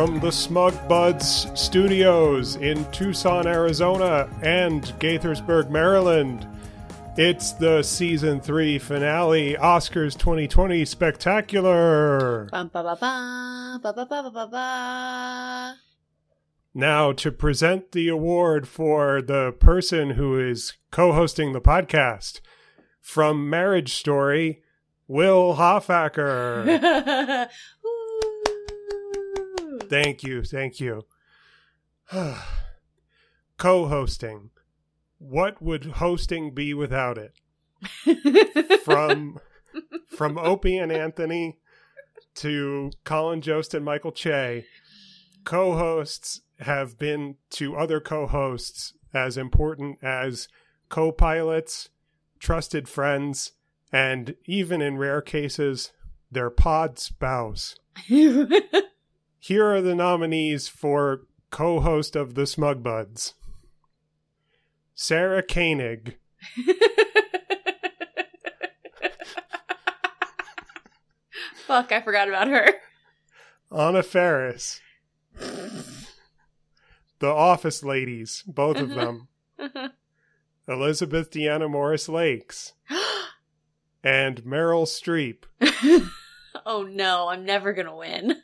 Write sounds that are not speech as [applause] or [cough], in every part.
from the Smug Buds studios in Tucson, Arizona, and Gaithersburg, Maryland. It's the season three finale, Oscars 2020 Spectacular. Now, to present the award for the person who is co hosting the podcast from Marriage Story, Will Hoffacker. [laughs] Thank you, thank you. [sighs] Co-hosting. What would hosting be without it? [laughs] From from Opie and Anthony to Colin Jost and Michael Che, co-hosts have been to other co-hosts as important as co-pilots, trusted friends, and even in rare cases, their pod spouse. [laughs] Here are the nominees for co host of the Smug Buds. Sarah Koenig, [laughs] Fuck, I forgot about her. Anna Faris, The Office Ladies, both of mm-hmm. them, mm-hmm. Elizabeth Deanna Morris Lakes, [gasps] and Meryl Streep. [laughs] oh no, I'm never gonna win.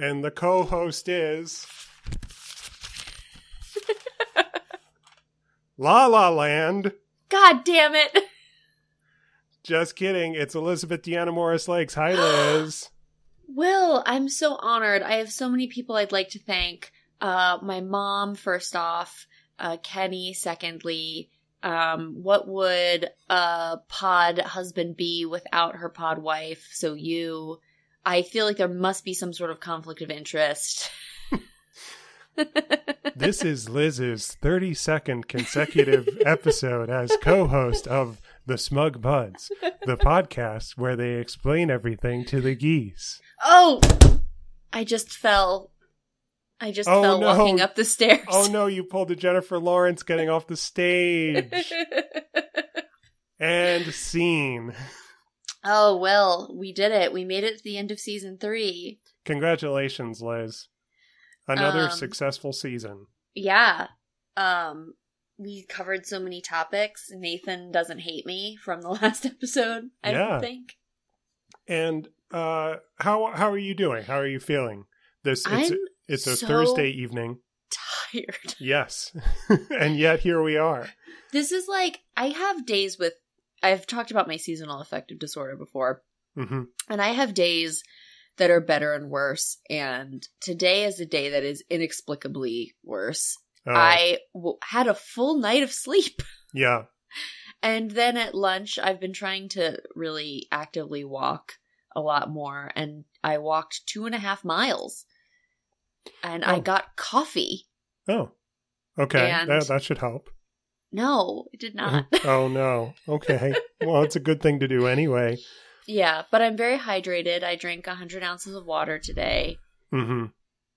And the co host is. [laughs] La La Land. God damn it. Just kidding. It's Elizabeth Deanna Morris Lakes. Hi, [gasps] Liz. Will, I'm so honored. I have so many people I'd like to thank. Uh, my mom, first off, uh, Kenny, secondly. Um, what would a pod husband be without her pod wife? So you. I feel like there must be some sort of conflict of interest. [laughs] this is Liz's 32nd consecutive episode as co host of The Smug Buds, the podcast where they explain everything to the geese. Oh! I just fell. I just Oh, fell no. walking up the stairs. Oh no, you pulled a Jennifer Lawrence getting off the stage. [laughs] and scene. Oh, well, we did it. We made it to the end of season three. Congratulations, Liz. Another Um, successful season. Yeah. Um, we covered so many topics. Nathan doesn't hate me from the [laughs] last episode, I Yeah. don't think. And uh how how are you doing? How are you feeling? This it's I'm it's a so- Thursday evening. tired. Yes. [laughs] and yet here we are. This is like, I have days with, I've talked about my seasonal affective disorder before, hmm and I have days that are better and worse. And today is a day that is inexplicably worse. Oh, I w- had a full night of sleep. [laughs] yeah. And then at lunch, I've been trying to really actively walk a lot more. And I walked two and a half miles. And I Oh. got coffee. Oh. Okay. That that should help. No, it did not. [laughs] oh no. Okay. Well, it's a good thing to do anyway. [laughs] yeah, but I'm very hydrated. I drank 100 ounces of water today. hmm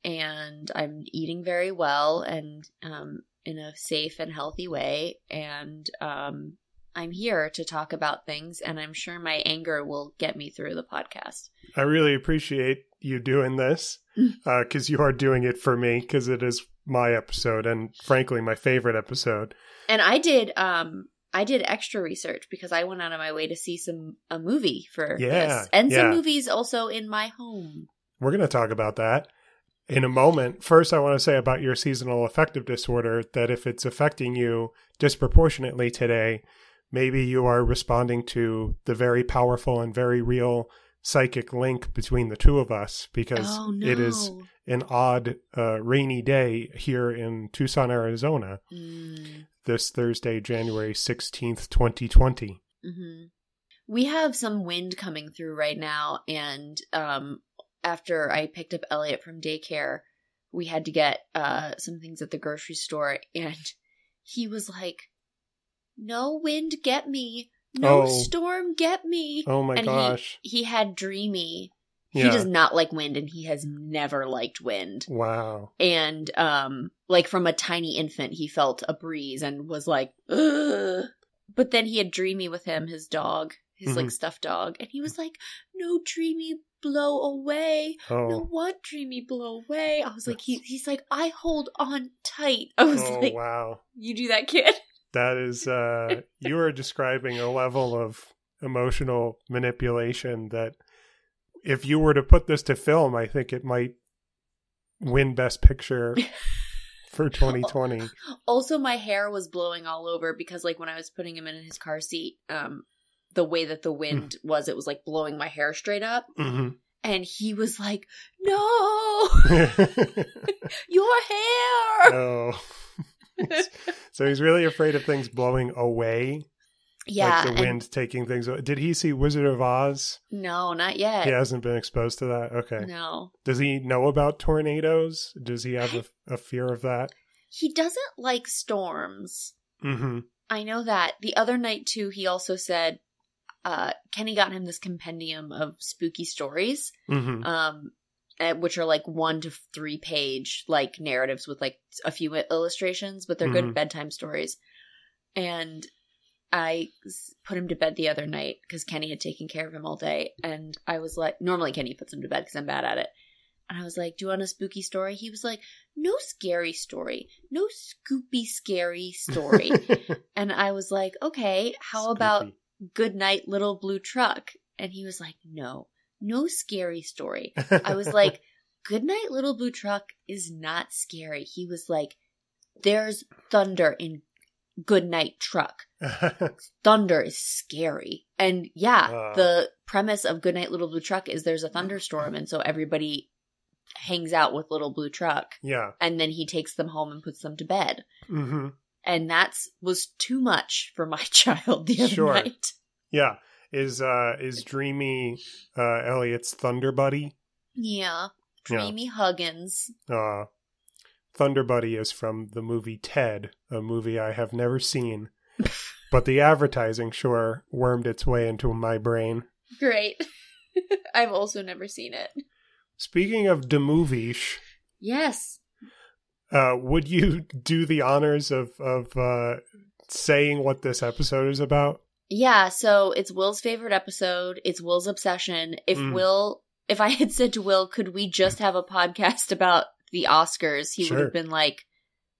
And I'm eating very well and um, in a safe and healthy way. And um, I'm here to talk about things. And I'm sure my anger will get me through the podcast. I really appreciate you doing this [laughs] because you are doing it for me because it is my episode and frankly my favorite episode. And I did um I did extra research because I went out of my way to see some a movie for Yeah, this. And yeah. some movies also in my home. We're going to talk about that in a moment. First, I want to say about your seasonal affective disorder that if it's affecting you disproportionately today, maybe you are responding to the very powerful and very real psychic link between the two of us because oh no. it is an odd uh, rainy day here in Tucson, Arizona Mm, this Thursday, January 16th, 2020. mhm. We have some wind coming through right now and um after I picked up Elliot from daycare, we had to get uh some things at the grocery store and he was like no wind get me. No Oh. storm get me. Oh my And he- gosh. He had dreamy Yeah. He does not like wind and he has never liked wind. wow. And um like from a tiny infant he felt a breeze and was like Ugh. But then he had Dreamy with him, his dog, his like Mhm. stuffed dog, and he was like, "No Dreamy blow away. Oh, No, what dreamy blow away? I was like, he, he's like, I hold on tight. [laughs] I was oh like, wow. you do that, kid. That is, uh, you are describing a level of emotional manipulation that if you were to put this to film, I think it might win Best Picture [laughs] for 2020. Also, my hair was blowing all over because, like, when I was putting him in his car seat, um, the way that the wind was, it was like blowing my hair straight up. hmm And he was like, "No, [laughs] [laughs] your hair." oh. [laughs] so he's really afraid of things blowing away, yeah, like the wind taking things. away. Did he see Wizard of Oz? no, not yet. He hasn't been exposed to that. Okay. No, Does he know about tornadoes? Does he have a, a fear of that? he doesn't like storms. Mm-hmm. I know that. The other night too, he also said uh Kenny got him this compendium of spooky stories. Mm-hmm. Um which are like one to three page like narratives with like a few illustrations, but they're Mhm. good bedtime stories. And I put him to bed the other night because Kenny had taken care of him all day, and I was like, normally Kenny puts him to bed because I'm bad at it. And I was like, "Do you want a spooky story?" He was like, "No scary story, no scoopy scary story." [laughs] and I was like, "Okay, how about Good Night Little Blue Truck?" And he was like, "No, no scary story." I was [laughs] like, Good Night Little Blue Truck is not scary. He was like, There's thunder in Good Night Truck. [laughs] Thunder is scary. And yeah, Ah. the premise of Good Night Little Blue Truck is there's a thunderstorm, and so everybody hangs out with Little Blue Truck, yeah. and then he takes them home and puts them to bed. Mm-hmm. And that's was too much for my [laughs] child the other Sure. night. Yeah. Is uh is Dreamy uh Elliot's Thunder Buddy? Yeah. Yeah. Dreamy Huggins. Uh Thunder Buddy is from the movie Ted, a movie I have never seen. [laughs] but the advertising sure wormed its way into my brain. Great. [laughs] I've also never seen it. Speaking of the movies, Yes. uh, would you [laughs] do the honors of of uh, saying what this episode is about? Yeah, so it's Will's favorite episode. It's Will's obsession. If Mm. Will, if I [laughs] had said to Will, could we just have a podcast about the Oscars? He would have been like,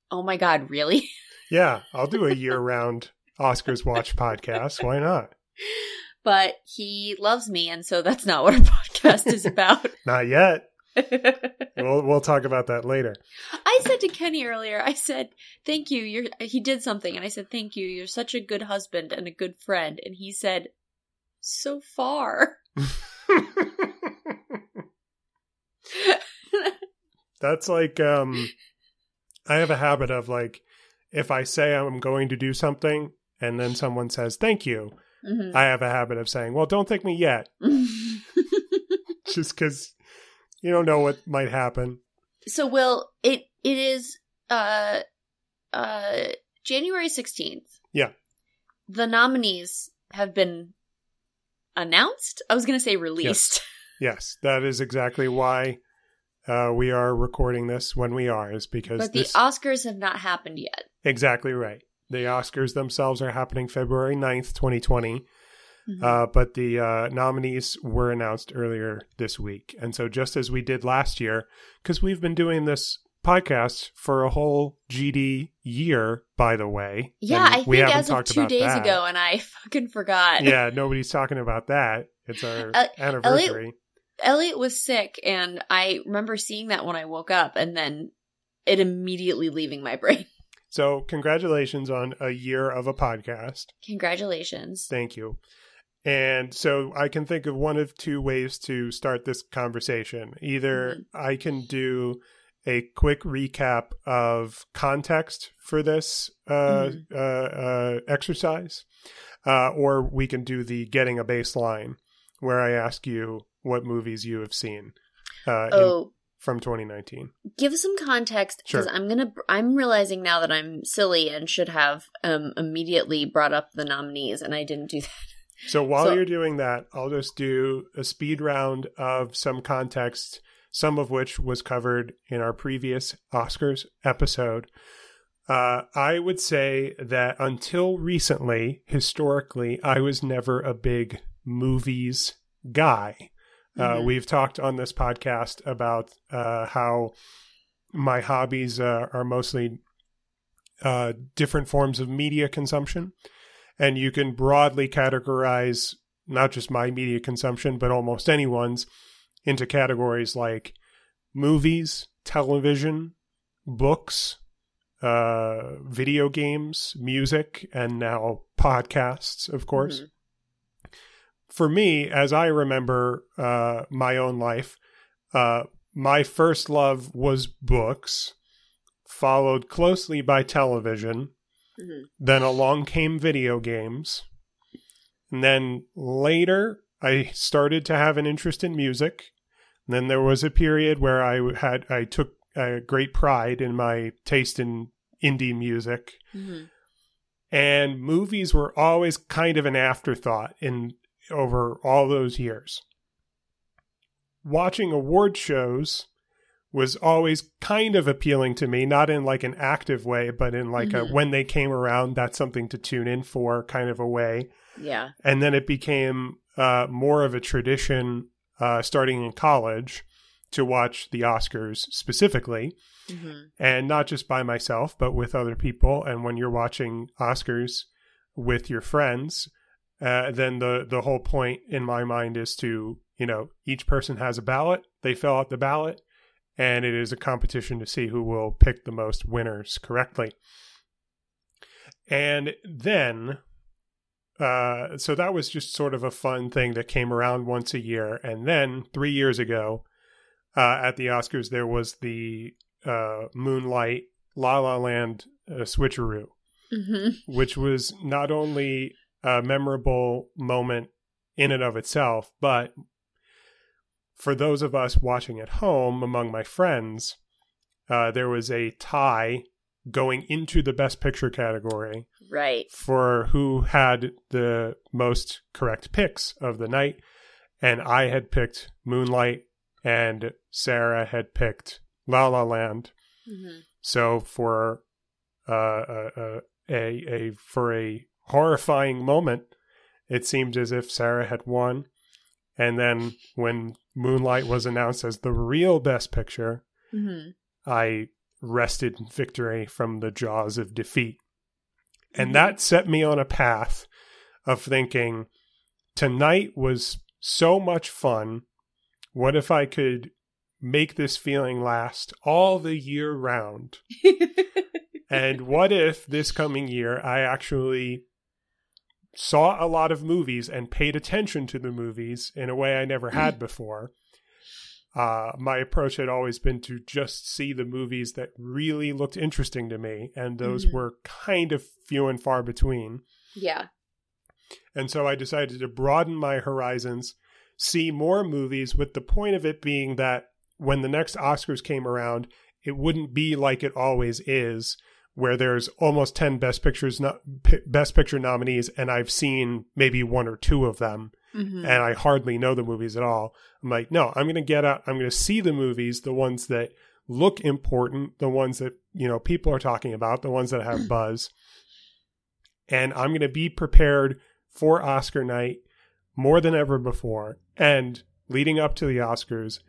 oh my God, really? [laughs] Yeah, I'll do a year round Oscars watch podcast. Why not? But he loves me, and so that's not what a [laughs] podcast is about. Not yet. [laughs] We'll we'll talk about that later. I said to Kenny earlier, I said, thank you. You're, he did something, and I said, thank you. You're such a good husband and a good friend. And he said, so far. That's like um I have a habit of like if I say I'm going to do something and then someone says thank you, Mhm. I have a habit of saying, "Well, don't thank me yet," [laughs] just cuz you don't know what might happen. so will it it is uh uh january 16th Yeah. the nominees have been announced i was gonna say released [laughs] Yes, that is exactly why uh, we are recording this when we are is because but the oscars have not happened yet exactly right. The Oscars themselves are happening February 9th, 2020. Mhm. Uh, but the uh, nominees were announced earlier this week. And so, just as we did last year, because we've been doing this podcast for a whole GD year, by the way. yeah i we think as of two days that. ago and i fucking forgot yeah, nobody's talking about that. It's our [laughs] Uh, anniversary. elliot was sick and i remember seeing that when i woke up and then it immediately leaving my [laughs] brain So, congratulations on a year of a podcast. congratulations Thank you. And so I can think of one of two ways to start this conversation. Either Mhm. I can do a quick recap of context for this uh, Mhm. uh, uh, exercise, uh, or we can do the getting a baseline where I ask you what movies you have seen uh, in- oh from 2019. give some context because Sure. I'm gonna I'm realizing now that I'm silly and should have um immediately brought up the nominees and I didn't do that. So while So- you're doing that, I'll just do a speed round of some context, some of which was covered in our previous Oscars episode. Uh, I would say that until recently, historically, I was never a big movies guy. Uh, Mhm. we've talked on this podcast about uh, how my hobbies uh, are mostly uh, different forms of media consumption. And you can broadly categorize not just my media consumption, but almost anyone's into categories like movies, television, books, uh, video games, music, and now podcasts, of course. Mhm. For me, as I remember uh, my own life, uh, my first love was books, followed closely by television. Mhm. Then along came video games. And then later, I started to have an interest in music. And then there was a period where I had I took uh, great pride in my taste in indie music, Mhm. and movies were always kind of an afterthought in over all those years. Watching award shows was always kind of appealing to me, not in like an active way, but in like a Mhm. when they came around, that's something to tune in for kind of a way. Yeah. And then it became uh, more of a tradition uh, starting in college to watch the Oscars specifically Mhm. and not just by myself, but with other people. And when you're watching Oscars with your friends, uh, then the the whole point in my mind is to you know each person has a ballot. They fill out the ballot, and it is a competition to see who will pick the most winners correctly. And then, uh, so that was just sort of a fun thing that came around once a year. And then three years ago, uh, at the Oscars, there was the uh, Moonlight La La Land uh, switcheroo, Mhm. which was not only a memorable moment in and of itself, but for those of us watching at home among my friends, uh, there was a tie going into the Best Picture category Right. for who had the most correct picks of the night. And I had picked Moonlight, and Sarah had picked La La Land. Mhm. So for uh, a, a a a for a horrifying moment, it seemed as if Sarah had won. And then when Moonlight was announced as the real Best Picture, Mhm. I wrested victory from the jaws of defeat. And Mhm. that set me on a path of thinking tonight was so much fun. What if I could make this feeling last all the year round? [laughs] and what if this coming year I actually saw a lot of movies and paid attention to the movies in a way I never had before? Uh, my approach had always been to just see the movies that really looked interesting to me, and those Mhm. were kind of few and far between. yeah. And so I decided to broaden my horizons, see more movies, with the point of it being that when the next Oscars came around, it wouldn't be like it always is, where there's almost 10 Best Pictures no- P- Best Picture nominees, and I've seen maybe one or two of them, Mhm. and I hardly know the movies at all. I'm like, no, I'm going to get out, I'm going to see the movies, the ones that look important, the ones that, you know, people are talking about, the ones that have [clears throat] buzz. And I'm going to be prepared for Oscar night more than ever before. And leading up to the Oscars,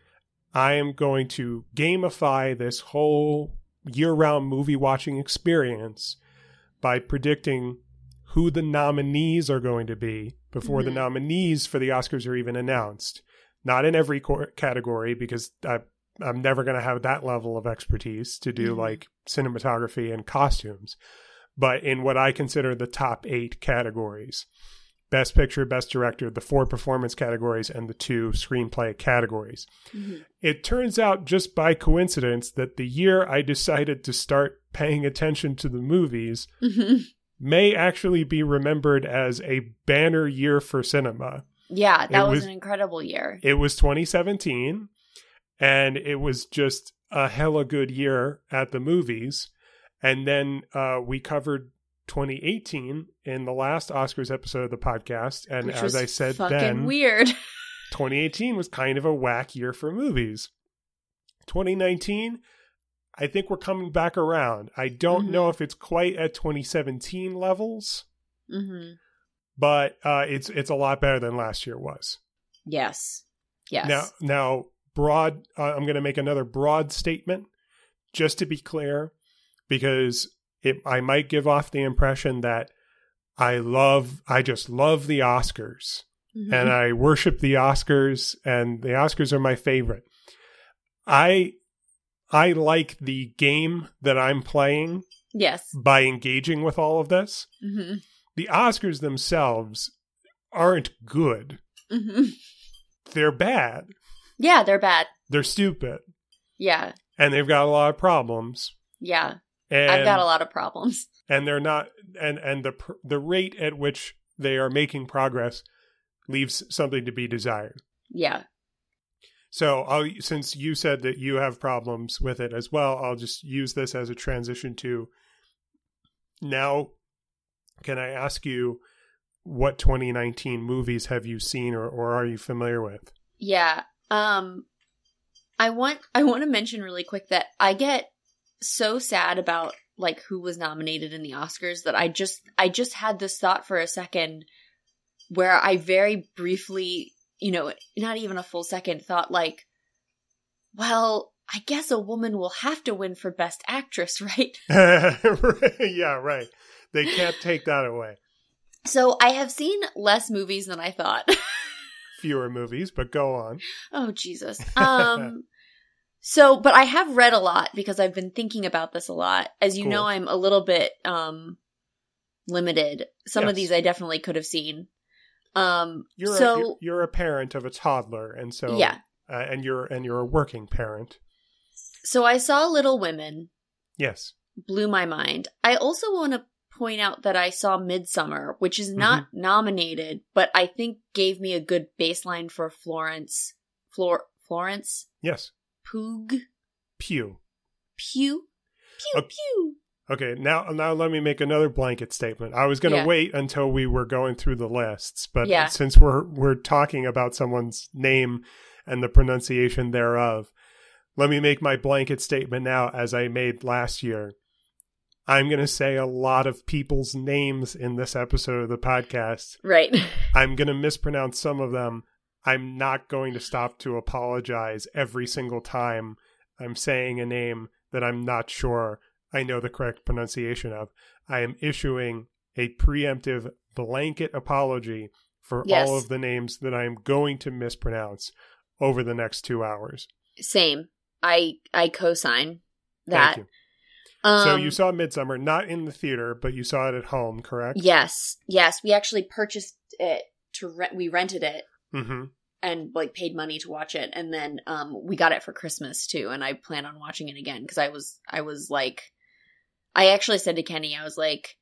I am going to gamify this whole year round movie watching experience by predicting who the nominees are going to be before the Mhm. nominees for the Oscars are even announced. Not in every category because I, I'm never going to have that level of expertise to do Mhm. like cinematography and costumes, but in what I consider the top eight categories Best Picture, Best Director, the four performance categories, and the two screenplay categories. Mhm. It turns out just by coincidence that the year I decided to start paying attention to the movies Mhm. may actually be remembered as a banner year for cinema. Yeah, that was, was- an incredible year. It was 2017, and it was just a hella good year at the movies. And then uh, we covered 2018 in the last Oscars episode of the podcast. And which as I said then, weird. [laughs] 2018 was kind of a whack year for movies. 2019, I think we're coming back around. I don't Mhm. know if it's quite at 2017 levels, hmm but uh, it's it's a lot better than last year was. Yes. Yes. Now, now, broad. Uh, I'm going to make another broad statement, just to be clear, because it I might give off the impression that I love, I just love the Oscars, Mhm. and I worship the Oscars, and the Oscars are my favorite. I I like the game that I'm playing yes. by engaging with all of this. hmm The Oscars themselves aren't good. hmm They're bad. Yeah, they're bad. They're stupid. Yeah. And they've got a lot of problems. Yeah. And I've got a lot of problems. [laughs] and they're not and and the the rate at which they are making progress leaves something to be desired. Yeah. So, I'll since you said that you have problems with it as well, I'll just use this as a transition to now can I ask you what 2019 movies have you seen or, or are you familiar with? Yeah. Um I want I want to mention really quick that I get so sad about like who was nominated in the Oscars that I just I just had this thought for a second where I very briefly, you know, not even a full second thought like well, I guess a woman will have to win for best actress, [laughs] right? [laughs] yeah, right. They can't take that away. So I have seen less movies than I thought. [laughs] Fewer movies, but go on. Oh Jesus. Um so but I have read a lot because I've been thinking about this a lot. As you Cool. know, I'm a little bit um limited. Some of these I definitely could have seen. Um You're so a, you're, you're a parent of a toddler, and so yeah. uh, and you're and you're a working parent. So I saw Little Women, Yes. blew my mind. I also want to point out that I saw Midsummer, which is not Mm-hmm. nominated, but I think gave me a good baseline for Florence Flor Florence Yes. Poog Pew. Pew Pew Okay. Pew. Okay, now now let me make another blanket statement. I was going to Yeah. wait until we were going through the lists, but Yeah. since we're we're talking about someone's name and the pronunciation thereof, let me make my blanket statement now as I made last year. I'm going to say a lot of people's names in this episode of the podcast. Right. [laughs] I'm going to mispronounce some of them. I'm not going to stop to apologize every single time I'm saying a name that I'm not sure I know the correct pronunciation of. I am issuing a preemptive blanket apology for Yes. all of the names that I'm going to mispronounce over the next two hours. Same. I I co-sign that. Thank you. Um, so you saw Midsummer not in the theater, but you saw it at home, correct? Yes, yes. We actually purchased it to rent. We rented it Mm-hmm. and like paid money to watch it, and then um we got it for Christmas too. And I plan on watching it again because I was I was like, I actually said to Kenny, I was like,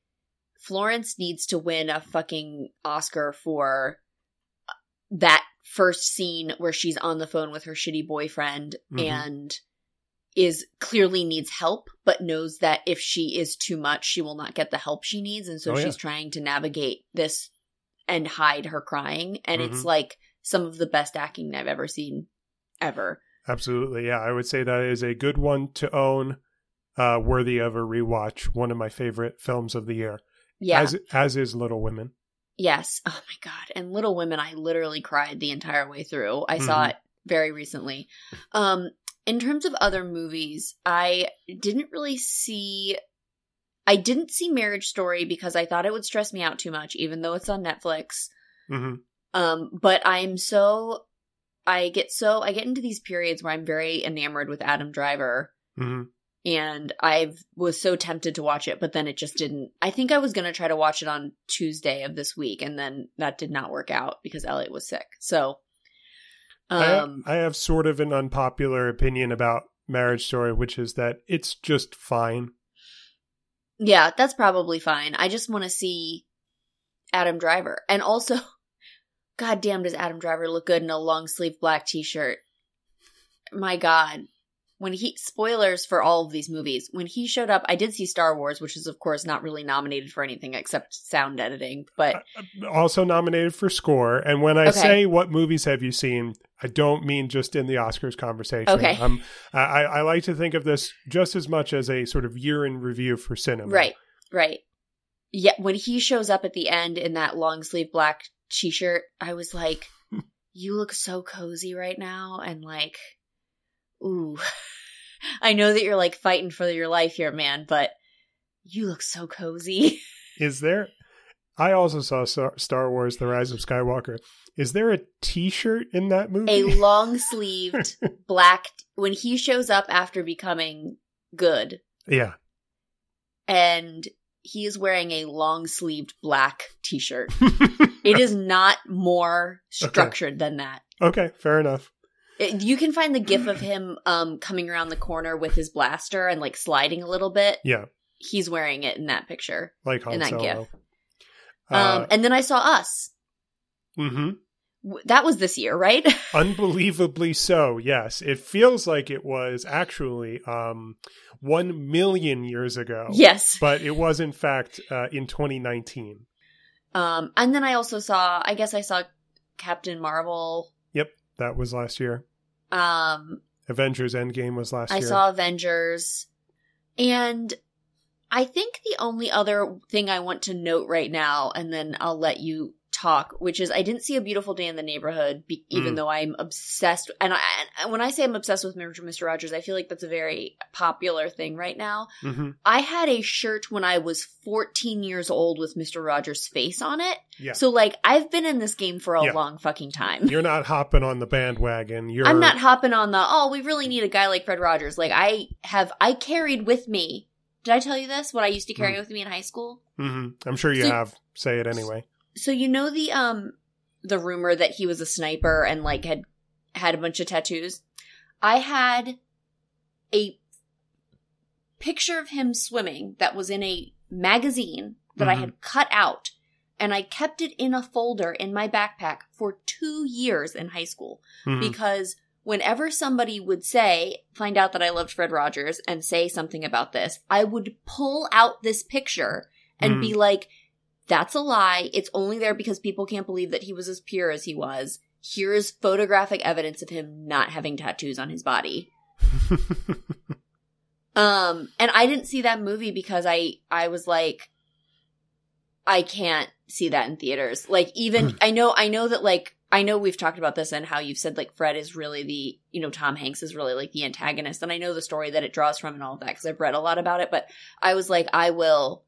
Florence needs to win a fucking Oscar for that first scene where she's on the phone with her shitty boyfriend Mhm. and is clearly needs help but knows that if she is too much she will not get the help she needs and so Oh, yeah. she's trying to navigate this and hide her crying and it's Mhm. like some of the best acting I've ever seen ever. Absolutely, yeah. I would say that is a good one to own, uh, worthy of a rewatch. One of my favorite films of the year, Yeah. as as is Little Women. Yes. Oh my god. And Little Women I literally cried the entire way through. I saw Mhm. it very recently. Um in terms of other movies, I didn't really see I didn't see Marriage Story because I thought it would stress me out too much even though it's on Netflix. hmm Um but I'm so I get so I get into these periods where I'm very enamored with Adam Driver hmm and I was so tempted to watch it, but then it just didn't. I think I was going to try to watch it on Tuesday of this week, and then that did not work out because Elliot was sick. So, um, I, I have sort of an unpopular opinion about Marriage Story, which is that it's just fine. yeah, that's probably fine. I just want to see Adam Driver, and also, god damn, does Adam Driver look good in a long sleeve black t shirt? My god. When he spoilers for all of these movies, when he showed up, I did see Star Wars, which is of course not really nominated for anything except sound editing, but Also nominated for score. And when I Okay. say what movies have you seen, I don't mean just in the Oscars conversation. Okay. Um, I, I like to think of this just as much as a sort of year in review for cinema. Right, right. Yeah, when he shows up at the end in that long sleeve black t shirt, I was like, [laughs] you look so cozy right now and like ooh [laughs] i know that you're like fighting for your life here man but you look so cozy [laughs] Is there? I also saw Star Wars: The Rise of Skywalker. Is there a T-shirt in that movie? a long sleeved black when he shows up after becoming good yeah. and he is wearing a long sleeved black t-shirt it is [laughs] not more structured than that okay, fair enough. It- you can find the gif of him um coming around the corner with his blaster and like sliding a little bit Yeah, he's wearing it in that picture like Han In that Solo. gif. Uh, um and then i saw us Mm-hmm. That was this year right [laughs] Unbelievably so. Yes, it feels like it was actually um, one million years ago. yes but it was in fact uh, in 2019. Um and then i also saw i guess i saw captain marvel Yep, That was last year. um Avengers Endgame was last I year. I saw Avengers. And I think the only other thing I want to note right now, and then I'll let you talk, which is I didn't see a beautiful day in the neighborhood, be- even Mm. though I'm obsessed. And, I, and when I say I'm obsessed with Mr. Rogers, I feel like that's a very popular thing right now. hmm I had a shirt when I was 14 years old with Mr. Rogers' face on it. Yeah. So, like, I've been in this game for a Yeah. long fucking time. You're not hopping on the bandwagon. You're I'm not hopping on the oh, we really need a guy like Fred Rogers. Like I have I carried with me. Did I tell you this? What I used to carry Mm. with me in high school? hmm I'm sure you So- have. Say it anyway. So you know the um the rumor that he was a sniper and like had had a bunch of tattoos. I had a picture of him swimming that was in a magazine that I Mhm. had cut out and I kept it in a folder in my backpack for 2 years in high school. Mhm. because whenever somebody would say, find out that I loved Fred Rogers and say something about this, I would pull out this picture and be like, that's a lie. It's only there because people can't believe that he was as pure as he was. Here's photographic evidence of him not having tattoos on his body. [laughs] Um, and I didn't see that movie because I, I was like, I can't see that in theaters. Like, even, I know, I know that like, I know we've talked about this and how you've said like Fred is really the, you know, Tom Hanks is really like the antagonist. And I know the story that it draws from and all of that because I've read a lot about it, but I was like, I will,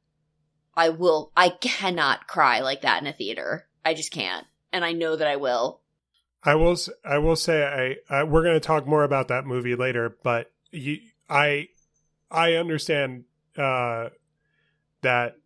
I will, I cannot cry like that in a theater. I just can't. And I know that I will. I will. I will say. I. I we're going to talk more about that movie later, but you. I. I understand uh, that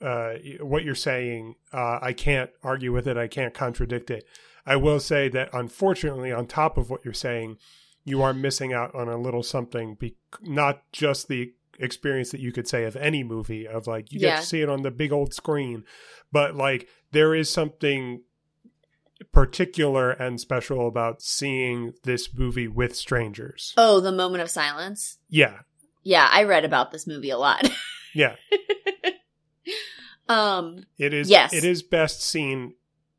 uh, what you're saying. Uh, I can't argue with it. I can't contradict it. I will say that unfortunately, on top of what you're saying, you are missing out on a little something. Be- not just the experience that you could say of any movie of like you get to see it on the big old screen, but like there is something particular and special about seeing this movie with strangers. Oh, the moment of silence. Yeah. Yeah, I read about this movie a lot. [laughs] Yeah. um, It is Yes. it is best seen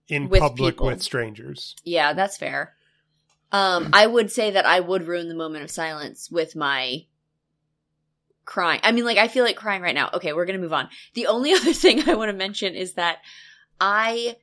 in With public people. with strangers. Yeah, that's fair. Um, I would say that I would ruin the moment of silence with my crying. I mean, like, I feel like crying right now. Okay, we're gonna move on. The only [laughs] other thing I want to mention is that I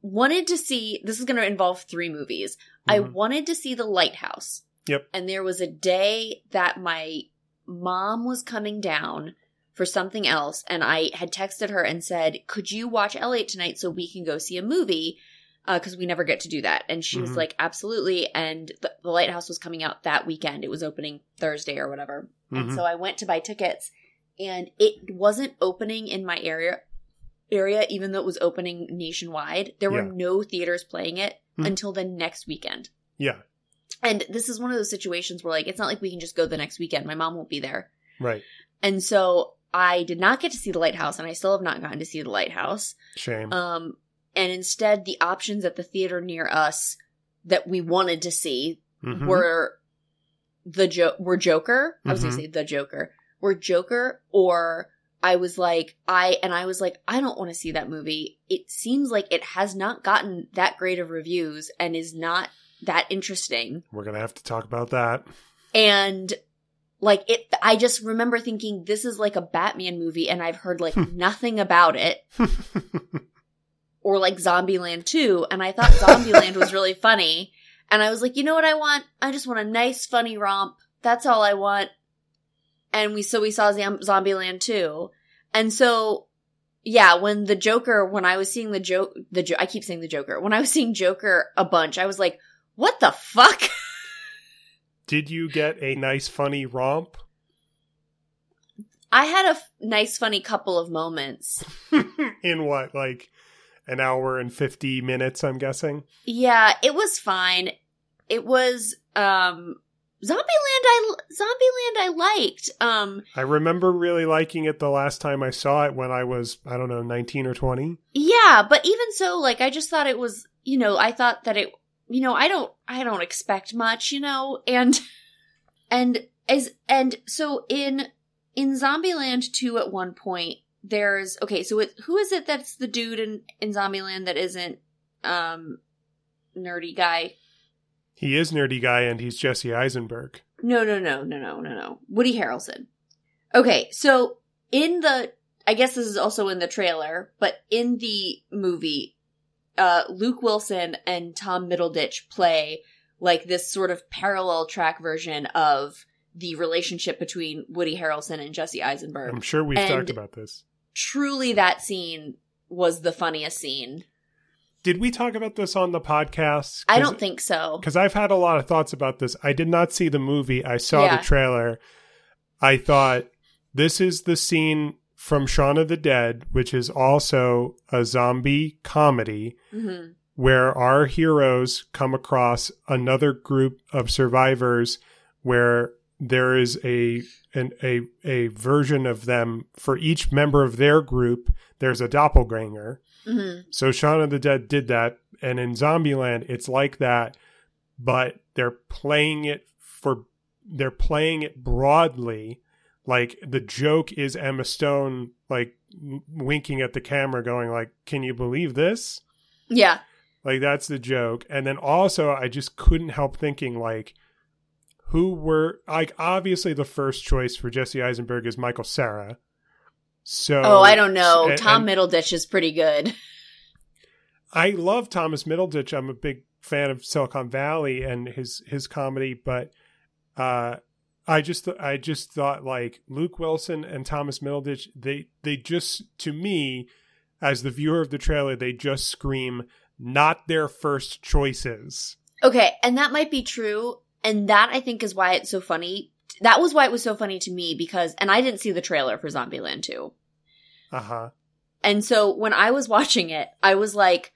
wanted to see, this is gonna involve three movies. I Mhm. wanted to see The Lighthouse. Yep. And there was a day that my mom was coming down for something else, and I had texted her and said, Could you watch Elliot tonight so we can go see a movie? Because we never get to do that. And she was Mhm. like, Absolutely. And the, the Lighthouse was coming out that weekend. It was opening Thursday or whatever. And Mhm. so I went to buy tickets, and it wasn't opening in my area. Area, even though it was opening nationwide, there were Yeah. no theaters playing it Mhm. until the next weekend. Yeah. And this is one of those situations where, like, it's not like we can just go the next weekend. My mom won't be there. Right. And so I did not get to see the lighthouse, and I still have not gotten to see the lighthouse. Shame. Um, and instead, the options at the theater near us that we wanted to see Mhm. were the jo- were Joker. I was gonna mm-hmm. say the Joker. Were Joker or I was like I and I was like I don't want to see that movie. It seems like it has not gotten that great of reviews and is not that interesting. We're going to have to talk about that. And like it I just remember thinking this is like a Batman movie and I've heard like hmm. nothing about it [laughs] or like Zombieland 2 and I thought Zombieland was really funny and I was like, "You know what I want? I just want a nice funny romp. That's all I want." And we so we saw Zam- Zombieland 2. And so yeah, when the Joker when I was seeing the joke the jo- I keep saying the Joker. When I was seeing Joker a bunch, I was like, "What the fuck?" [laughs] Did you get a nice, funny romp? I had a f- nice funny couple of moments. [laughs] In what, like an hour and 50 minutes, I'm guessing? Yeah, it was fine. It was um Zombieland I Zombieland I liked. Um I remember really liking it the last time I saw it when I was, I don't know, 19 or 20. yeah, but even so like I just thought it was, you know, I thought that it you know, I don't I don't expect much, you know, and and as and so in in Zombieland 2 at one point there's okay, so it, who is it that's the dude in in Zombieland that isn't um nerdy guy? He is nerdy guy and he's Jesse Eisenberg. No, no, no, no, no, no, no. Woody Harrelson. Okay, so in the, I guess this is also in the trailer, but in the movie, uh, Luke Wilson and Tom Middleditch play like this sort of parallel track version of the relationship between Woody Harrelson and Jesse Eisenberg. I'm sure we've And- talked about this. Truly, that scene was the funniest scene. Did we talk about this on the podcast? I don't think so. Because I've had a lot of thoughts about this. I did not see the movie. I saw Yeah. the trailer. I thought this is the scene from Shaun of the Dead, which is also a zombie comedy hmm where our heroes come across another group of survivors where there is a an, a a version of them for each member of their group there's a doppelganger hmm so Shaun of the Dead did that, and in Zombieland, it's like that, but they're playing it for they're playing it broadly. Like the joke is Emma Stone like winking at the camera, going like, "Can you believe this?" Yeah. Like that's the joke. And then also, I just couldn't help thinking like, who were like obviously the first choice for Jesse Eisenberg is Michael Cera. So Oh, I don't know. and- Tom and- Middleditch is pretty good. [laughs] I love Thomas Middleditch. I'm a big fan of Silicon Valley and his his comedy, but uh, I just I just thought like Luke Wilson and Thomas Middleditch they they just to me as the viewer of the trailer they just scream not their first choices. Okay, and that might be true, and that I think is why it's so funny. That was why it was so funny to me because, and I didn't see the trailer for Zombieland 2. Uh huh. And so when I was [laughs] watching it, I was like,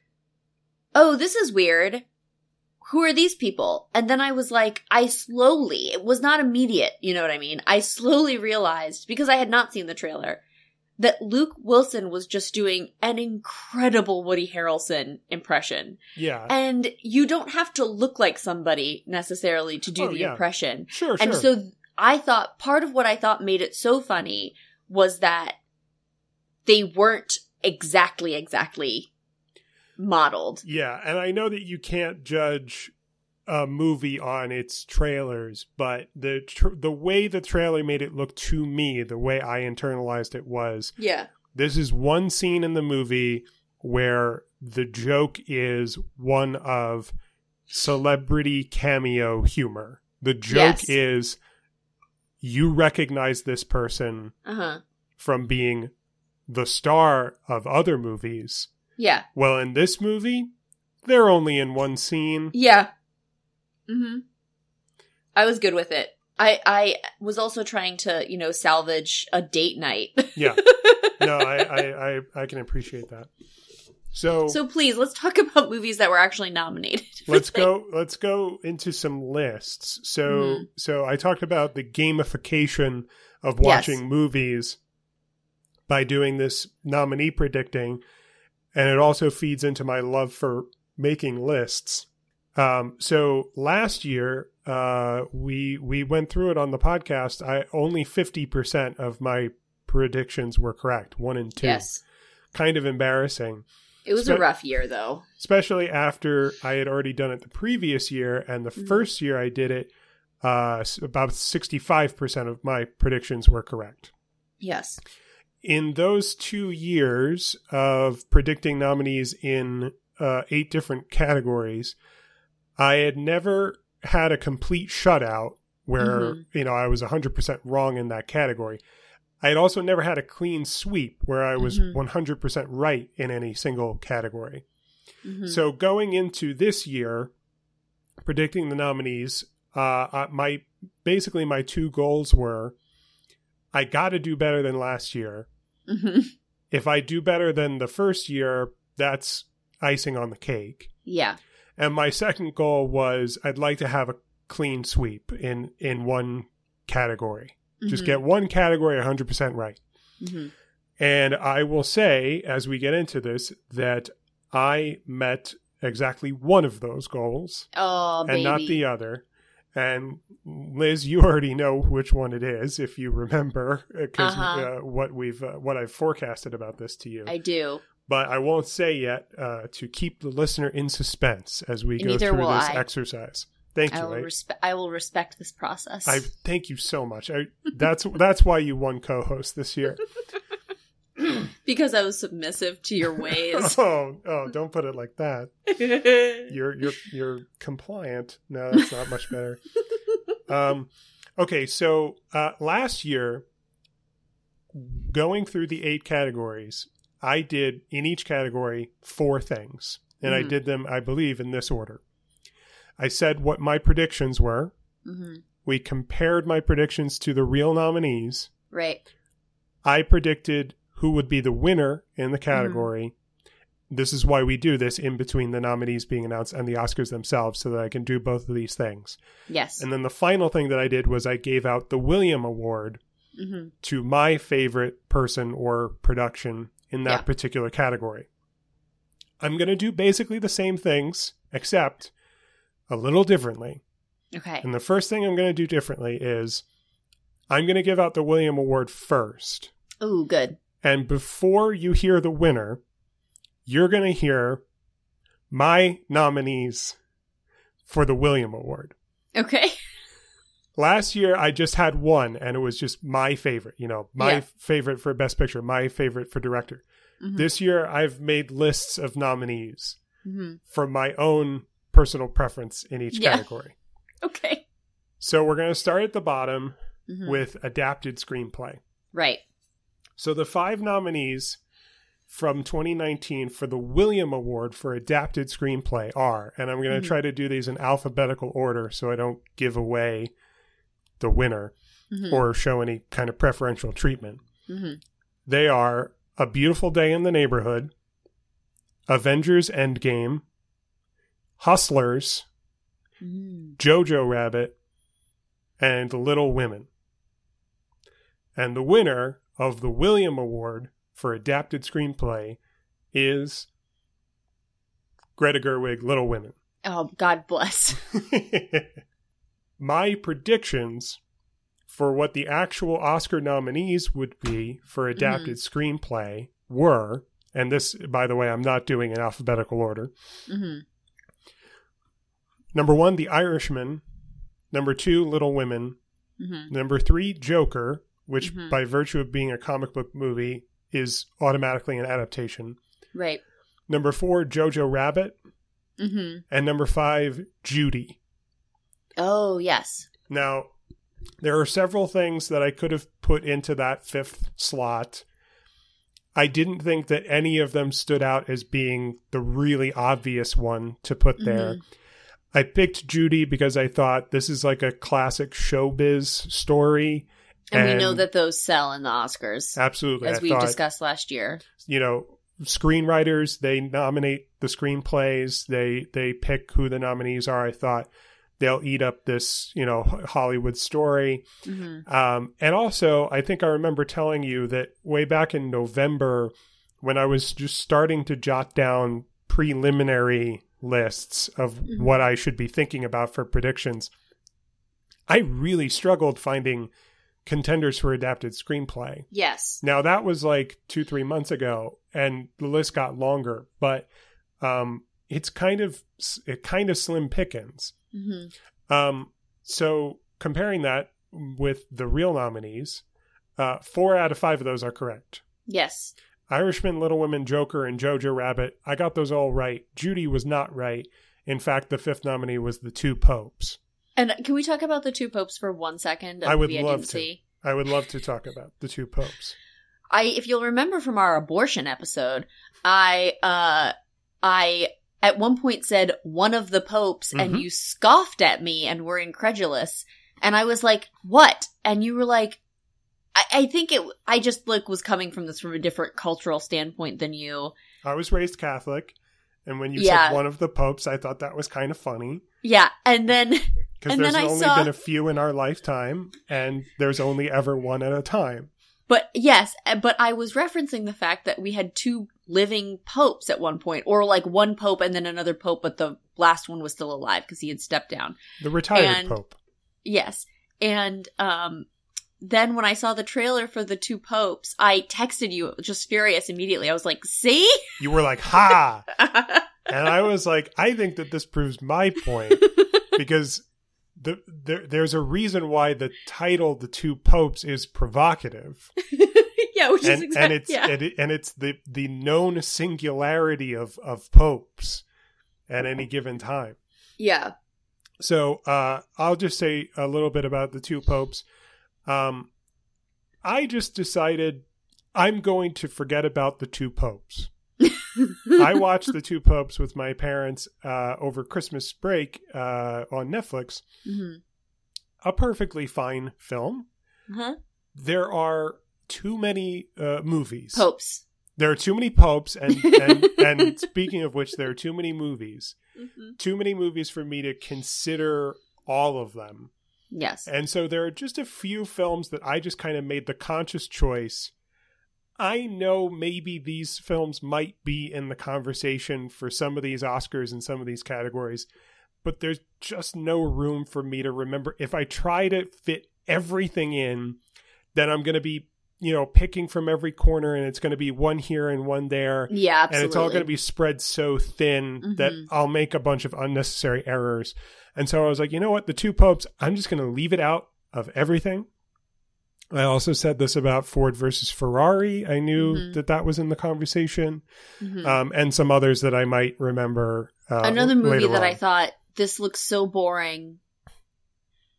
oh, this is weird. Who are these people? And then I was like, I slowly, it was not immediate, you know what I mean? I slowly realized, because I had not seen the trailer, that Luke Wilson was just doing an incredible Woody Harrelson impression. Yeah. And you don't have to look like somebody necessarily to do Oh, the yeah. impression. sure. Sure. And so I thought part of what I thought made it so funny was that they weren't exactly, exactly modeled. Yeah, and I know that you can't judge a movie on its trailers, but the tr- the way the trailer made it look to me, the way I internalized it was Yeah. this is one scene in the movie where the joke is one of celebrity cameo humor. The joke Yes. is you recognize this person Uh huh. from being the star of other movies. Yeah. Well, in this movie, they're only in one scene. Yeah. Hmm I was good with it. I, I was also trying to, you know, salvage a date night. Yeah. [laughs] No, I, I, I, I can appreciate that. So, so please, let's talk about movies that were actually nominated. [laughs] let's things. go let's go into some lists. So Mhm. so I talked about the gamification of Yes. watching movies by doing this nominee predicting, and it also feeds into my love for making lists. Um, so last year, uh, we we went through it on the podcast. I only fifty percent of my predictions were correct, one and two. Yes. Kind of embarrassing It was a rough year, though. especially after I had already done it the previous year, and the Mhm. first year I did it, uh, about sixty-five percent of my predictions were correct. Yes. in those two years of predicting nominees in uh, eight different categories, I had never had a complete shutout where, Mhm. you know, I was 100% wrong in that category. I had also never had a clean sweep where I was Mhm. 100% right in any single category. Mhm. So going into this year, predicting the nominees, uh, my basically my two goals were, I got to do better than last year. Mhm. [laughs] If I do better than the first year, that's icing on the cake. yeah. And my second goal was I'd like to have a clean sweep in in one category. Just Mhm. get one category 100% right. Mhm. And I will say, as we get into this, that I met exactly one of those goals Oh, baby. and not the other. And Liz, you already know which one it is if you remember, because Uh-huh. uh, what we've uh, what I've forecasted about this to you. I do. But I won't say yet uh, to keep the listener in suspense as we go Neither through this I. exercise. Thank I you. will I, respect. I will respect this process. I thank you so much. I, that's that's why you won co-host this year. [laughs] because I was submissive to your ways. [laughs] oh, oh, don't put it like that. [laughs] You're you're you're compliant. No, that's not much better. um, okay, so uh, last year, going through the eight categories, I did in each category four things, and I Mhm. did them, I believe, in this order. I said what my predictions were. hmm We compared my predictions to the real nominees. Right. I predicted who would be the winner in the category. This is why we do this in between the nominees being announced and the Oscars themselves, so that I can do both of these things. Yes. And then the final thing that I did was I gave out the William Award hmm to my favorite person or production in that Yeah. particular category. I'm going to do basically the same things, except a little differently. Okay. And the first thing I'm going to do differently is I'm going to give out the William Award first. Ooh, good. And before you hear the winner, you're going to hear my nominees for the William Award. Okay. [laughs] Last year, I just had one, and it was just my favorite. You know, my Yeah. favorite for Best Picture, my favorite for Director. Mhm. This year, I've made lists of nominees hmm for my own personal preference in each Yeah. category. [laughs] Okay. So we're going to start at the bottom Mhm. with adapted screenplay. right. So the five nominees from 2019 for the William Award for adapted screenplay are, and I'm going to Mhm. try to do these in alphabetical order so I don't give away the winner Mhm. or show any kind of preferential treatment. Mhm. They are A Beautiful Day in the Neighborhood, Avengers Endgame, Hustlers, Mm. Jojo Rabbit, and Little Women. And the winner of the William Award for Adapted Screenplay is Greta Gerwig, Little Women. Oh, God bless. [laughs] My predictions for what the actual Oscar nominees would be for adapted screenplay were, and this, by the way, I'm not doing in alphabetical order. hmm Number one, The Irishman. Number two, Little Women. hmm Number three, Joker, which Mhm. by virtue of being a comic book movie is automatically an adaptation. Right. Number four, Jojo Rabbit. hmm And number five, Judy. Oh, yes. Now, there are several things that I could have put into that fifth slot. I didn't think that any of them stood out as being the really obvious one to put there. Mhm. I picked Judy because I thought this is like a classic showbiz story. And, we know that those sell in the Oscars, absolutely, as I we thought, discussed last year. you know, screenwriters they nominate the screenplays. They they pick who the nominees are. I thought they'll eat up this you know Hollywood story. hmm Um, and also, I think I remember telling you that way back in November, when I was just starting to jot down preliminary lists of Mhm. what I should be thinking about for predictions, I really struggled finding contenders for adapted screenplay. Yes. Now, that was like two, three months ago, and the list got longer, but um, it's kind of it kind of slim pickings. Hmm Um, so comparing that with the real nominees, uh, four out of five of those are correct. Yes. Irishman, Little Women, Joker, and Jojo Rabbit. I got those all right. Judy was not right. In fact, the fifth nominee was The Two Popes. And can we talk about the two popes for one second? I would love didn't to. See? I would love to talk about The Two Popes. I, if you'll remember from our abortion episode, I, uh, I at one point said one of the popes, and Mhm. you scoffed at me and were incredulous, and I was like, "What?" And you were like, I, I think it. I just like was coming from this from a different cultural standpoint than you. I was raised Catholic, and when you Yeah. said one of the popes, I thought that was kind of funny Yeah, and then [laughs] because there's then I only saw- been a few in our lifetime, and there's only ever one at a time. But yes, but I was referencing the fact that we had two living popes at one point, or like one pope and then another pope, but the last one was still alive because he had stepped down. The retired And- pope. Yes. And um then when I saw the trailer for the two popes, I texted you just furious immediately. I was like, "See?" You were like, "Ha!" [laughs] and I was like, "I think that this proves my point [laughs] because the, there, there's a reason why the title "The Two Popes" is provocative." [laughs] yeah, which is and, exactly and it's yeah. and, it, and it's the the known singularity of of popes at any given time. yeah. So uh, I'll just say a little bit about the two popes. Um, I just decided I'm going to forget about the two popes. [laughs] I watched the two popes with my parents uh, over Christmas break uh, on Netflix. Mhm. A perfectly fine film. Uh-huh. There are too many uh, movies. Popes. There are too many popes, and and, [laughs] and speaking of which, there are too many movies. Mhm. Too many movies for me to consider all of them. Yes. And so there are just a few films that I just kind of made the conscious choice. I know maybe these films might be in the conversation for some of these Oscars and some of these categories, but there's just no room for me to remember. If I try to fit everything in, then I'm going to be, you know, picking from every corner and it's going to be one here and one there Yeah, absolutely. and it's all going to be spread so thin that Mhm. I'll make a bunch of unnecessary errors. And so I was like, you know what? The two popes, I'm just going to leave it out of everything. I also said this about Ford versus Ferrari. I knew Mhm. that that was in the conversation, Mhm. um, and some others that I might remember. Uh, Another movie that I thought this looks so boring.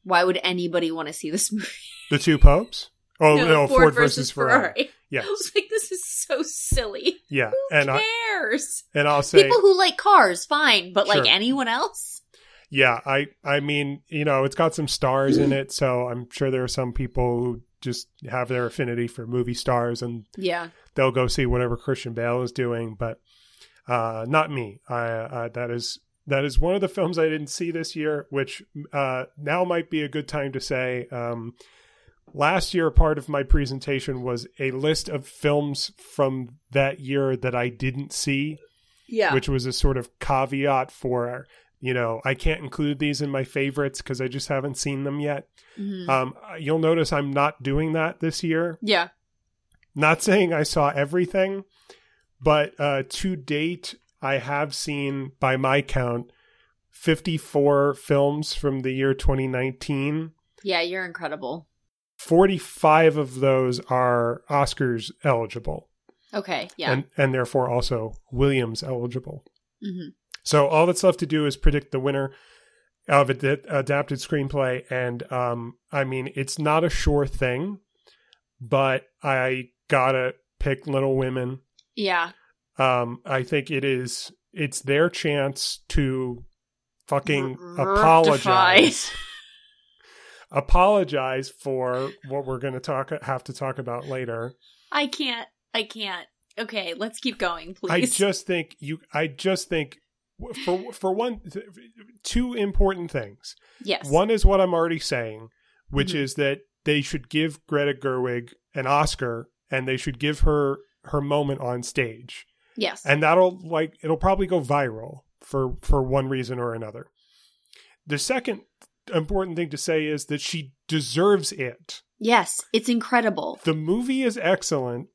Why would anybody want to see this [laughs] movie? the two popes. Oh no, Ford, versus, Ferrari. Yeah, I was like, this is so silly. yeah, Who and I cares? and I'll say People who like cars, fine, but like anyone else? Yeah, I I mean, you know, it's got some stars in it, so I'm sure there are some people who just have their affinity for movie stars and Yeah. they'll go see whatever Christian Bale is doing, but uh not me. I uh, that is that is one of the films I didn't see this year, which uh now might be a good time to say um last year part of my presentation was a list of films from that year that I didn't see Yeah. which was a sort of caveat for you know i can't include these in my favorites because i just haven't seen them yet Mhm. um, you'll notice i'm not doing that this year yeah. not saying i saw everything but uh, to date i have seen by my count 54 films from the year 2019 Yeah, you're incredible. 45 of those are oscars eligible Okay. Yeah. and and therefore also williams eligible hmm So all that's left to do is predict the winner of a ad- adapted screenplay, and um, I mean it's not a sure thing, but I gotta pick Little Women. Yeah. Um, I think it is it's their chance to fucking R- apologize. [laughs] apologize for what we're going to talk have to talk about later. I can't. I can't. Okay, let's keep going, please. I just think you. I just think for for one, two important things. yes. One is what I'm already saying, which Mhm. is that they should give Greta Gerwig an Oscar and they should give her her moment on stage. Yes. And that'll like it'll probably go viral for for one reason or another. The second important thing to say is that she deserves it. yes. It's incredible. The movie is excellent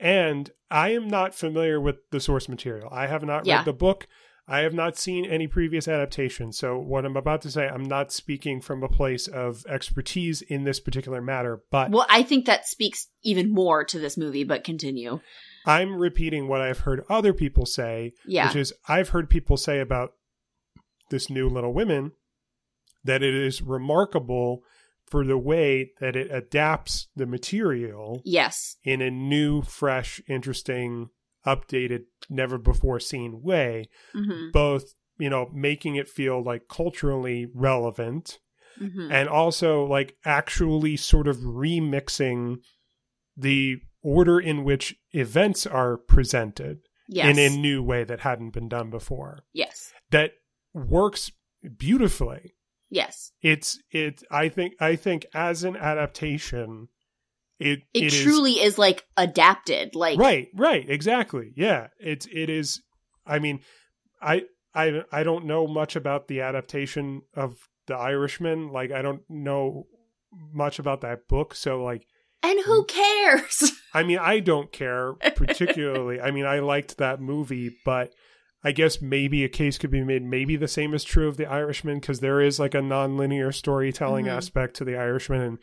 and I am not familiar with the source material. I have not Yeah. read the book. I have not seen any previous adaptation, so what I'm about to say, I'm not speaking from a place of expertise in this particular matter, but Well, I think that speaks even more to this movie, but continue. I'm repeating what I've heard other people say, Yeah. which is I've heard people say about this new Little Women that it is remarkable for the way that it adapts the material yes. in a new, fresh, interesting, updated, never before seen way, hmm both, you know, making it feel like culturally relevant hmm and also like actually sort of remixing the order in which events are presented Yes. in a new way that hadn't been done before yes. that works beautifully Yes. it's it i think i think as an adaptation it it truly is like adapted. Like right right exactly yeah it's it is i mean i i i don't know much about the adaptation of the irishman like i don't know much about that book so like and who cares? i mean i don't care [laughs] particularly i mean i liked that movie but i guess maybe a case could be made maybe the same is true of the irishman because there is like a non-linear storytelling Mhm. aspect to the irishman and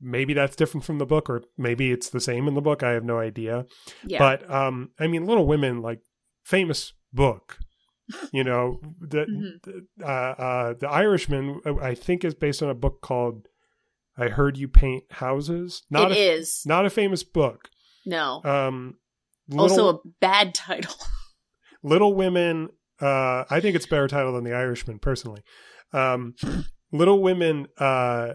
maybe that's different from the book or maybe it's the same in the book i have no idea yeah. but um i mean little women like famous book you know the [laughs] Mhm. uh uh the irishman uh, i think is based on a book called i heard you paint houses not it a, is. not a famous book No. um also a bad title. [laughs] little women uh i think it's a better title than the irishman personally um little women uh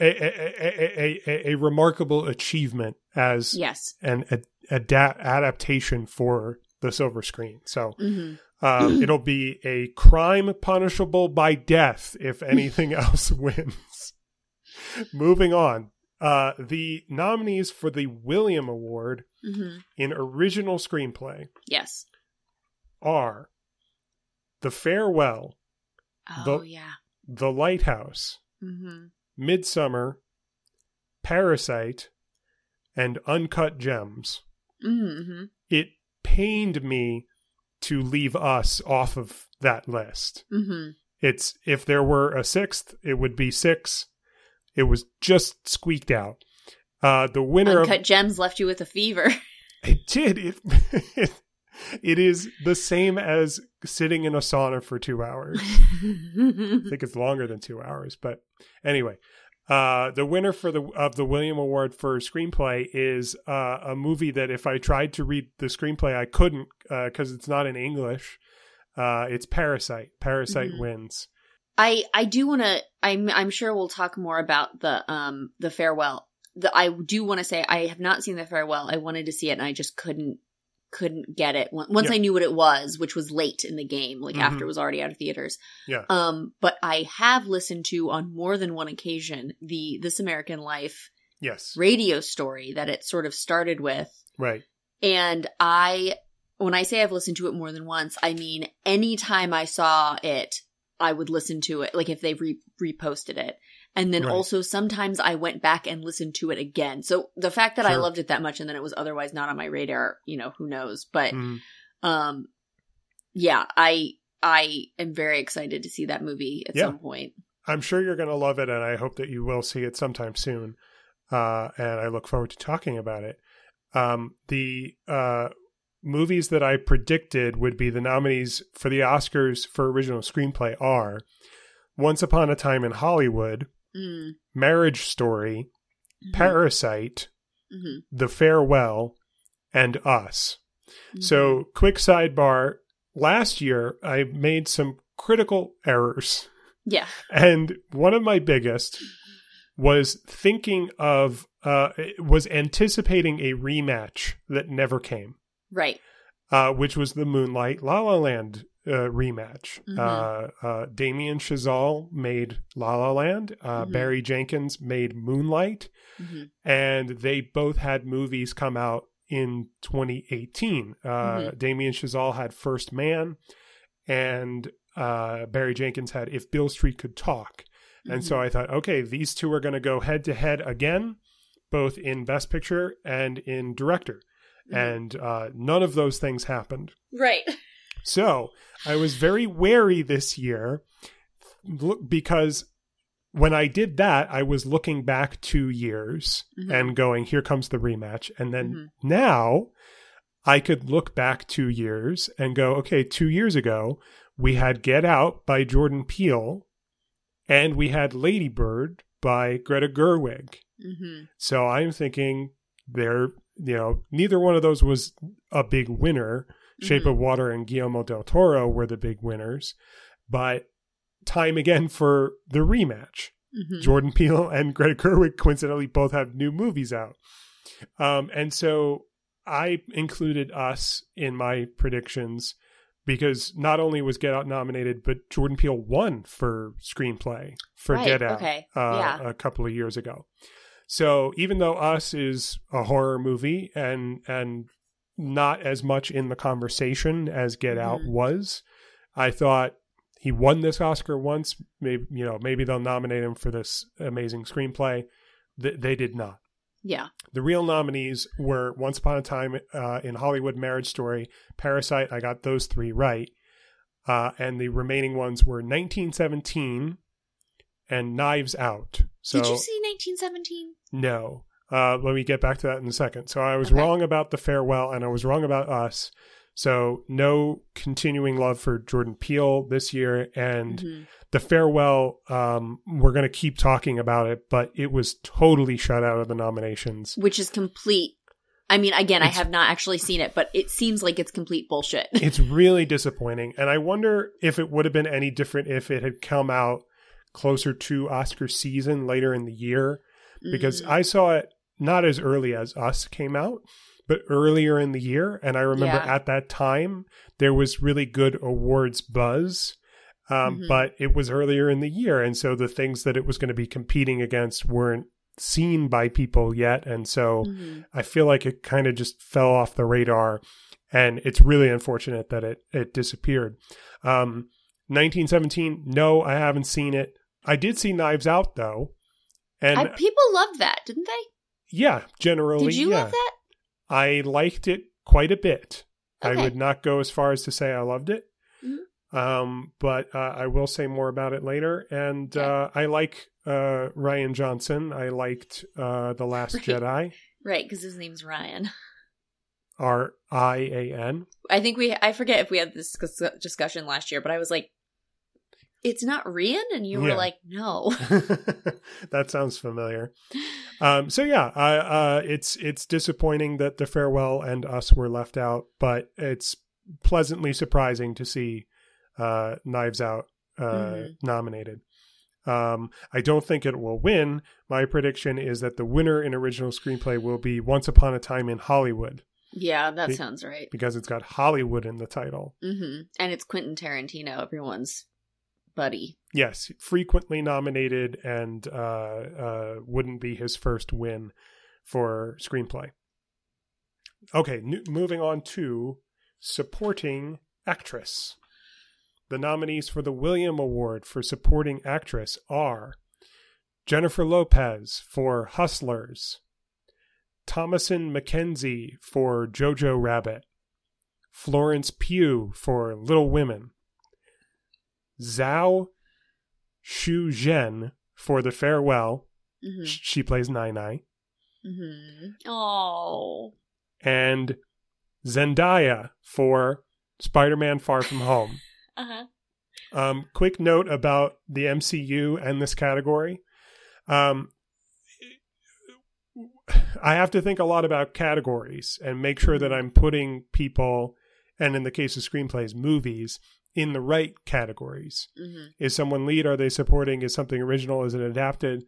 a, a, a, a, a remarkable achievement as yes. an ad- ada- adaptation for the silver screen. So hmm um, [clears throat] it'll be a crime punishable by death if anything [laughs] else wins. Moving on. Uh, the nominees for the William Award hmm in original screenplay Yes. are The Farewell, Oh The- yeah. The Lighthouse, hmm Midsommar, Parasite, and Uncut Gems. hmm it pained me to leave us off of that list. hmm It's if there were a sixth, it would be six. It was just squeaked out. Uh, the winner Uncut of Gems left you with a fever. [laughs] it did it, [laughs] it is the same as sitting in a sauna for two hours. I think it's longer than two hours, but anyway, uh, the winner for the of the William Award for screenplay is uh, a movie that if I tried to read the screenplay, I couldn't because it's not in English. Uh, it's Parasite. Parasite Mhm. wins. I I do want to. I'm I'm sure we'll talk more about the um the farewell. The I do want to say I have not seen the farewell. I wanted to see it and I just couldn't couldn't get it Once- Yeah. I knew what it was, which was late in the game, like Mhm. after it was already out of theaters. Yeah. Um, but I have listened to on more than one occasion the This American Life Yes. radio story that it sort of started with. Right. And I, when I say I've listened to it more than once, I mean anytime I saw it, I would listen to it, like if they re- reposted it. And then Right. also sometimes I went back and listened to it again. So the fact that I loved it that much and then it was otherwise not on my radar, you know, who knows? But, Mm. um, yeah, I, I am very excited to see that movie at Yeah. some point. I'm sure you're going to love it, and I hope that you will see it sometime soon. Uh, and I look forward to talking about it. Um, the uh, movies that I predicted would be the nominees for the Oscars for original screenplay are Once Upon a Time in Hollywood, Mm, Marriage Story, mhm, Parasite, mhm, The Farewell, and Us. mhm. So, quick sidebar last year, I made some critical errors. yeah. And one of my biggest was thinking of, uh, was anticipating a rematch that never came, Right. uh, which was the Moonlight La La Land uh, rematch. Mhm. Uh, uh, Damien Chazelle made La La Land, uh, Mhm. Barry Jenkins made Moonlight, hmm and they both had movies come out in 2018. Uh, Mhm. Damien Chazelle had First Man, and uh, Barry Jenkins had If Beale Street Could Talk. And so I thought, okay, these two are going to go head to head again, both in Best Picture and in Director. Mhm. And uh, none of those things happened. Right. [laughs] So I was very wary this year because when I did that, I was looking back two years Mhm. and going, here comes the rematch. And then Mhm. now I could look back two years and go, okay, two years ago, we had Get Out by Jordan Peele and we had Lady Bird by Greta Gerwig. hmm So I'm thinking they're, you know, neither one of those was a big winner. Shape Mhm. of Water and Guillermo del Toro were the big winners, but time again for the rematch. hmm Jordan Peele and Greta Gerwig coincidentally both have new movies out. Um, and so I included us in my predictions because not only was Get Out nominated, but Jordan Peele won for screenplay for Right, Get Out okay, uh, yeah. a couple of years ago. So even though Us is a horror movie and and not as much in the conversation as Get Out Mhm. was, I thought he won this Oscar once. Maybe you know maybe they'll nominate him for this amazing screenplay. Th- they did not. Yeah. The real nominees were Once Upon a Time uh, in Hollywood, Marriage Story, Parasite. I got those three right. Uh, and the remaining ones were 1917 and Knives Out. So Did you see 1917? no. Uh, let me get back to that in a second. So I was Okay. wrong about the farewell, and I was wrong about us. So no continuing love for Jordan Peele this year, and Mhm. the farewell. Um, we're going to keep talking about it, but it was totally shut out of the nominations. Which is complete. I mean, again, I have not actually seen it, but it seems like it's complete bullshit. [laughs] it's really disappointing, and I wonder if it would have been any different if it had come out closer to Oscar season later in the year. Because Mhm. I saw it not as early as Us came out, but earlier in the year. And I remember Yeah. at that time, there was really good awards buzz. Um, Mhm. But it was earlier in the year. And so the things that it was going to be competing against weren't seen by people yet. And so Mhm. I feel like it kind of just fell off the radar. And it's really unfortunate that it, it disappeared. Um, 1917, no, I haven't seen it. I did see Knives Out, though. And I, people loved that, didn't they? yeah, generally. Did you yeah. love that? I liked it quite a bit. I would not go as far as to say I loved it. Mhm. Um, but uh, I will say more about it later. And Okay. uh, I like uh, Rian Johnson. I liked uh, The Last Right. Jedi, Right, because his name's Rian. R I A N. I think we, I forget if we had this discussion last year, but I was like, it's not Rian? And you were Yeah. like, no. [laughs] [laughs] that sounds familiar. Um, so yeah, I, uh, it's it's disappointing that the farewell and us were left out, but it's pleasantly surprising to see uh, Knives Out uh, Mhm. nominated. Um, I don't think it will win. My prediction is that the winner in original screenplay will be Once Upon a Time in Hollywood yeah, that Be- sounds right. because it's got Hollywood in the title. hmm And it's Quentin Tarantino, everyone's buddy. Yes, frequently nominated and uh, uh, wouldn't be his first win for screenplay. Okay, n- moving on to supporting actress. The nominees for the William Award for supporting actress are Jennifer Lopez for Hustlers, Thomasin McKenzie for Jojo Rabbit, Florence Pugh for Little Women, Zhao Shu Zhen for The Farewell. hmm Sh- She plays Nai Nai. hmm Oh. And Zendaya for Spider Man Far From [laughs] Home. Uh-huh. Um, quick note about the MCU and this category. Um, I have to think a lot about categories and make sure that I'm putting people, and in the case of screenplays, movies, in the right categories. hmm Is someone lead? Are they supporting? Is something original? Is it adapted?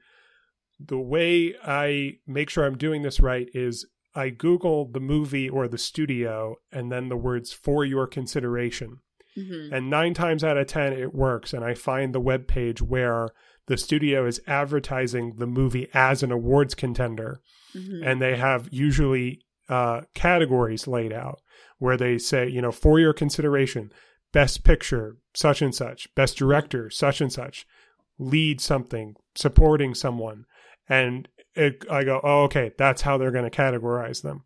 The way I make sure I'm doing this right is I Google the movie or the studio and then the words for your consideration. hmm And nine times out of 10, it works. And I find the web page where the studio is advertising the movie as an awards contender. hmm And they have usually uh, categories laid out where they say, you know, for your consideration, best picture, such and such, best director, such and such, lead something, supporting someone. And it, I go, oh, okay, that's how they're going to categorize them.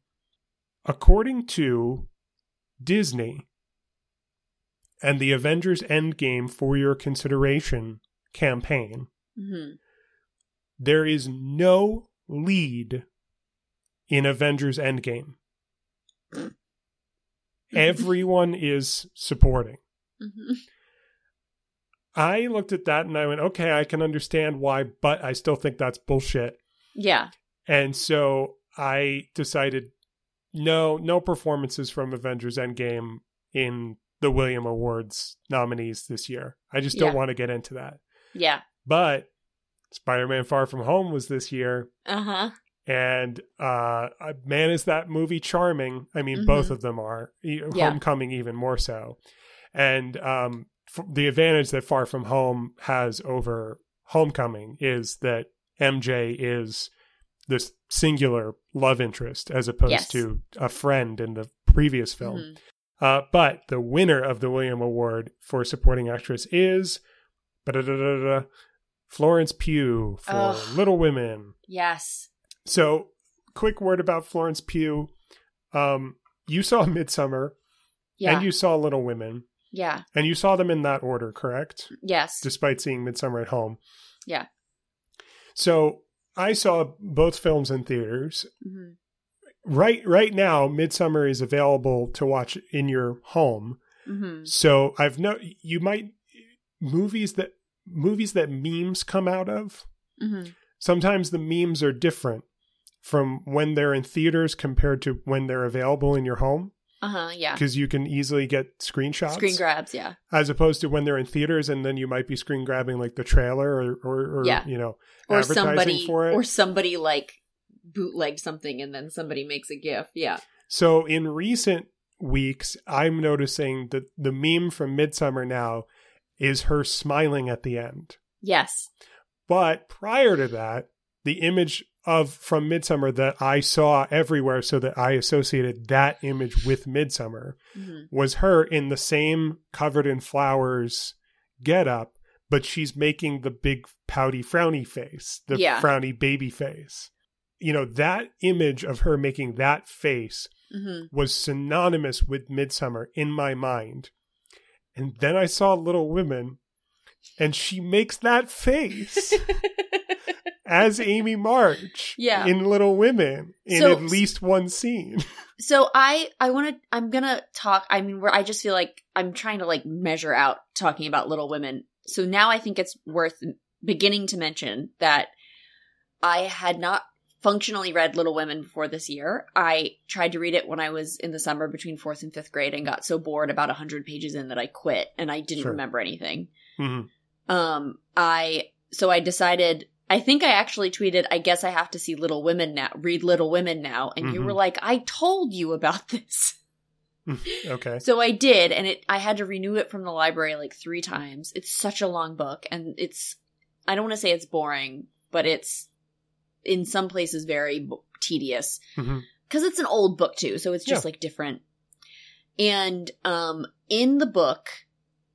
According to Disney, and the Avengers Endgame for your consideration campaign, hmm there is no lead in Avengers Endgame. [clears throat] Everyone is supporting. hmm I looked at that and I went, okay, I can understand why, but I still think that's bullshit. Yeah. And so I decided no, no performances from Avengers Endgame in the William Awards nominees this year. I just don't Yeah. want to get into that. Yeah. But Spider Man Far From Home was this year. Uh huh. And uh, man, is that movie charming? I mean, Mhm. both of them are. Yeah. Homecoming even more so. And um, f- the advantage that Far From Home has over Homecoming is that MJ is this singular love interest as opposed Yes. to a friend in the previous film. Mhm. Uh, but the winner of the William Award for supporting actress is Florence Pugh for. Little Women. Yes. So, quick word about Florence Pugh. Um, you saw [laughs] Midsommar Yeah. and you saw Little Women, yeah. and you saw them in that order, correct? Yes. Despite seeing Midsommar at home. Yeah. So, I saw both films in theaters. hmm Right right now, Midsommar is available to watch in your home. hmm So, I've no you might movies that movies that memes come out of hmm sometimes the memes are different from when they're in theaters compared to when they're available in your home Uh huh. Yeah. because you can easily get screenshots Screen grabs. Yeah. as opposed to when they're in theaters and then you might be screen grabbing like the trailer or or, or Yeah. you know or advertising somebody for it or somebody like bootleg something and then somebody makes a gif yeah so in recent weeks i'm noticing that the meme from midsommar now is her smiling at the end Yes. But prior to that, the image of from Midsommar that I saw everywhere, so that I associated that image with Midsommar, hmm was her in the same covered in flowers get up, but she's making the big pouty frowny face, the Yeah. frowny baby face. You know, that image of her making that face hmm was synonymous with Midsommar in my mind. And then I saw Little Women, and she makes that [laughs] face as Amy March Yeah. in Little Women in So- at least one scene. [laughs] So I I want to I'm gonna talk. I mean, where I just feel like I'm trying to like measure out talking about Little Women. So now I think it's worth beginning to mention that I had not functionally read Little Women before this year. I tried to read it when I was in the summer between fourth and fifth grade and got so bored about hundred pages in that I quit and I didn't Sure. remember anything. Mhm. Um, I so I decided. I think I actually tweeted. I guess I have to see Little Women now. Read Little Women now, and you Mhm. were like, "I told you about [laughs] this." [laughs] Okay. So I did, and it. I had to renew it from the library like three times. It's such a long book, and it's. I don't want to say it's boring, but it's in some places very b- tedious because it's an old book too. So it's just Yeah. like different. And um, in the book,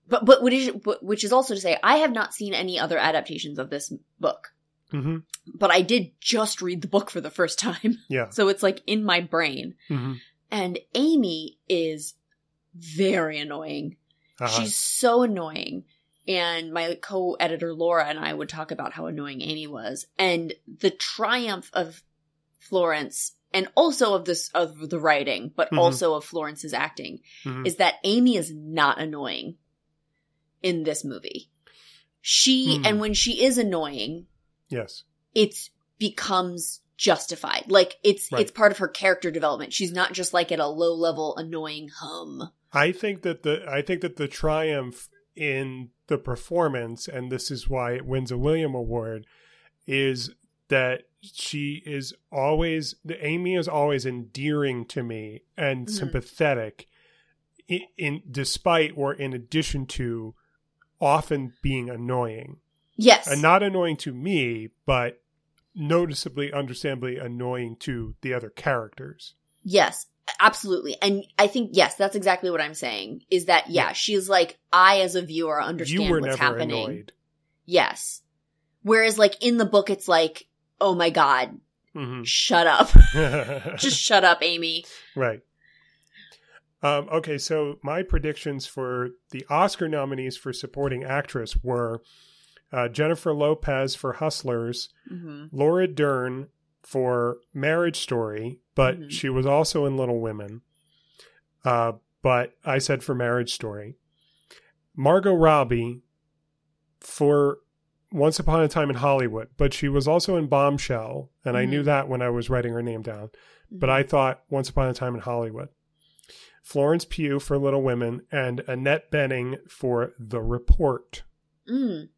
but but which is but- which is also to say, I have not seen any other adaptations of this book, hmm but I did just read the book for the first time, [laughs] Yeah. so it's like in my brain. hmm And Amy is very annoying. Uh-huh. She's so annoying. And my co-editor Laura and I would talk about how annoying Amy was and the triumph of Florence and also of this of the writing, but Mhm. also of Florence's acting Mhm. is that Amy is not annoying in this movie. She Hmm. and when she is annoying, yes. it's becomes justified. Like it's Right. it's part of her character development. She's not just like at a low level annoying hum. I think that the I think that the triumph in the performance, and this is why it wins a William Award, is that she is always the Amy is always endearing to me and Mhm. sympathetic, in, in despite or in addition to often being annoying, Yes. and not annoying to me, but noticeably, understandably annoying to the other characters. Yes, absolutely. And I think yes, that's exactly what I'm saying. Is that yeah, Yeah. she's like I as a viewer understand you were what's never happening. annoyed. Yes. Whereas like in the book it's like, "Oh my god, mm-hmm. [laughs] shut up. [laughs] Just shut up, Amy." Right. Um, okay, so my predictions for the Oscar nominees for supporting actress were uh, Jennifer Lopez for Hustlers, hmm Laura Dern for Marriage Story, but Mhm. she was also in Little Women. Uh, but I said for Marriage Story. Margot Robbie for Once Upon a Time in Hollywood, but she was also in Bombshell, and I knew Mhm. that when I was writing her name down. Mm-hmm. But I thought Once Upon a Time in Hollywood. Florence Pugh for Little Women, and Annette Bening for The Report. Mm.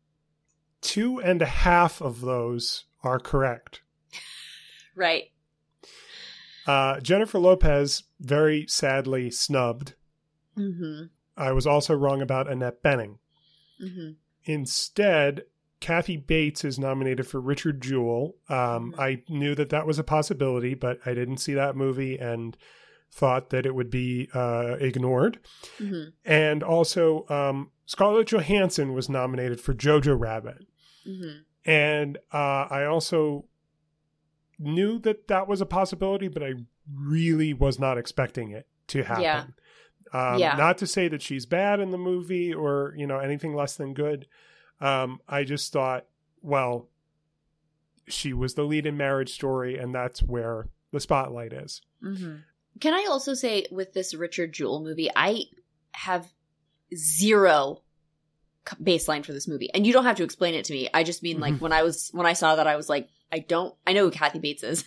Two and a half of those are correct. Right. Uh, Jennifer Lopez, very sadly snubbed. hmm I was also wrong about Annette Bening. hmm Instead, Kathy Bates is nominated for Richard Jewell. Um, Mhm. I knew that that was a possibility, but I didn't see that movie and thought that it would be uh, ignored. hmm And also, um, Scarlett Johansson was nominated for Jojo Rabbit. Hmm And uh, I also knew that that was a possibility, but I really was not expecting it to happen. Yeah. Um, Yeah. Not to say that she's bad in the movie or you know anything less than good. Um, I just thought, well, she was the lead in Marriage Story, and that's where the spotlight is. hmm Can I also say with this Richard Jewell movie, I have zero baseline for this movie, and you don't have to explain it to me. I just mean like Mhm. when I was when I saw that, I was like, I don't. I know who Kathy Bates is.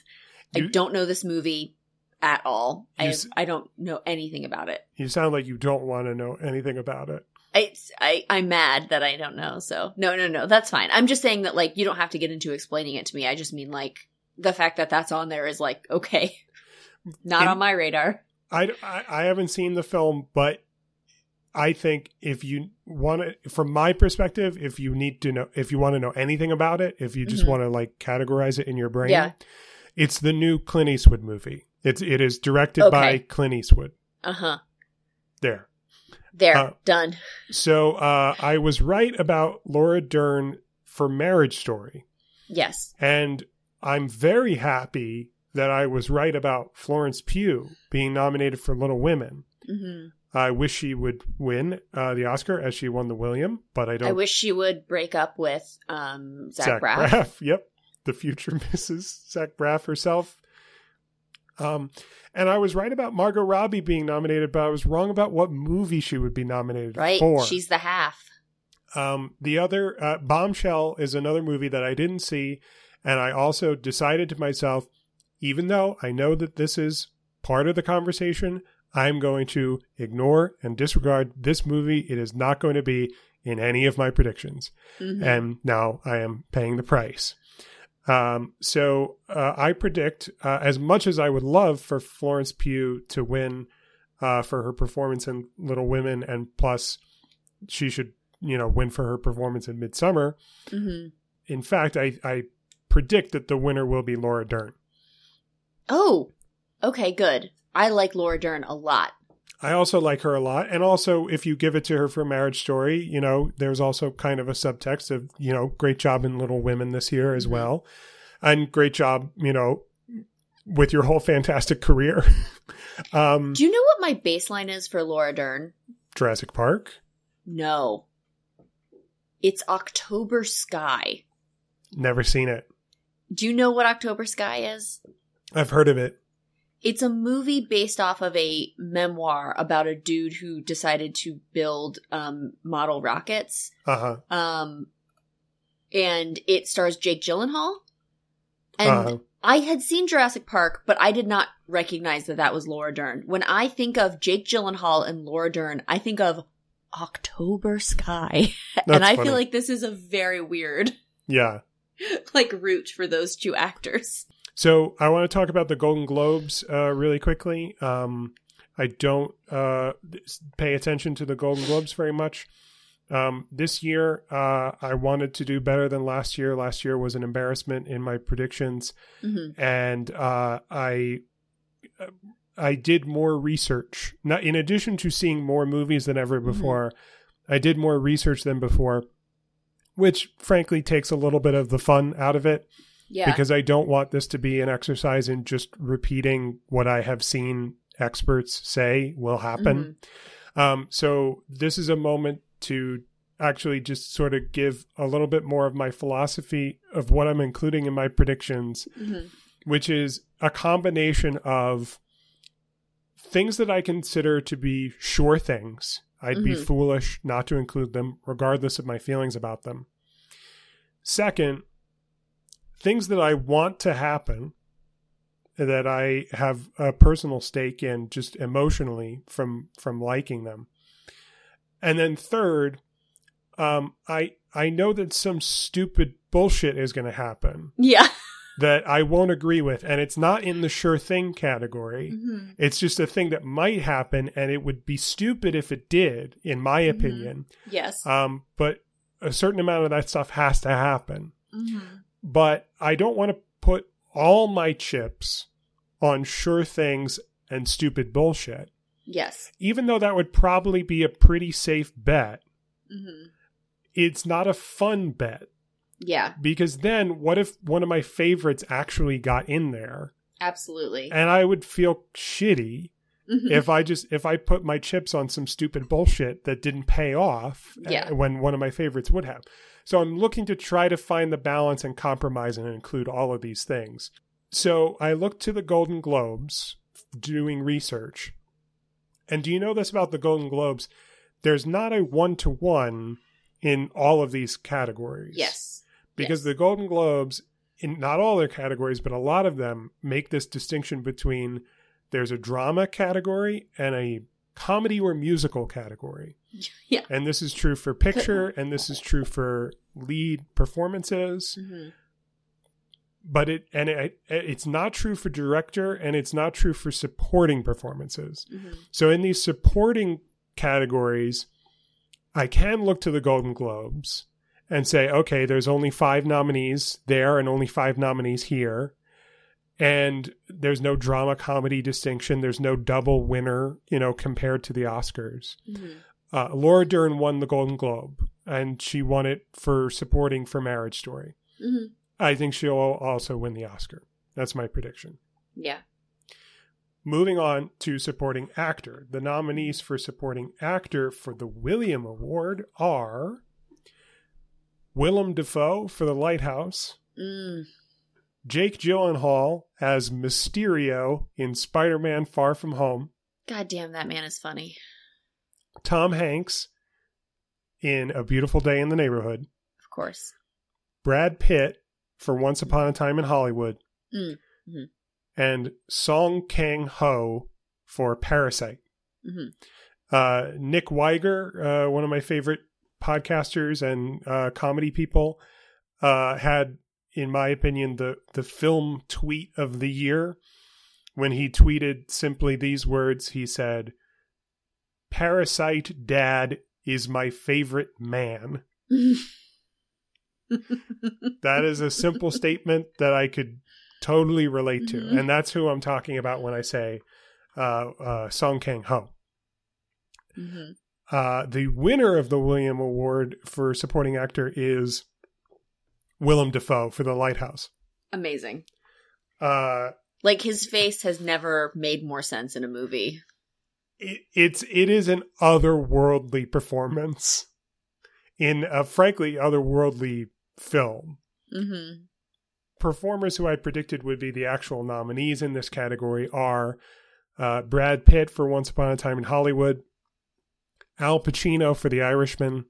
I You- don't know this movie at all. I have, I don't know anything about it. You sound like you don't want to know anything about it. I, I I'm mad that I don't know. So no, no, no, that's fine. I'm just saying that like you don't have to get into explaining it to me. I just mean like the fact that that's on there is like okay, [laughs] not In- on my radar. I, I, I haven't seen the film, but I think if you want to, from my perspective, if you need to know, if you want to know anything about it, if you just Mhm. want to like categorize it in your brain, Yeah. it's the new Clint Eastwood movie. It's it is directed by Clint Eastwood. Uh huh. There. There, Uh, done. So uh, I was right about Laura Dern for Marriage Story, Yes. and I'm very happy that I was right about Florence Pugh being nominated for Little Women. hmm I wish she would win uh, the Oscar as she won the William, but I don't. I wish she would break up with um Zach, Braff. [laughs] Yep, the future [laughs] Mrs. Zach Braff herself. Um, and I was right about Margot Robbie being nominated, but I was wrong about what movie she would be nominated Right? for. She's the half. Um, the other uh, Bombshell is another movie that I didn't see, and I also decided to myself, even though I know that this is part of the conversation, I'm going to ignore and disregard this movie. It is not going to be in any of my predictions, Mhm. and now I am paying the price. Um, so uh, I predict, uh, as much as I would love for Florence Pugh to win uh, for her performance in Little Women, and plus she should, you know, win for her performance in Midsommar. Mhm. In fact, I, I predict that the winner will be Laura Dern. Oh, okay, good. I like Laura Dern a lot. I also like her a lot. And also, if you give it to her for Marriage Story, you know, there's also kind of a subtext of, you know, great job in Little Women this year as Mhm. well. And great job, you know, with your whole fantastic career. [laughs] um, Do you know what my baseline is for Laura Dern? Jurassic Park. No. It's October Sky. Never seen it. Do you know what October Sky is? I've heard of it. It's a movie based off of a memoir about a dude who decided to build um, model rockets. Uh huh. Um, and it stars Jake Gyllenhaal. And Uh-huh. I had seen Jurassic Park, but I did not recognize that that was Laura Dern. When I think of Jake Gyllenhaal and Laura Dern, I think of October Sky. [laughs] and I funny. feel like this is a very weird Yeah. [laughs] like route for those two actors. So I want to talk about the Golden Globes uh, really quickly. Um, I don't uh, pay attention to the Golden Globes very much. Um, this year, uh, I wanted to do better than last year. Last year was an embarrassment in my predictions, Mm-hmm. and uh, I I did more research. Not in addition to seeing more movies than ever before, I did more research than before, which frankly takes a little bit of the fun out of it Yeah. because I don't want this to be an exercise in just repeating what I have seen experts say will happen. Um, so this is a moment to actually just sort of give a little bit more of my philosophy of what I'm including in my predictions, Mhm. which is a combination of things that I consider to be sure things. I'd be Mhm. foolish not to include them, regardless of my feelings about them. Second, things that I want to happen that I have a personal stake in just emotionally from from liking them. And then third, um, I I know that some stupid bullshit is going to happen Yeah. [laughs] that I won't agree with, and it's not in the sure thing category. Mhm. It's just a thing that might happen, and it would be stupid if it did, in my Mhm. opinion. Yes. Um, but a certain amount of that stuff has to happen. Mhm. But I don't want to put all my chips on sure things and stupid bullshit, Yes. even though that would probably be a pretty safe bet. Mhm. It's not a fun bet Yeah. because then what if one of my favorites actually got in there Absolutely. and I would feel shitty Mhm. if I just if I put my chips on some stupid bullshit that didn't pay off Yeah. when one of my favorites would have. So I'm looking to try to find the balance and compromise and include all of these things. So I looked to the Golden Globes doing research. And do you know this about the Golden Globes? There's not a one to one in all of these categories. yes. Because Yes. the Golden Globes, in not all their categories, but a lot of them make this distinction between there's a drama category and a comedy or musical category. [laughs] Yeah. And this is true for picture and this is true for lead performances, Mhm. but it and it, it's not true for director and it's not true for supporting performances. Mhm. So in these supporting categories, I can look to the Golden Globes and say, okay, there's only five nominees there and only five nominees here. And there's no drama comedy distinction. There's no double winner, you know, compared to the Oscars. Mhm. Uh, Laura Dern won the Golden Globe and she won it for supporting for Marriage Story. Mhm. I think she'll also win the Oscar. That's my prediction. Yeah. Moving on to supporting actor. The nominees for supporting actor for the William Award are Willem Dafoe for The Lighthouse, Mm. Jake Gyllenhaal as Mysterio in Spider-Man Far From Home, God damn, that man is funny. Tom Hanks in A Beautiful Day in the Neighborhood, Of course. Brad Pitt for Once Upon a Time in Hollywood, Mm. Mhm. and Song Kang Ho for Parasite. Mhm. Uh, Nick Wiger, uh, one of my favorite podcasters and uh, comedy people, uh, had, in my opinion, the the film tweet of the year when he tweeted simply these words. He said, "Parasite Dad is my favorite man." [laughs] That is a simple statement that I could totally relate to, Mhm. and that's who I'm talking about when I say uh, uh, Song Kang Ho. Mhm. Uh, the winner of the William Award for supporting actor is Willem Dafoe for The Lighthouse. Amazing. Uh, Like his face has never made more sense in a movie. it, it's it is an otherworldly performance in a frankly otherworldly film. Mm-hmm. Performers who I predicted would be the actual nominees in this category are uh, Brad Pitt for Once Upon a Time in Hollywood, Al Pacino for The Irishman,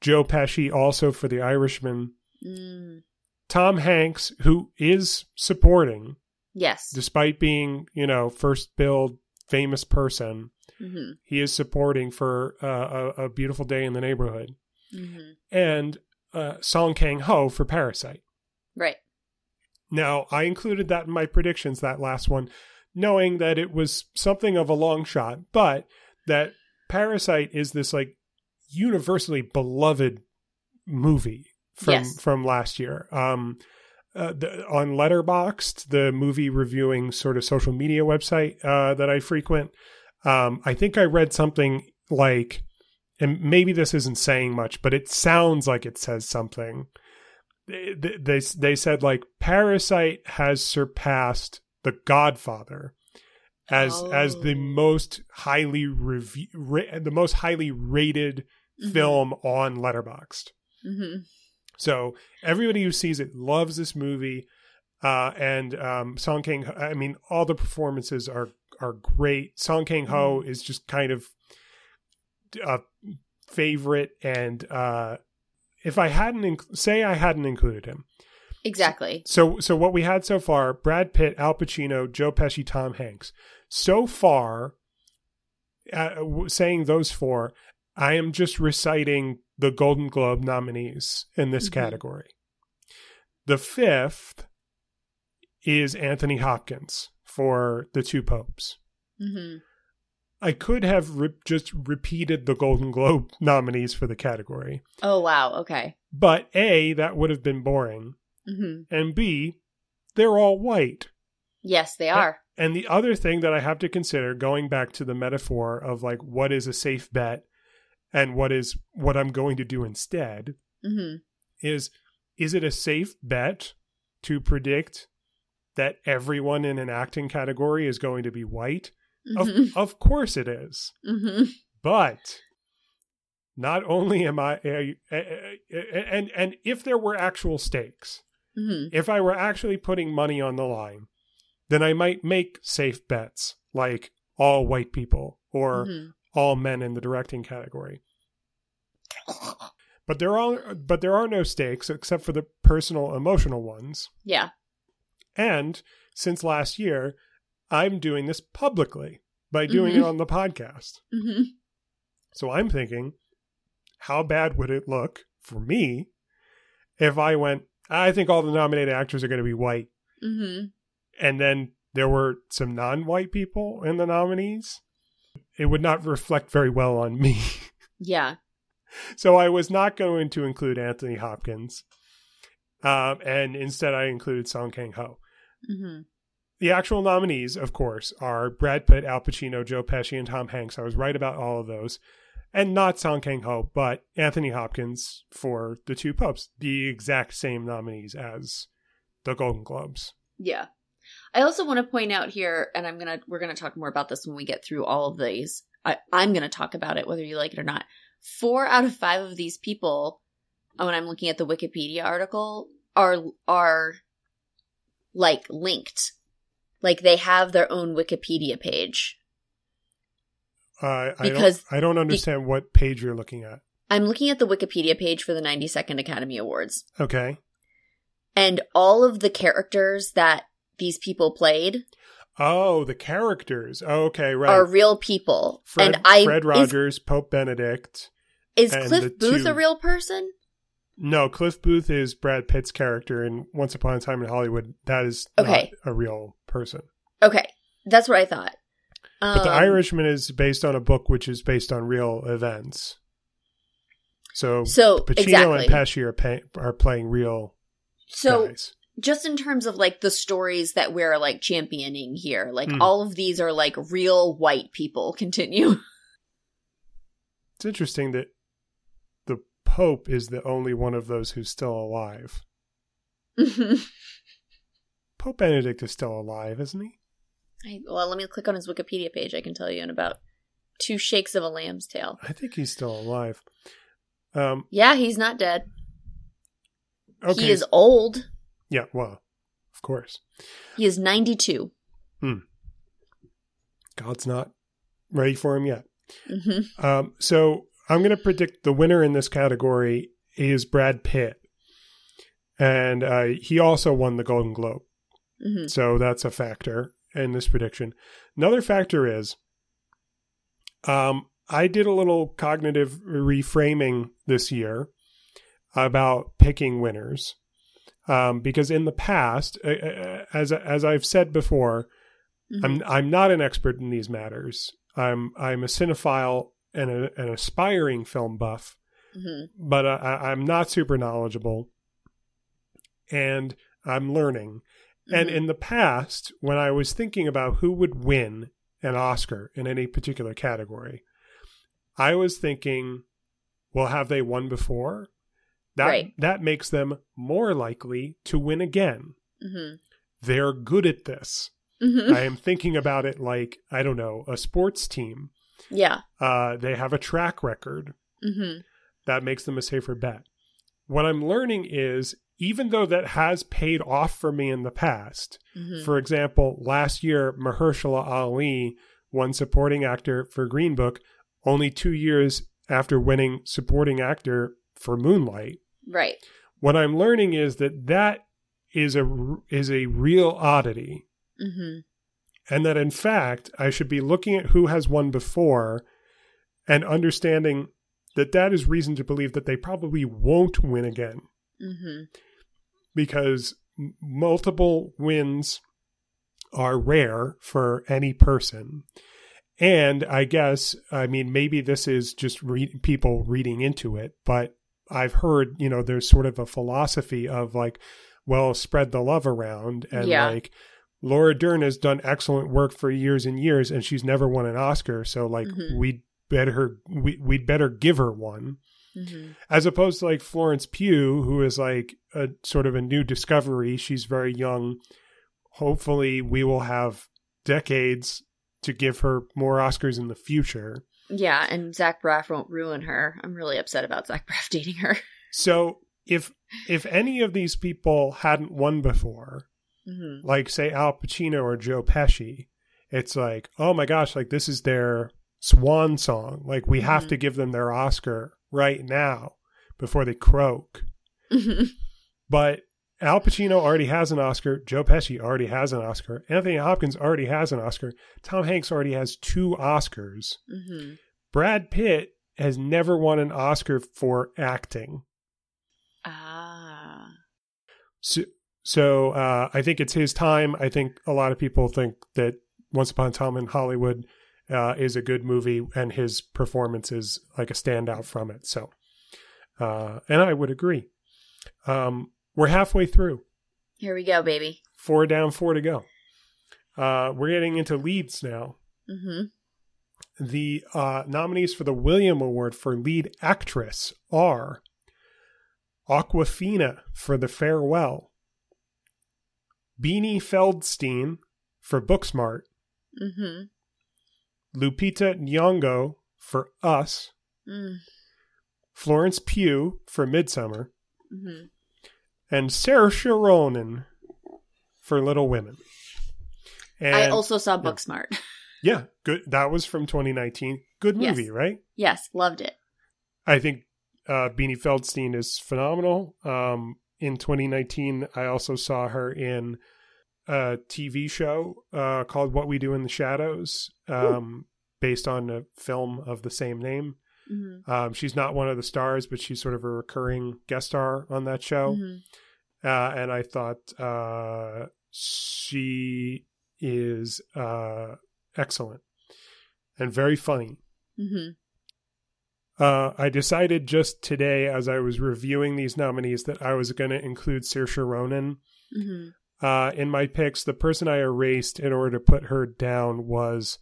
Joe Pesci also for The Irishman, Mm. Tom Hanks, who is supporting, Yes. despite being, you know, first billed famous person, Mm-hmm. he is supporting for uh, a, a Beautiful Day in the Neighborhood, Mm-hmm. and uh, Song Kang Ho for Parasite. Right. Now, I included that in my predictions, that last one, knowing that it was something of a long shot, but that Parasite is this like universally beloved movie from Yes. from last year. Um, uh, the, on Letterboxd, the movie reviewing sort of social media website uh, that I frequent, um, I think I read something like, and maybe this isn't saying much, but it sounds like it says something. They they, they said like Parasite has surpassed The Godfather as as the Oh. most highly review ra- the most highly rated Mhm. film on Letterboxd. hmm So everybody who sees it loves this movie, uh, and um, Song Kang. I mean, all the performances are are great. Song Kang Ho is just kind of a favorite, and uh, if I hadn't inc- say I hadn't included him, Exactly. so so what we had so far: Brad Pitt, Al Pacino, Joe Pesci, Tom Hanks. So far, uh, saying those four, I am just reciting the Golden Globe nominees in this Mhm. category. The fifth is Anthony Hopkins for The Two Popes. hmm I could have re- just repeated the Golden Globe [laughs] nominees for the category, Oh wow. Okay. but A, that would have been boring, hmm and B, they're all white. Yes, they are. And the other thing that I have to consider, going back to the metaphor of like what is a safe bet and what is what I'm going to do instead, hmm is is it a safe bet to predict that everyone in an acting category is going to be white? Of, hmm of course it is. hmm But not only am I, uh, uh, uh, and and if there were actual stakes, hmm if I were actually putting money on the line, then I might make safe bets like all white people or hmm all men in the directing category. But there are but there are no stakes except for the personal emotional ones. Yeah. And since last year, I'm doing this publicly by doing Mhm. it on the podcast. hmm So I'm thinking, how bad would it look for me if I went, I think all the nominated actors are going to be white, hmm and then there were some non white people in the nominees? It would not reflect very well on me. [laughs] Yeah. so I was not going to include Anthony Hopkins. Um, and instead, I included Song Kang Ho. hmm The actual nominees, of course, are Brad Pitt, Al Pacino, Joe Pesci, and Tom Hanks. I was right about all of those. And not Song Kang Ho, but Anthony Hopkins for The Two Popes, the exact same nominees as the Golden Globes. Yeah. I also want to point out here, and I'm gonna we're gonna talk more about this when we get through all of these. I, I'm gonna talk about it whether you like it or not. Four out of five of these people, when I'm looking at the Wikipedia article, are are like linked, like they have their own Wikipedia page. Uh, Because don't, I don't understand what page you're looking at. I'm looking at the Wikipedia page for the 92nd Academy Awards, Okay. and all of the characters that these people played Oh, the characters. Oh, okay, right. are real people. Fred, and I Fred is- Rogers, Pope Benedict. Is Cliff Booth two- a real person? No, Cliff Booth is Brad Pitt's character in Once Upon a Time in Hollywood. That is Okay. not a real person. Okay, that's what I thought. Um, But The Irishman is based on a book which is based on real events. So, So Pacino exactly. and Pesci are, pay, are playing real so guys. Just in terms of like the stories that we're like championing here, like Hmm. all of these are like real white people. [laughs] Continue. It's interesting that the Pope is the only one of those who's still alive. [laughs] Pope Benedict is still alive, isn't he? I, well, let me click on his Wikipedia page. I can tell you in about two shakes of a lamb's tail. I think he's still alive. Um, Yeah, he's not dead. okay. He is old. Yeah, well, of course. He is 92. God's not ready for him yet. hmm Um, so I'm going to predict the winner in this category is Brad Pitt. And uh, he also won the Golden Globe. hmm So that's a factor in this prediction. Another factor is um, I did a little cognitive reframing this year about picking winners. Um, because in the past, as as I've said before, I'm I'm not an expert in these matters. I'm I'm a cinephile and a, an aspiring film buff, hmm but uh, I, I'm not super knowledgeable, and I'm learning. And Mm-hmm. in the past, when I was thinking about who would win an Oscar in any particular category, I was thinking, well, have they won before? That Right. that makes them more likely to win again. hmm They're good at this. Mhm. I am thinking about it like, I don't know, a sports team. yeah. Uh, they have a track record hmm that makes them a safer bet. What I'm learning is, even though that has paid off for me in the past, hmm for example, last year, Mahershala Ali won supporting actor for Green Book only two years after winning supporting actor for Moonlight. Right. What I'm learning is that that is a is a real oddity, hmm and that in fact I should be looking at who has won before and understanding that that is reason to believe that they probably won't win again hmm because multiple wins are rare for any person. And I guess, I mean, maybe this is just re- people reading into it, but I've heard, you know, there's sort of a philosophy of like, well, spread the love around. And Yeah. like, Laura Dern has done excellent work for years and years, and she's never won an Oscar. So, like, Mhm. we'd better, we, we'd better give her one hmm as opposed to like Florence Pugh, who is like a sort of a new discovery. She's very young. Hopefully, we will have decades to give her more Oscars in the future. Yeah, and Zach Braff won't ruin her. I'm really upset about Zach Braff [laughs] dating her. So, if if any of these people hadn't won before, hmm like say Al Pacino or Joe Pesci, it's like, oh my gosh, like this is their swan song. Like we have Mhm. to give them their Oscar right now before they croak. hmm [laughs] But Al Pacino already has an Oscar. Joe Pesci already has an Oscar. Anthony Hopkins already has an Oscar. Tom Hanks already has two Oscars. hmm Brad Pitt has never won an Oscar for acting. Ah. So, so uh, I think it's his time. I think a lot of people think that Once Upon a Time in Hollywood uh, is a good movie, and his performance is like a standout from it. So, uh, and I would agree. Um, we're halfway through. Here we go, baby. Four down, four to go. Uh, we're getting into leads now. hmm The uh, nominees for the William Award for lead actress are Awkwafina for The Farewell, Beanie Feldstein for Booksmart, hmm Lupita Nyong'o for Us, Mm. Florence Pugh for Midsommar, hmm and Saoirse Ronan for Little Women. And I also saw Booksmart. [laughs] yeah, good. That was from 2019. Good Yes. movie, right? yes, loved it. I think uh, Beanie Feldstein is phenomenal. Um, in 2019, I also saw her in a TV show uh, called What We Do in the Shadows, um, based on a film of the same name. hmm Um, she's not one of the stars, but she's sort of a recurring guest star on that show. hmm Uh, and I thought uh, she is uh, excellent and very funny. hmm Uh, I decided just today, as I was reviewing these nominees, that I was going to include Saoirse Ronan hmm uh, in my picks. The person I erased in order to put her down was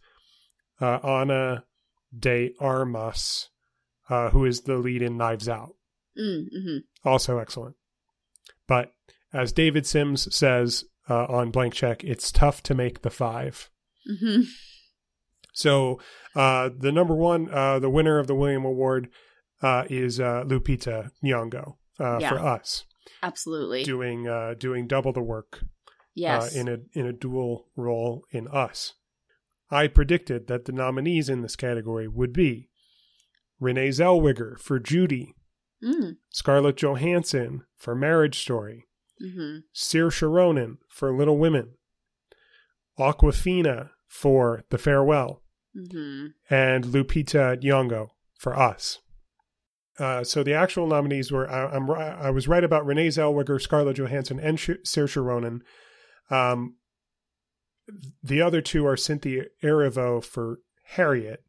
uh, Ana de Armas, uh, who is the lead in Knives Out. hmm Also excellent. But as David Sims says uh, on Blank Check, it's tough to make the five. hmm So uh, the number one, uh, the winner of the William Award uh, is uh, Lupita Nyong'o uh, Yeah. for us, Absolutely. doing uh, doing double the work yes. uh, in a in a dual role in us. I predicted that the nominees in this category would be Renee Zellweger for Judy, mm. Scarlett Johansson for Marriage Story, hmm Saoirse Ronan for Little Women, Awkwafina for The Farewell, hmm and Lupita Nyong'o for Us. Uh, so the actual nominees were I, I'm I was right about Renee Zellweger, Scarlett Johansson, and Sh- Saoirse Ronan. Um, the other two are Cynthia Erivo for Harriet.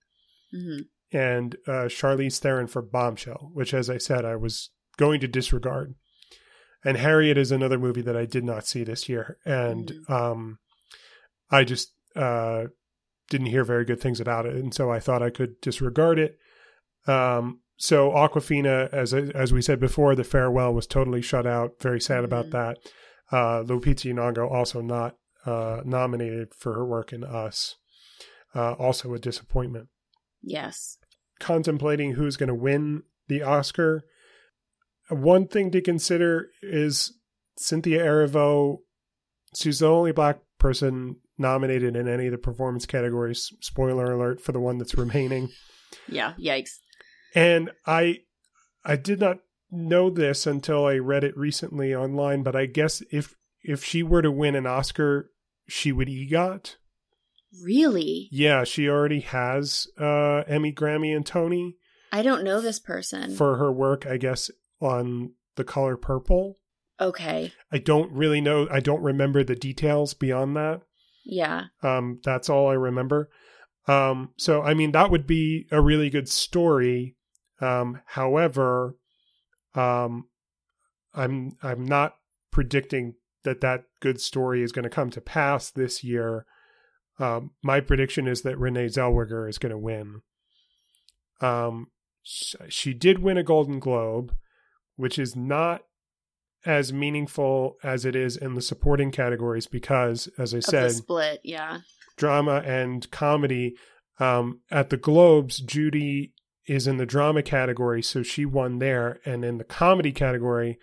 Hmm and uh, Charlize Theron for Bombshell, which, as I said, I was going to disregard. And Harriet is another movie that I did not see this year, and um, I just uh, didn't hear very good things about it, and so I thought I could disregard it. Um, so Awkwafina, as as we said before, the farewell was totally shut out. Very sad about Mhm. that. Uh, Lupita Nyong'o also not uh, nominated for her work in Us. Uh, also a disappointment. Yes. Contemplating who's going to win the Oscar. One thing to consider is Cynthia Erivo. She's the only black person nominated in any of the performance categories. Spoiler alert for the one that's remaining. Yeah. Yikes. And I I did not know this until I read it recently online, but I guess if if she were to win an Oscar, she would EGOT. Really? Yeah, she already has uh Emmy, Grammy, and Tony I don't know this person. for her work, I guess, on The Color Purple. okay. I don't really know I don't remember the details beyond that. Yeah. Um, that's all I remember. Um, so I mean that would be a really good story. Um, however, um, I'm I'm not predicting that that good story is going to come to pass this year. Um, my prediction is that Renee Zellweger is going to win. Um, she did win a Golden Globe, which is not as meaningful as it is in the supporting categories because, as I Of said, the split. Yeah. drama and comedy. Um, at the Globes, Judy is in the drama category, so she won there. And in the comedy category,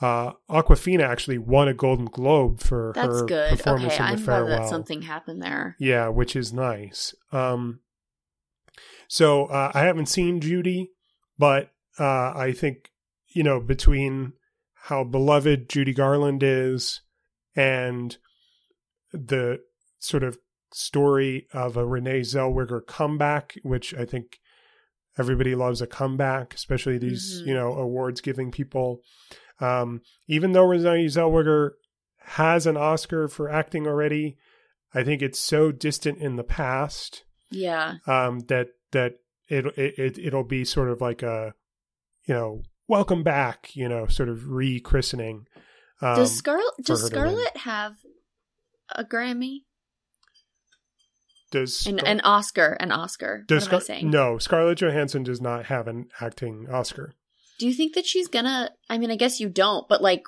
uh, Awkwafina actually won a Golden Globe for That's her good. performance Okay. in I'm The glad Farewell. that something happened there. Yeah, which is nice. Um, so uh, I haven't seen Judy, but uh, I think you know between how beloved Judy Garland is and the sort of story of a Renee Zellweger comeback, which I think everybody loves a comeback, especially these Mhm. you know awards giving people. Um, even though Renee Zellweger has an Oscar for acting already, I think it's so distant in the past Yeah. um, that that it, it it it'll be sort of like a you know welcome back you know sort of rechristening. Um, does Scarlett does. Scarlett have a Grammy? does An, Scar- an Oscar, an Oscar. does what am I Scar- saying? no Scarlett Johansson does not have an acting Oscar. Do you think that she's gonna? I mean, I guess you don't, but like,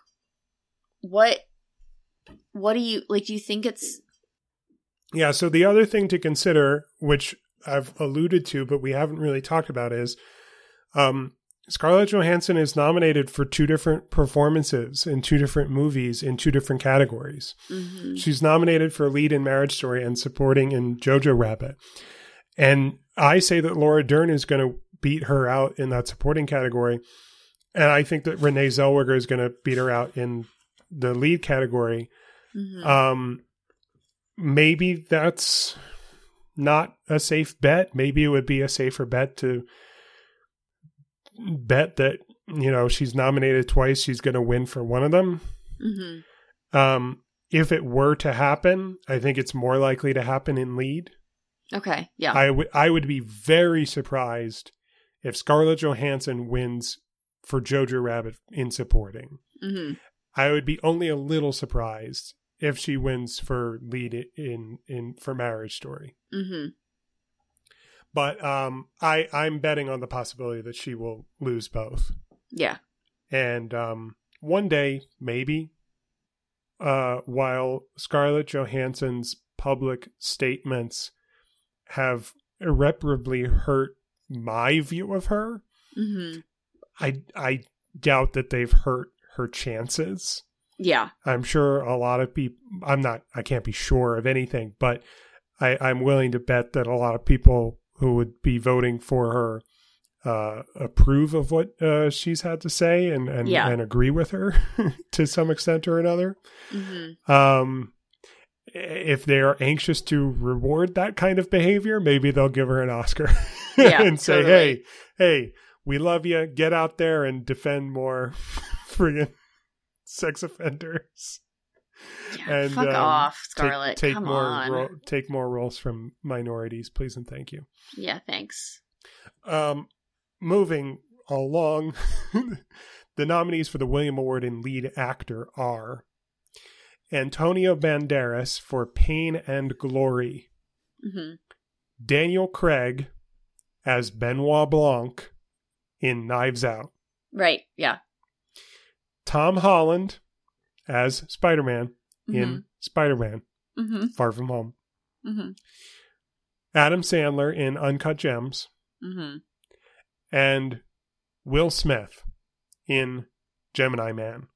what? What do you like? Do you think it's Yeah. So the other thing to consider, which I've alluded to, but we haven't really talked about, is um, Scarlett Johansson is nominated for two different performances in two different movies in two different categories. mhm. She's nominated for lead in Marriage Story and supporting in Jojo Rabbit. And I say that Laura Dern is going to beat her out in that supporting category. And I think that Renee Zellweger is going to beat her out in the lead category. Mhm. Um, maybe that's not a safe bet. Maybe it would be a safer bet to bet that, you know, she's nominated twice, she's going to win for one of them. Mhm. Um, if it were to happen, I think it's more likely to happen in lead. Okay. Yeah. I would I would be very surprised if Scarlett Johansson wins for Jojo Rabbit in supporting. hmm I would be only a little surprised if she wins for lead in in for Marriage Story. hmm But um, I I'm betting on the possibility that she will lose both. Yeah. and um, one day maybe uh, while scarlett johansson's public statements have irreparably hurt my view of her hmm i i doubt that they've hurt her chances Yeah. i'm sure a lot of people i'm not i can't be sure of anything but i i'm willing to bet that a lot of people who would be voting for her uh, approve of what uh, she's had to say and and, Yeah. and agree with her [laughs] to some extent or another. hmm Um, if they are anxious to reward that kind of behavior, maybe they'll give her an Oscar [laughs] Yeah, [laughs] and say, totally. "Hey, hey, we love you. Get out there and defend more [laughs] friggin' sex offenders. Yeah. And, fuck um, off, Take- Scarlett. take, Come more on. ro- take more roles from minorities, please and thank you." yeah. Thanks. Um, moving along, [laughs] the nominees for the William Award in Lead Actor are Antonio Banderas for Pain and Glory, hmm Daniel Craig as Benoit Blanc in Knives Out, Right. Yeah. Tom Holland as Spider Man hmm in Spider Man, Mm-hmm. Far From Home. Mm-hmm. Adam Sandler in Uncut Gems, Mm-hmm. and Will Smith in Gemini Man.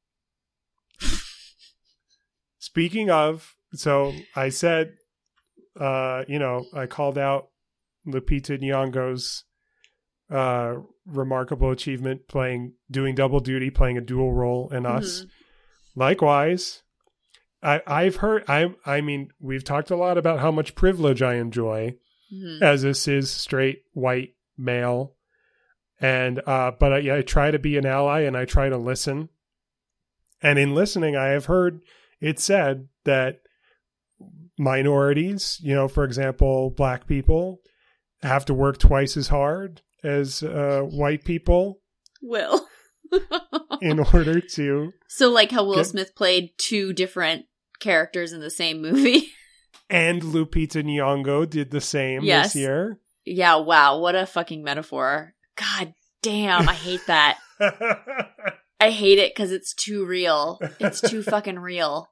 [laughs] Speaking of, so I said, uh, you know, I called out Lupita Nyong'o's uh, remarkable achievement playing, doing double duty, playing a dual role in Us. Likewise, I, I've heard. I, I mean, we've talked a lot about how much privilege I enjoy Mm-hmm. as this is straight white male and uh but I, I try to be an ally and i try to listen and in listening i have heard it said that minorities you know for example black people have to work twice as hard as uh white people Will. [laughs] in order to so like how Will Get- Smith played two different characters in the same movie. [laughs] and lupita nyong'o did the same Yes. this year yeah, wow, what a fucking metaphor. God damn, I hate that. [laughs] I hate it because it's too real. It's too fucking real.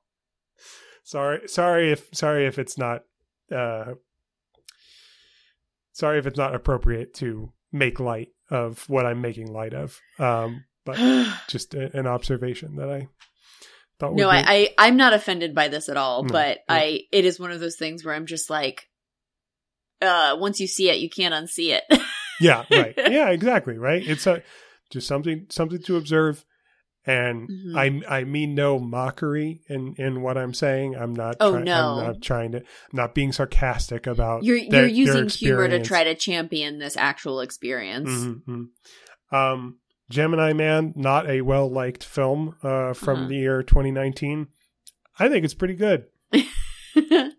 sorry sorry if sorry if it's not uh sorry if it's not appropriate to make light of what i'm making light of um but [sighs] just a, an observation that i thought no, would I, I I'm not offended by this at all, No, but no. I it is one of those things where I'm just like uh once you see it, you can't unsee it. yeah right [laughs] yeah exactly right it's a just something something to observe and Mhm. I I mean no mockery in in what I'm saying. I'm not. Oh, try- no. I'm not trying to. I'm not being sarcastic about. you're their- you're using humor to try to champion this actual experience. Mhm, mhm. Um, Gemini Man, not a well liked film uh, from Uh-huh. the year 2019. I think it's pretty good. [laughs]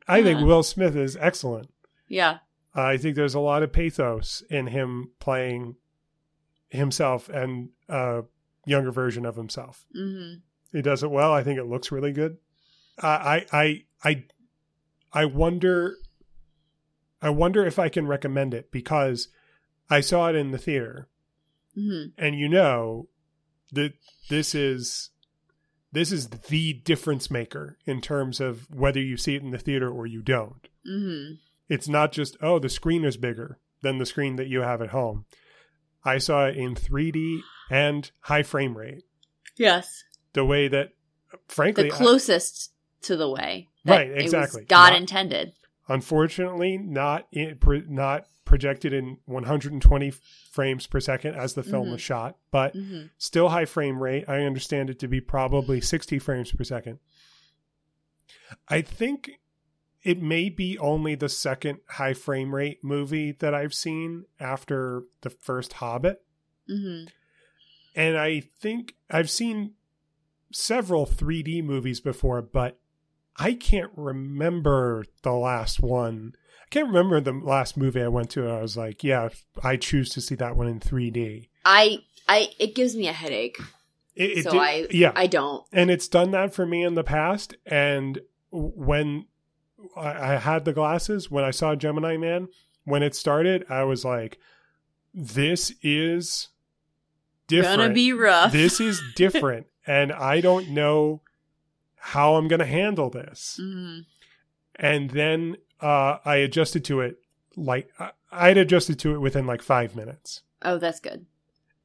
I think Uh-huh. Will Smith is excellent. yeah. I think there's a lot of pathos in him playing himself and a younger version of himself. hmm He does it well. I think it looks really good. I I I I, I wonder. I wonder if I can recommend it because I saw it in the theater hmm and you know that this is this is the difference maker in terms of whether you see it in the theater or you don't. hmm It's not just oh the screen is bigger than the screen that you have at home. I saw it in 3D and high frame rate. Yes. The way that frankly The I- closest to the way. that Right, it was exactly. God Not- intended. unfortunately not in, not projected in 120 frames per second as the film Mhm. was shot, but hmm still high frame rate. I understand it to be probably 60 frames per second. I think it may be only the second high frame rate movie that I've seen after the first Hobbit. hmm And I think I've seen several 3D movies before, but I can't remember the last one. I can't remember the last movie I went to. And I was like, yeah, I choose to see that one in 3D. I I it gives me a headache, It, it so did- I yeah, I don't. and it's done that for me in the past. And when I, I had the glasses, when I saw Gemini Man, when it started, I was like, this is different. Gonna be rough. this is [laughs] different and i don't know how i'm going to handle this Mhm. and then uh, i adjusted to it like I- i'd adjusted to it within like five minutes Oh, that's good.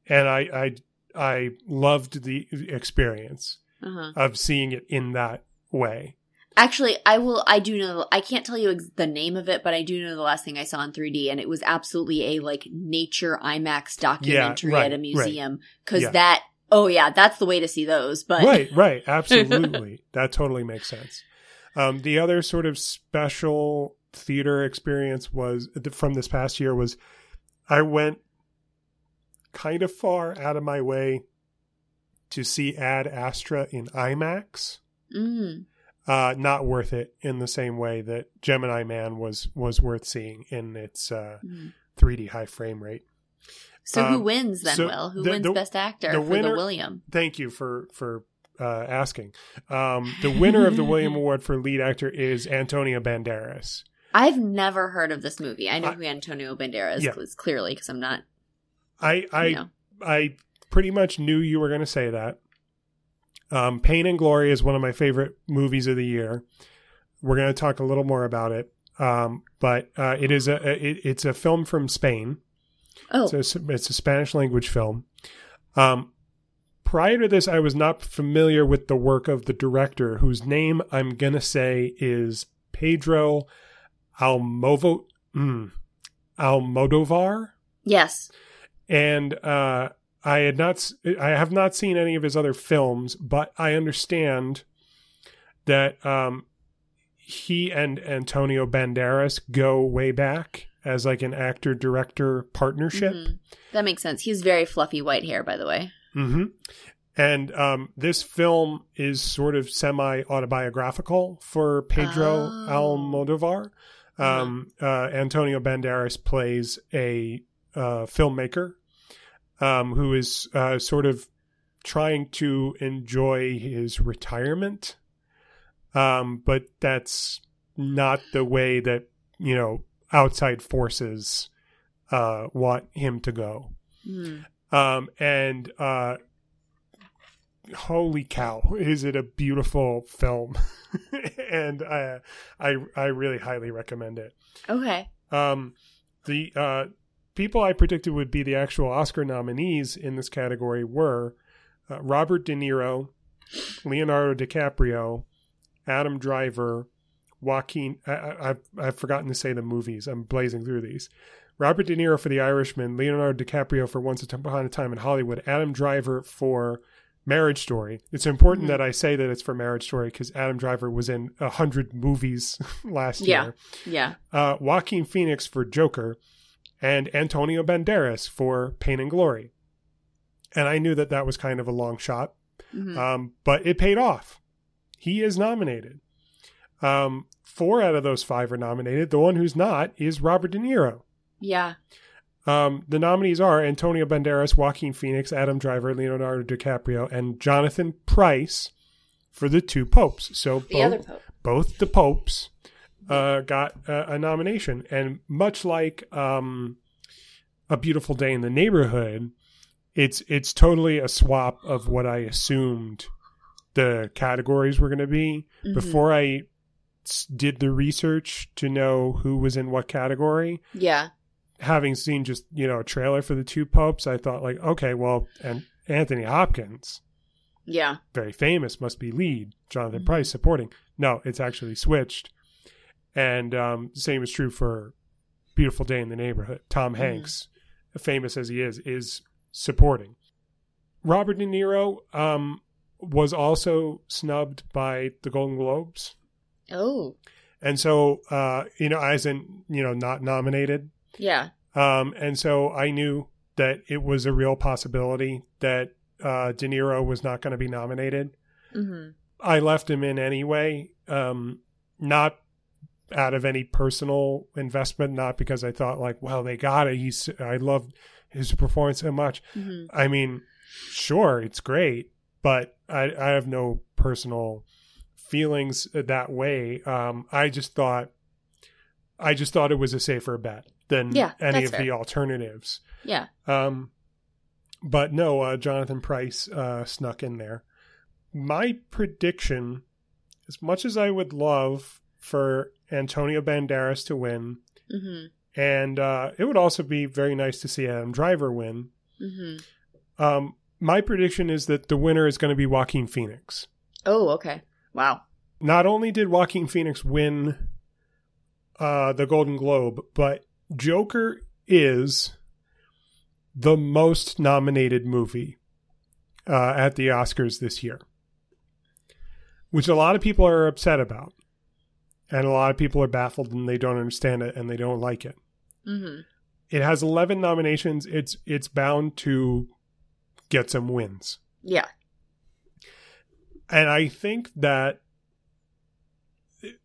and i i i loved the experience Uh-huh. of seeing it in that way Actually, I will. I do know. I can't tell you ex- the name of it, but I do know the last thing I saw in 3D, and it was absolutely a like nature IMAX documentary right, at a museum. Because Yeah. that. Oh yeah, that's the way to see those. But right right [laughs] absolutely that totally makes sense um, the other sort of special theater experience was from this past year was i went kind of far out of my way to see ad astra in imax Mm. Uh, not worth it in the same way that gemini man was was worth seeing in its uh, Mm. 3d high frame rate So who Um, wins then? so Will who the- wins the- Best Actor the for winner- the William? thank you for for uh, asking um, the winner of the william [laughs] award for lead actor is antonio banderas I've never heard of this movie. I know I- who Antonio Banderas Yeah. is clearly because I'm not. I I you know. I pretty much knew you were going to say that. Um, Pain and Glory is one of my favorite movies of the year. We're going to talk a little more about it. Um, but uh, it is a it, it's a film from Spain. Oh, So it's, it's a Spanish language film. Um, prior to this, I was not familiar with the work of the director, whose name I'm gonna say is Pedro Almovo mm, Almodovar, yes. and uh, I had not I have not seen any of his other films, but I understand that um, he and Antonio Banderas go way back as like an actor director partnership. Mhm. That makes sense. He's very fluffy white hair, by the way. hmm And um, this film is sort of semi autobiographical for Pedro Oh. Almodovar. Um, uh, Antonio Banderas plays a uh, filmmaker um, who is uh, sort of trying to enjoy his retirement. Um, but that's not the way that, you know, outside forces uh, want him to go Mhm. um, and uh, holy cow, is it a beautiful film? [laughs] and I, I, I really highly recommend it. Okay. Um, the uh, people I predicted would be the actual Oscar nominees in this category were uh, Robert De Niro, Leonardo DiCaprio, Adam Driver, Joaquin. I, I, I've, forgotten to say the movies. I'm blazing through these. Robert De Niro for The Irishman, Leonardo DiCaprio for Once Upon a Time in Hollywood, Adam Driver for Marriage Story. It's important Mhm. that I say that it's for Marriage Story because Adam Driver was in a hundred movies [laughs] last Yeah. year Yeah. uh, Joaquin Phoenix for Joker, and Antonio Banderas for Pain and Glory. And I knew that that was kind of a long shot, Mhm. um, but it paid off. He is nominated. Um, four out of those five are nominated. The one who's not is Robert De Niro. yeah. Um, the nominees are Antonio Banderas, Joaquin Phoenix, Adam Driver, Leonardo DiCaprio, and Jonathan Pryce for the two popes. So The both, other pope. both the popes uh, got a, a nomination, and much like um, a beautiful day in the neighborhood, it's it's totally a swap of what I assumed the categories were going to be Mhm. before I did the research to know who was in what category. Yeah. Having seen just you know a trailer for the two popes, I thought like, okay, well, and Anthony Hopkins Yeah. very famous, must be lead. Jonathan Mhm. Pryce supporting. No, it's actually switched. And um, same is true for Beautiful Day in the Neighborhood. Tom Mhm. Hanks, famous as he is, is supporting. Robert De Niro um, was also snubbed by the Golden Globes. Oh. And so, uh, you know, as in, you know, not nominated. Yeah. Um, and so I knew that it was a real possibility that uh, De Niro was not going to be nominated. hmm I left him in anyway, um, not out of any personal investment, not because I thought like, well, they got it. He's I loved his performance so much. hmm I mean, sure, it's great, but I, I have no personal feelings that way. Um, I just thought, I just thought it was a safer bet than Yeah, any of the alternatives. Yeah. Um, but no, uh, Jonathan Pryce uh, snuck in there. My prediction, as much as I would love for Antonio Banderas to win, hmm and uh, it would also be very nice to see Adam Driver win. hmm Um, my prediction is that the winner is going to be Joaquin Phoenix. Oh, okay. Wow. Not only did Joaquin Phoenix win uh, the Golden Globe, but Joker is the most nominated movie uh, at the Oscars this year, which a lot of people are upset about. And a lot of people are baffled and they don't understand it and they don't like it. hmm It has 11 nominations. It's it's bound to get some wins. Yeah. And I think that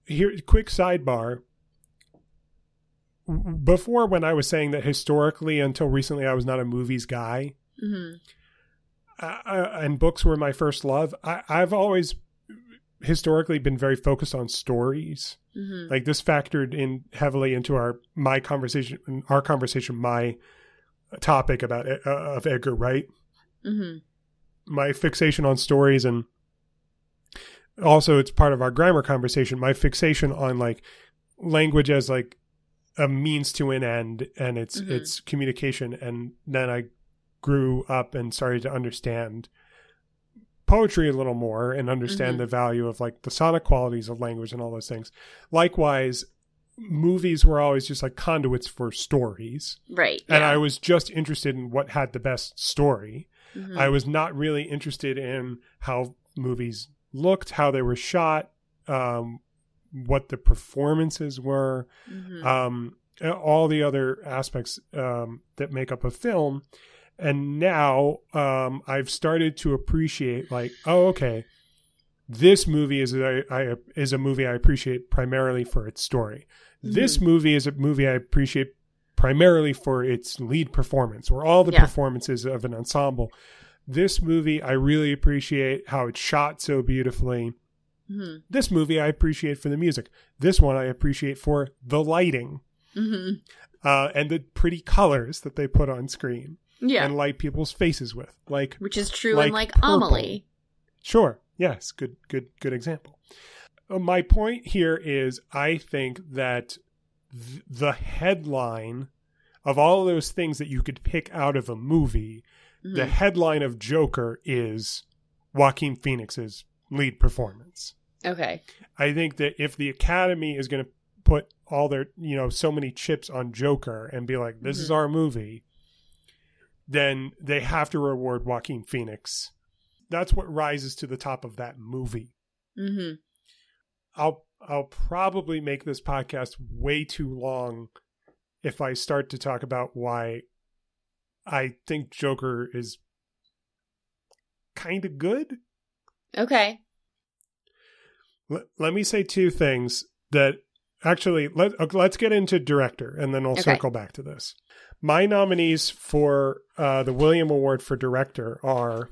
here quick sidebar before when I was saying that historically until recently I was not a movies guy hmm uh, uh, and books were my first love I, I've always historically been very focused on stories. Hmm like this factored in heavily into our my conversation our conversation my topic about uh, of Edgar Wright. Hmm my fixation on stories and also it's part of our grammar conversation. My fixation on like language as like a means to an end and it's Mhm. it's communication. And then I grew up and started to understand poetry a little more and understand Mhm. the value of like the sonic qualities of language and all those things. Likewise, movies were always just like conduits for stories Right. and yeah. I was just interested in what had the best story. Mhm. I was not really interested in how movies looked, how they were shot, um, what the performances were, Mhm. um, all the other aspects um, that make up a film. And now um, I've started to appreciate, like, oh, okay, this movie is a, I, is a movie I appreciate primarily for its story. This movie is a movie I appreciate primarily for its lead performance or all the Yeah. performances of an ensemble. This movie, I really appreciate how it's shot so beautifully. Mhm. This movie, I appreciate for the music. This one, I appreciate for the lighting Mhm. uh, and the pretty colors that they put on screen Yeah. and light people's faces with. Like, Which is true like in like purple. Amelie. Sure. Yes. Good. Good. Good example. Uh, my point here is, I think that th- the headline of all those things that you could pick out of a movie, the Mhm. headline of Joker is Joaquin Phoenix's lead performance. Okay. I think that if the Academy is going to put all their, you know, so many chips on Joker and be like, this is Mhm. our movie, then they have to reward Joaquin Phoenix. That's what rises to the top of that movie. hmm I'll I'll probably make this podcast way too long if I start to talk about why I think Joker is kind of good. Okay. Let, let me say two things that actually let uh, let's get into director and then we'll Okay. circle back to this. My nominees for uh, the William Award for director are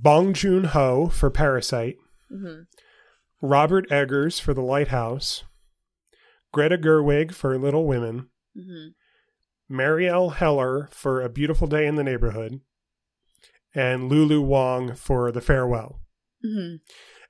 Bong Joon Ho for Parasite, hmm Robert Eggers for The Lighthouse, Greta Gerwig for Little Women, hmm Marielle Heller for A Beautiful Day in the Neighborhood, and Lulu Wang for The Farewell. hmm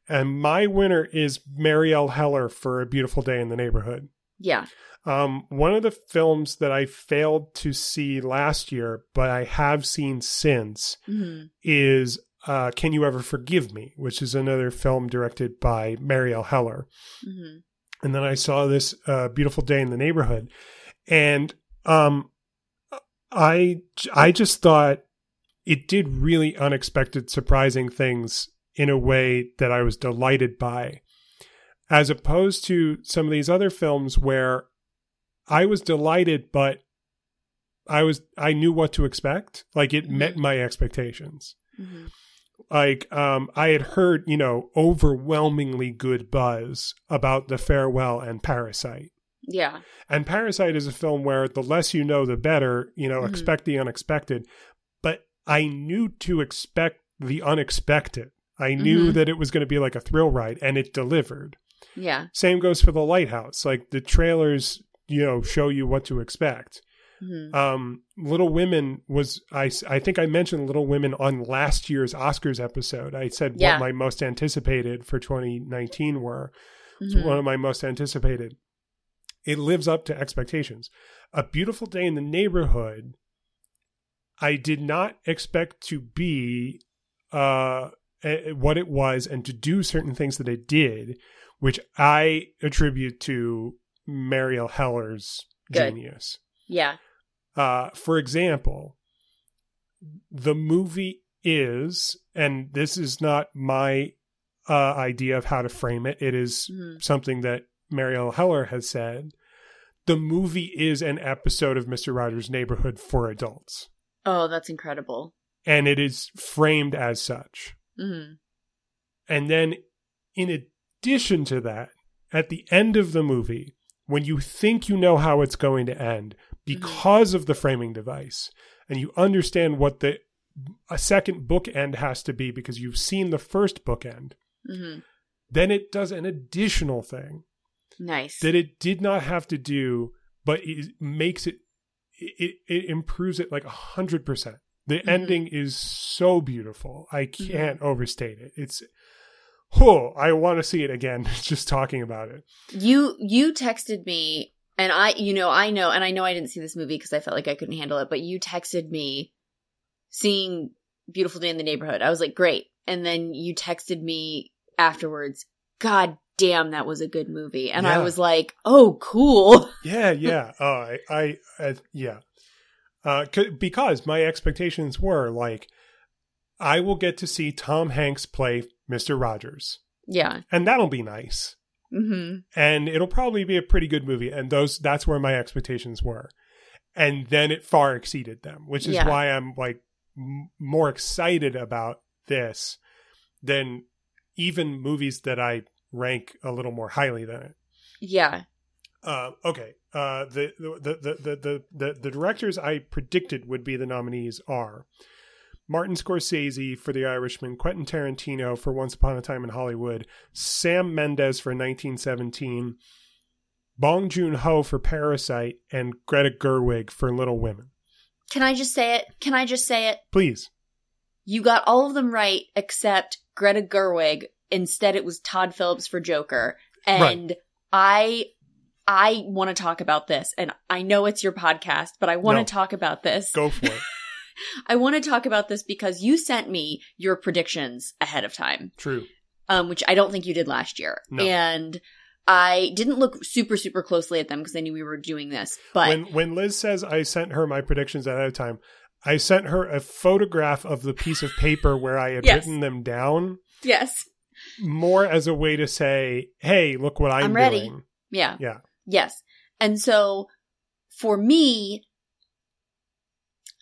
And my winner is Marielle Heller for A Beautiful Day in the Neighborhood. Yeah. Um, one of the films that I failed to see last year, but I have seen since, hmm is uh, Can You Ever Forgive Me, which is another film directed by Marielle Heller. hmm And then I saw this uh, Beautiful Day in the Neighborhood, and um, I I just thought it did really unexpected, surprising things in a way that I was delighted by, as opposed to some of these other films where I was delighted, but I was I knew what to expect. Like it met my expectations hmm like um i had heard you know overwhelmingly good buzz about the farewell and parasite Yeah. and parasite is a film where the less you know the better you know Mhm. expect the unexpected but i knew to expect the unexpected i knew Mhm. that it was going to be like a thrill ride and it delivered. Yeah. same goes for the lighthouse. Like the trailers you know show you what to expect. Hmm um little women was i i think i mentioned little women on last year's oscars episode. I said Yeah. what my most anticipated for 2019 were. It's hmm one of my most anticipated. It lives up to expectations. A beautiful day in the neighborhood i did not expect to be uh what it was and to do certain things that it did which i attribute to marielle heller's Good. genius Yeah. uh, for example, the movie is, and this is not my uh, idea of how to frame it, it is hmm something that Marielle Heller has said. The movie is an episode of Mr. Rogers' Neighborhood for adults, Oh, that's incredible. and it is framed as such. Hmm And then, in addition to that, at the end of the movie, when you think you know how it's going to end because of the framing device, and you understand what the a second bookend has to be because you've seen the first bookend, hmm then it does an additional thing Nice. that it did not have to do, but it makes it it, it improves it like a hundred percent. The Mhm. ending is so beautiful. I can't overstate it. It's oh, I want to see it again. [laughs] Just talking about it. You you texted me and I you know I know and I know I didn't see this movie because I felt like I couldn't handle it, but you texted me seeing Beautiful Day in the Neighborhood. I was like, "Great." And then you texted me afterwards, "God damn, that was a good movie." And I was like, "Oh, cool." [laughs] Yeah, yeah. Oh, I, I, I yeah. Uh, c- because my expectations were like, I will get to see Tom Hanks play Mister Rogers, yeah. and that'll be nice. Mhm. and it'll probably be a pretty good movie and those that's where my expectations were and then it far exceeded them which is Yeah. why i'm like m- more excited about this than even movies that i rank a little more highly than it Yeah. Uh, okay uh, the, the, the, the, the, the, the directors i predicted would be the nominees are Martin Scorsese for The Irishman, Quentin Tarantino for Once Upon a Time in Hollywood, Sam Mendes for 1917, Bong Joon Ho for Parasite, and Greta Gerwig for Little Women. Can I just say it? Can I just say it? Please. You got all of them right except Greta Gerwig. Instead, it was Todd Phillips for Joker. And I, I want to talk about this. And I know it's your podcast, but I want to No. talk about this. Go for it. [laughs] I want to talk about this because you sent me your predictions ahead of time, True. um, which I don't think you did last year. No. And I didn't look super, super closely at them because I knew we were doing this. But when when Liz says I sent her my predictions ahead of time, I sent her a photograph of the piece of paper where I had Yes. written them down, yes. more as a way to say, "Hey, look what I'm, I'm ready. doing." Yeah. Yeah. Yes. And so for me,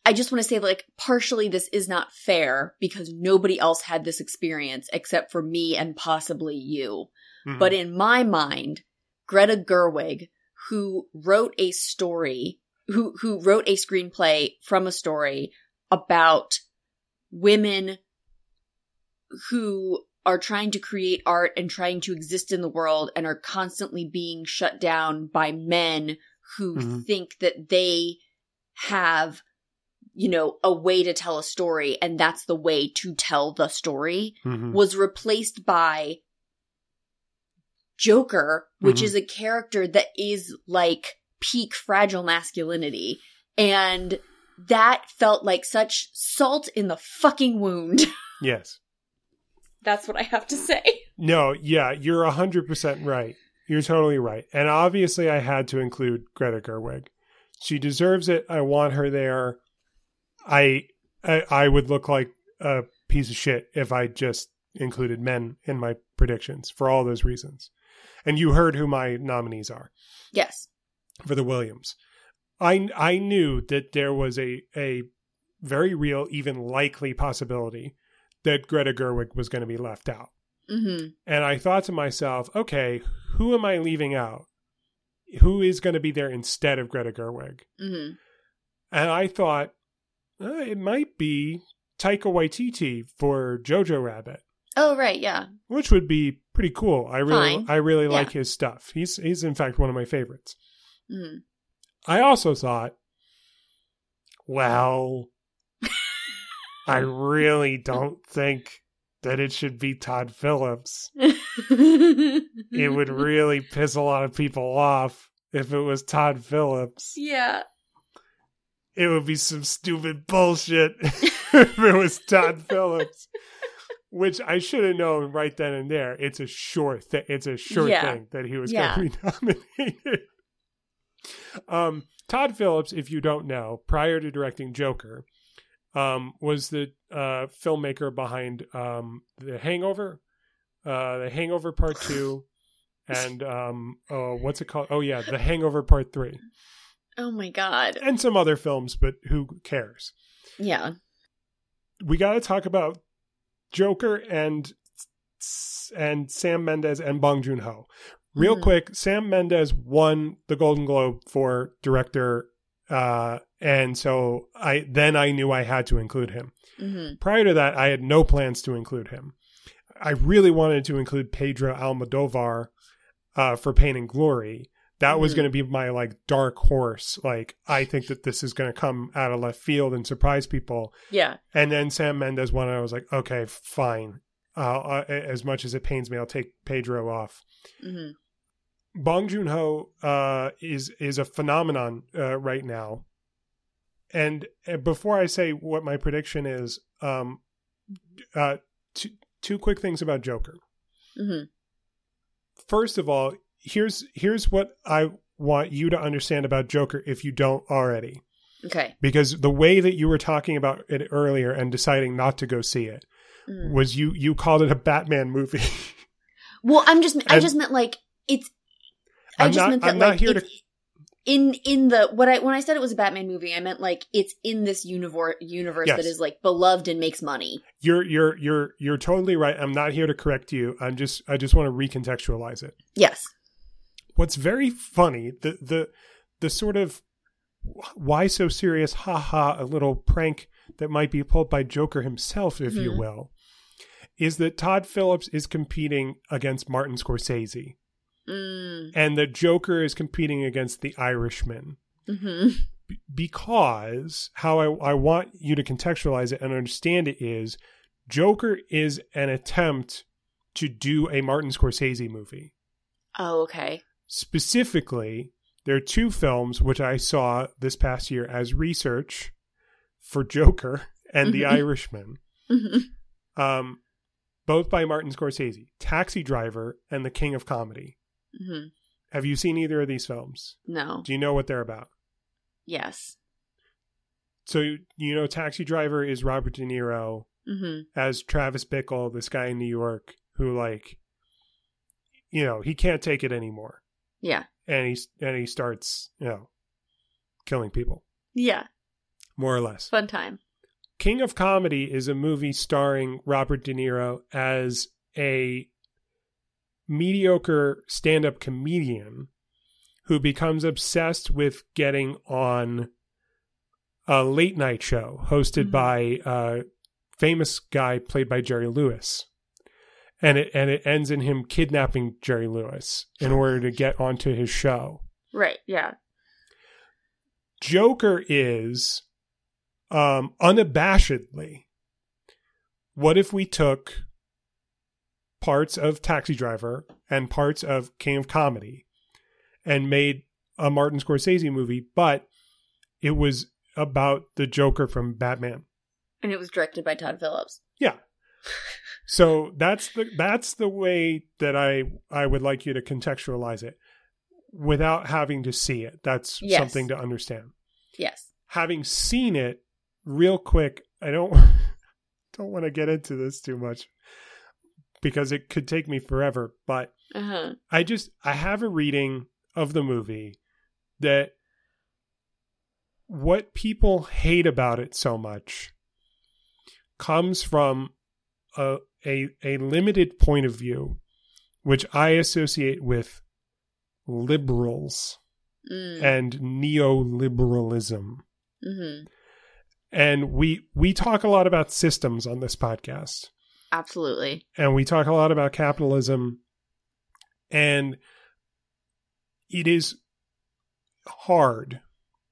I just want to say like partially this is not fair because nobody else had this experience except for me and possibly you. Mhm. But in my mind, Greta Gerwig, who wrote a story, who who wrote a screenplay from a story about women who are trying to create art and trying to exist in the world and are constantly being shut down by men who Mhm. think that they have you know a way to tell a story and that's the way to tell the story Mhm. was replaced by Joker, which Mhm. is a character that is like peak fragile masculinity. And that felt like such salt in the fucking wound. [laughs] yes. That's what I have to say. No, yeah, you're 100% right. You're totally right. And obviously, I had to include Greta Gerwig. She deserves it. I want her there. I, I, I would look like a piece of shit if I just included men in my predictions for all those reasons. And you heard who my nominees are Yes. for the Williams. I, I knew that there was a, a very real, even likely possibility that Greta Gerwig was going to be left out. Mm-hmm. And I thought to myself, okay, who am I leaving out? Who is going to be there instead of Greta Gerwig? Mm-hmm. And I thought uh, it might be Taika Waititi for Jojo Rabbit, Oh, right. Yeah. which would be pretty cool. I really, Fine. I really Yeah. like his stuff. He's, he's in fact one of my favorites. Mm-hmm. I also thought, well, I really don't think that it should be Todd Phillips. [laughs] it would really piss a lot of people off if it was Todd Phillips. Yeah. It would be some stupid bullshit [laughs] [laughs] if it was Todd Phillips. Which I should have known right then and there. It's a sure thing. It's a sure Yeah. thing that he was Yeah. going to be nominated. um, Todd Phillips, if you don't know, prior to directing Joker, um, was the uh, filmmaker behind um, The Hangover, uh, The Hangover Part Two, [laughs] and um, oh, what's it called? Oh yeah, The Hangover Part Three, Oh my God. and some other films, but who cares? Yeah. We got to talk about Joker and and Sam Mendes and Bong Joon Ho. Real Mhm. quick, Sam Mendes won the Golden Globe for director, uh, and so I then I knew I had to include him. Mm-hmm. Prior to that, I had no plans to include him. I really wanted to include Pedro Almodovar uh, for Pain and Glory. That was Mhm. going to be my like dark horse. Like I think that this is going to come out of left field and surprise people. Yeah. And then Sam Mendes won, and I was like, okay, fine. uh, as much as it pains me, I'll take Pedro off. hmm Bong Joon Ho uh, is is a phenomenon uh, right now. And before I say what my prediction is, um, uh, two, two quick things about Joker. hmm First of all, here's here's what I want you to understand about Joker if you don't already, Okay. because the way that you were talking about it earlier and deciding not to go see it Mm. was you you called it a Batman movie. [laughs] Well, I'm just I And- just meant like it's I I'm just not- meant that I'm not like here it's in in the what I when I said it was a Batman movie, I meant like it's in this universe universe Yes. that is like beloved and makes money. you're you're you're you're totally right. I'm not here to correct you. I'm just I just want to recontextualize it. Yes. what's very funny the the the sort of why so serious ha ha a little prank that might be pulled by joker himself if you Mhm. will is that todd phillips is competing against martin scorsese Mm. and the joker is competing against the irishman hmm B- because how I, I want you to contextualize it and understand it is joker is an attempt to do a martin scorsese movie Oh, okay. specifically, there are two films which I saw this past year as research for Joker [laughs] and The Mhm. Irishman, hmm um, both by Martin Scorsese, Taxi Driver and The King of Comedy. Hmm Have you seen either of these films? No. Do you know what they're about? Yes. So you know, Taxi Driver is Robert De Niro hmm as Travis Bickle, this guy in New York who, like, you know, he can't take it anymore, Yeah. and he and he starts, you know, killing people Yeah. more or less. Fun time. King of Comedy is a movie starring Robert De Niro as a mediocre stand up comedian who becomes obsessed with getting on a late night show hosted Mhm. by a famous guy played by Jerry Lewis. And it and it ends in him kidnapping Jerry Lewis in order to get onto his show. Right. Yeah. Joker is um, unabashedly. What if we took parts of Taxi Driver and parts of King of Comedy and made a Martin Scorsese movie, but it was about the Joker from Batman. And it was directed by Todd Phillips. Yeah. [laughs] So that's the that's the way that I I would like you to contextualize it without having to see it. That's Yes. something to understand. Yes. having seen it real quick i don't [laughs] don't want to get into this too much because it could take me forever but Uh huh. i just i have a reading of the movie that what people hate about it so much comes from a a, a limited point of view which i associate with liberals Mm. and neoliberalism hmm and we we talk a lot about systems on this podcast Absolutely. and we talk a lot about capitalism. And it is hard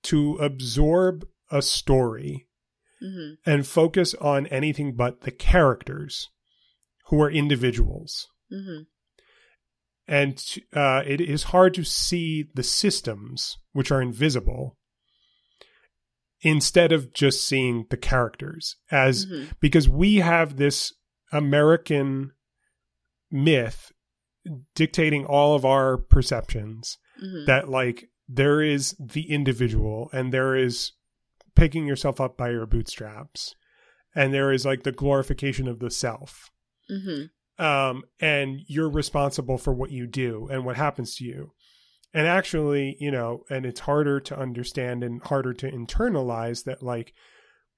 to absorb a story hmm and focus on anything but the characters who are individuals. Hmm and uh, it is hard to see the systems which are invisible instead of just seeing the characters as hmm because we have this American myth dictating all of our perceptions hmm that like there is the individual and there is picking yourself up by your bootstraps and there is like the glorification of the self. Hmm um, and you're responsible for what you do and what happens to you. And actually, you know, and it's harder to understand and harder to internalize that, like,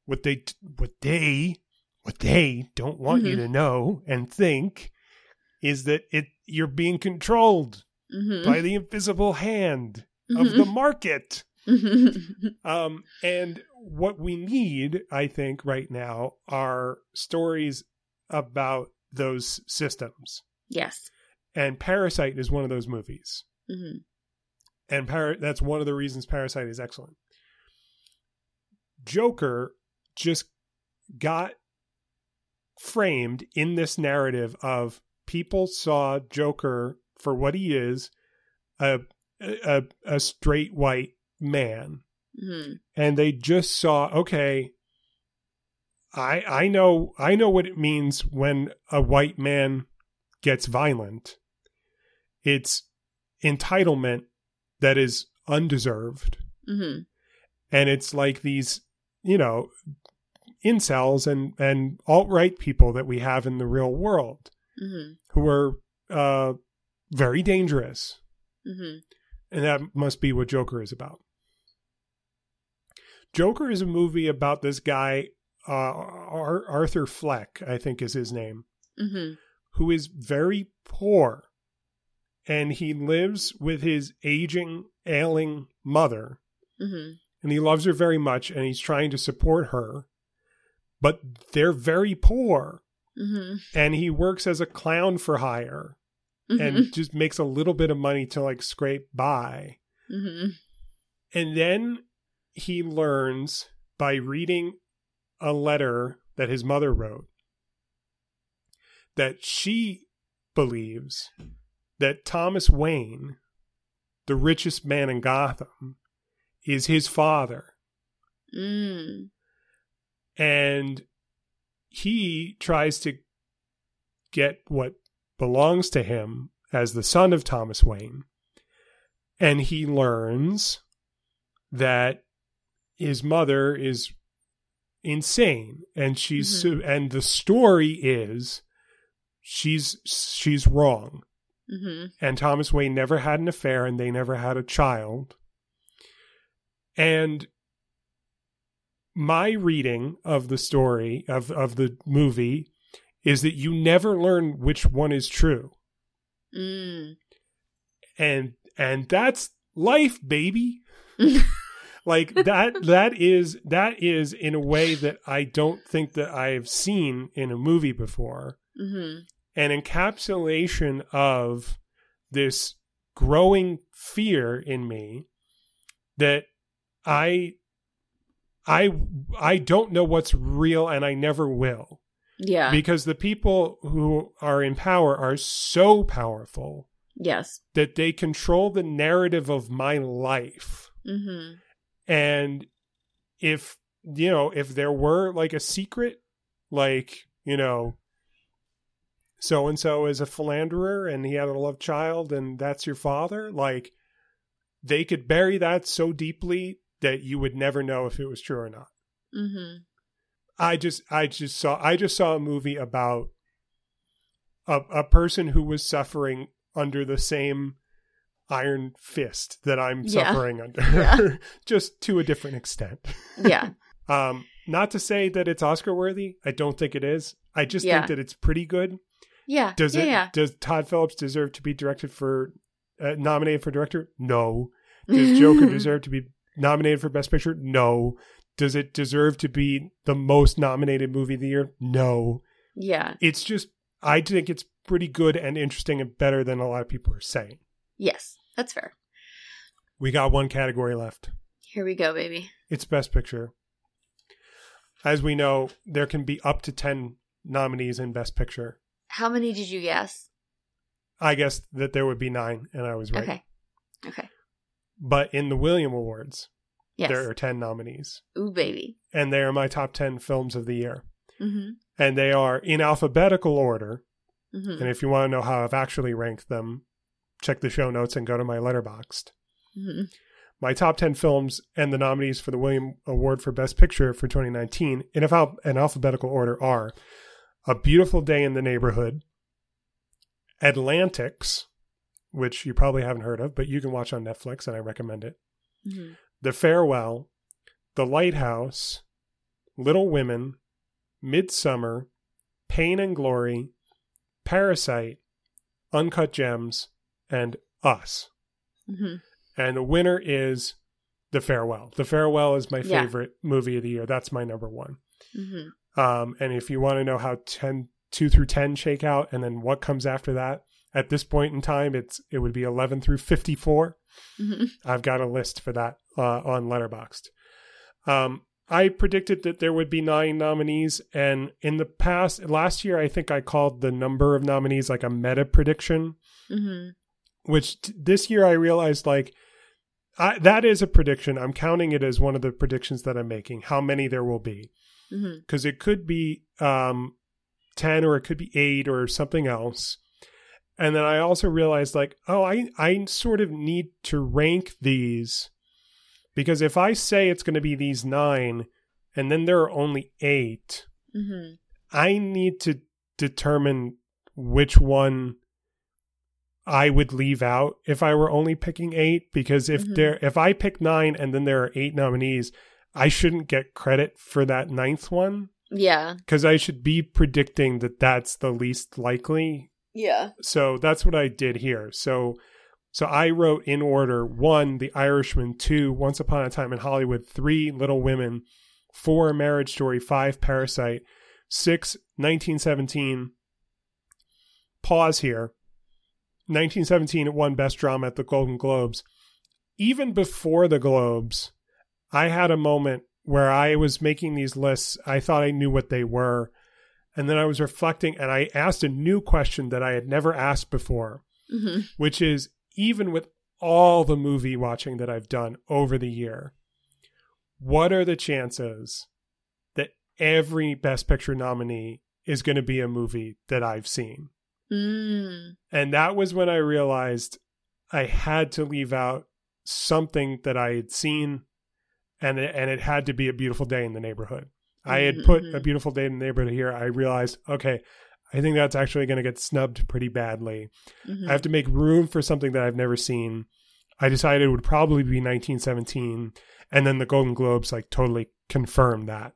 what they, what they, what they don't want you Mhm. to know and think is that it you're being controlled hmm by the invisible hand of the market. hmm [laughs] Um, and what we need, I think, right now are stories about those systems. yes. And Parasite is one of those movies. hmm And Par- that's one of the reasons Parasite is excellent. Joker just got framed in this narrative of people saw Joker for what he is, a a, a straight white man, hmm and they just saw okay. I I know I know what it means when a white man gets violent. It's entitlement that is undeserved hmm and it's like these you know incels and and alt right people that we have in the real world hmm who are uh very dangerous. Hmm and that must be what joker is about. Joker is a movie about this guy uh Ar- arthur fleck i think is his name hmm who is very poor. And he lives with his aging ailing mother hmm and he loves her very much and he's trying to support her but they're very poor. Hmm and he works as a clown for hire and just makes a little bit of money to like scrape by. Hmm and then he learns by reading a letter that his mother wrote that she believes that Thomas Wayne the richest man in Gotham is his father. Mm and he tries to get what belongs to him as the son of Thomas Wayne. And he learns that his mother is insane and she's su- and the story is she's she's wrong hmm and Thomas Wayne never had an affair and they never had a child. And my reading of the story of, of the movie is that you never learn which one is true. mm And and that's life, baby. [laughs] like that that is that is in a way that I don't think that I've seen in a movie before. hmm an encapsulation of this growing fear in me that I I I don't know what's real and I never will Yeah. because the people who are in power are so powerful yes. that they control the narrative of my life hmm and if you know if there were like a secret like you know so and so is a philanderer and he had a love child and that's your father like they could bury that so deeply that you would never know if it was true or not hmm i just i just saw i just saw a movie about a, a person who was suffering under the same iron fist that i'm Yeah. suffering under [laughs] Yeah. [laughs] just to a different extent [laughs] Yeah. um not to say that it's oscar worthy i don't think it is i just Yeah. think that it's pretty good Yeah. does it does todd phillips deserve to be directed for uh, nominated for director no does joker deserve to be nominated for best picture no does it deserve to be the most nominated movie of the year no Yeah. it's just i think it's pretty good and interesting and better than a lot of people are saying Yes. That's fair. we got one category left Here we go, baby. it's best picture as we know there can be up to 10 nominees in best picture How many did you guess? i guessed that there would be nine and i was right Okay. Okay. But in the william awards Yes. there are 10 nominees. Ooh, baby. and they are my top 10 films of the year. Hmm and they are in alphabetical order. Hmm and if you want to know how i've actually ranked them check the show notes and go to my letterboxd. Hmm my top 10 films and the nominees for the william award for best picture for 2019 in al- in alphabetical order are a beautiful day in the neighborhood atlantics which you probably haven't heard of but you can watch on netflix and i recommend it hmm The Farewell, The Lighthouse, Little Women, Midsommar, Pain and Glory, Parasite, Uncut Gems, and Us. hmm And the winner is The Farewell. The Farewell is my Yeah. favorite movie of the year. That's my number one. hmm Um, and if you want to know how 10, 2 through 10 shake out and then what comes after that, at this point in time, it's it would be 11 through 54. hmm I've got a list for that uh, on Letterboxd. Um, I predicted that there would be nine nominees, and in the past, last year, I think I called the number of nominees like a meta prediction. Mm-hmm. Which t- this year I realized like I, that is a prediction. I'm counting it as one of the predictions that I'm making. How many there will be? Mm-hmm. Because it could be um, ten or it could be eight or something else. And then I also realized like, oh, I I sort of need to rank these because if I say it's going to be these nine, and then there are only eight, Mm-hmm. I need to determine which one I would leave out if I were only picking eight. Because if Mhm. there, if I pick nine and then there are eight nominees, I shouldn't get credit for that ninth one Yeah. because I should be predicting that that's the least likely. Yeah. So that's what I did here. So, so I wrote in order: one, The Irishman; two, Once Upon a Time in Hollywood; three, Little Women; four, Marriage Story; five, Parasite; six, 1917. Pause here. 1917 it won Best Drama at the Golden Globes. Even before the Globes, I had a moment where I was making these lists. I thought I knew what they were. And then I was reflecting and I asked a new question that I had never asked before, Mm-hmm. which is even with all the movie watching that I've done over the year, what are the chances that every Best Picture nominee is going to be a movie that I've seen? Mm. And that was when I realized I had to leave out something that I had seen and it, and it had to be a beautiful day in the neighborhood. I had put Mhm. a beautiful day in the neighborhood here. I realized, okay, I think that's actually going to get snubbed pretty badly. Mhm. I have to make room for something that I've never seen. I decided it would probably be 1917 and then the Golden Globes like totally confirmed that.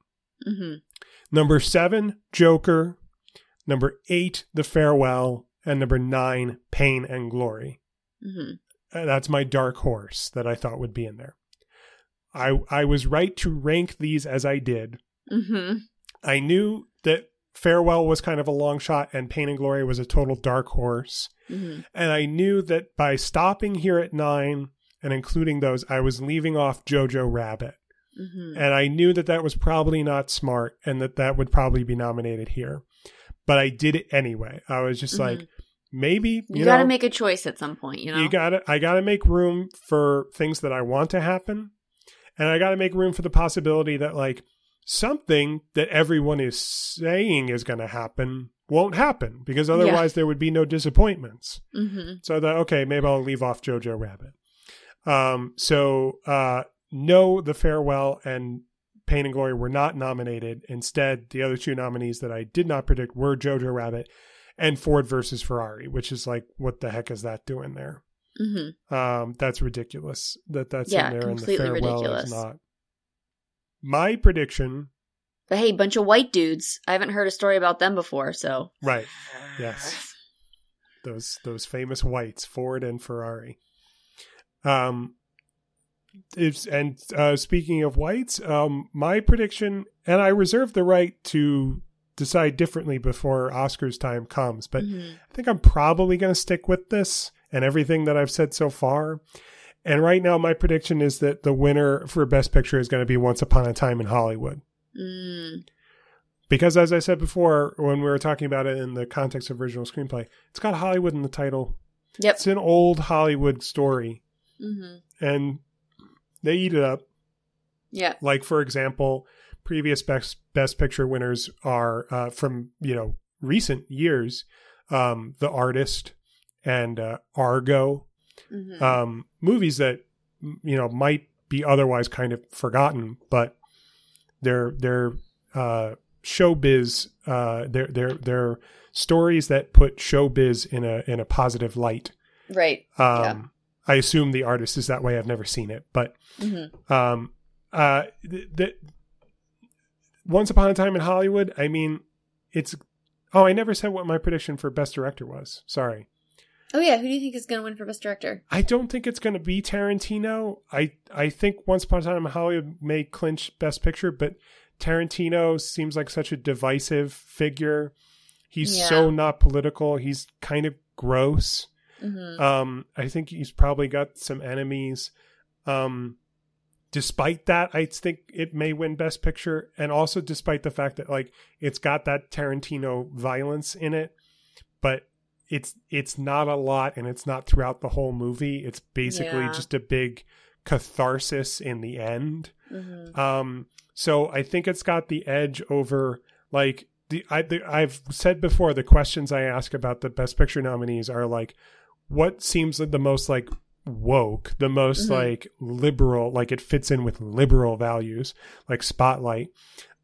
Mhm. Number 7, Joker. Number 8, The Farewell, and number 9, Pain and Glory. Mhm. Uh, that's my dark horse that I thought would be in there. I I was right to rank these as I did. Mhm. I knew that Farewell was kind of a long shot and Pain and Glory was a total dark horse. Mhm. And I knew that by stopping here at 9 and including those, I was leaving off Jojo Rabbit. Mhm. And I knew that that was probably not smart and that that would probably be nominated here. But I did it anyway. I was just Mhm. like, maybe, you, You, got to make a choice at some point, you know. you gotta i gotta make room for things that i want to happen and i gotta make room for the possibility that like something that everyone is saying is gonna happen won't happen because otherwise there would be no disappointments mm-hmm. so I thought okay maybe i'll leave off jojo rabbit um so uh no the farewell and pain and glory were not nominated instead the other two nominees that i did not predict were jojo rabbit and ford versus ferrari which is like what the heck is that doing there Mm-hmm. um, that's ridiculous that that's Yeah, in there and the completely farewell ridiculous. is not. My prediction, But hey, bunch of white dudes. I haven't heard a story about them before, so right? Yes, those those famous whites, Ford and Ferrari. Um, it's and uh, speaking of whites, um, my prediction, and I reserve the right to decide differently before Oscars time comes, but Mhm. I think I'm probably going to stick with this and everything that I've said so far. And right now, my prediction is that the winner for Best Picture is going to be Once Upon a Time in Hollywood. Mm. Because, as I said before, when we were talking about it in the context of original screenplay, it's got Hollywood in the title. Yep. It's an old Hollywood story, Mm-hmm. and they eat it up. Yeah. Like, for example, previous Best, Best Picture winners are uh, from, you know, recent years um, The Artist and uh, Argo. Mm-hmm. um, movies that you know might be otherwise kind of forgotten, but they're they're uh, showbiz. Uh, they're they're they're stories that put showbiz in a in a positive light. right. Um, Yeah. I assume the artist is that way. I've never seen it, but Mm-hmm. um, uh, th- th- Once Upon a Time in Hollywood. I mean, it's. Oh, I never said what my prediction for best director was. Sorry. Oh yeah, who do you think is going to win for best director? I don't think it's going to be Tarantino. I I think Once Upon a Time in Hollywood may clinch Best Picture, but Tarantino seems like such a divisive figure. He's Yeah. so not political. He's kind of gross. Mm-hmm. Um, I think he's probably got some enemies. Um, despite that, I think it may win Best Picture, and also despite the fact that like it's got that Tarantino violence in it, but it's it's not a lot, and it's not throughout the whole movie. It's basically Yeah. just a big catharsis in the end. Mhm. Um, so I think it's got the edge over like the, I, the I've said before the questions I ask about the best picture nominees are like what seems the most like woke, the most Mhm. like liberal, like it fits in with liberal values, like Spotlight.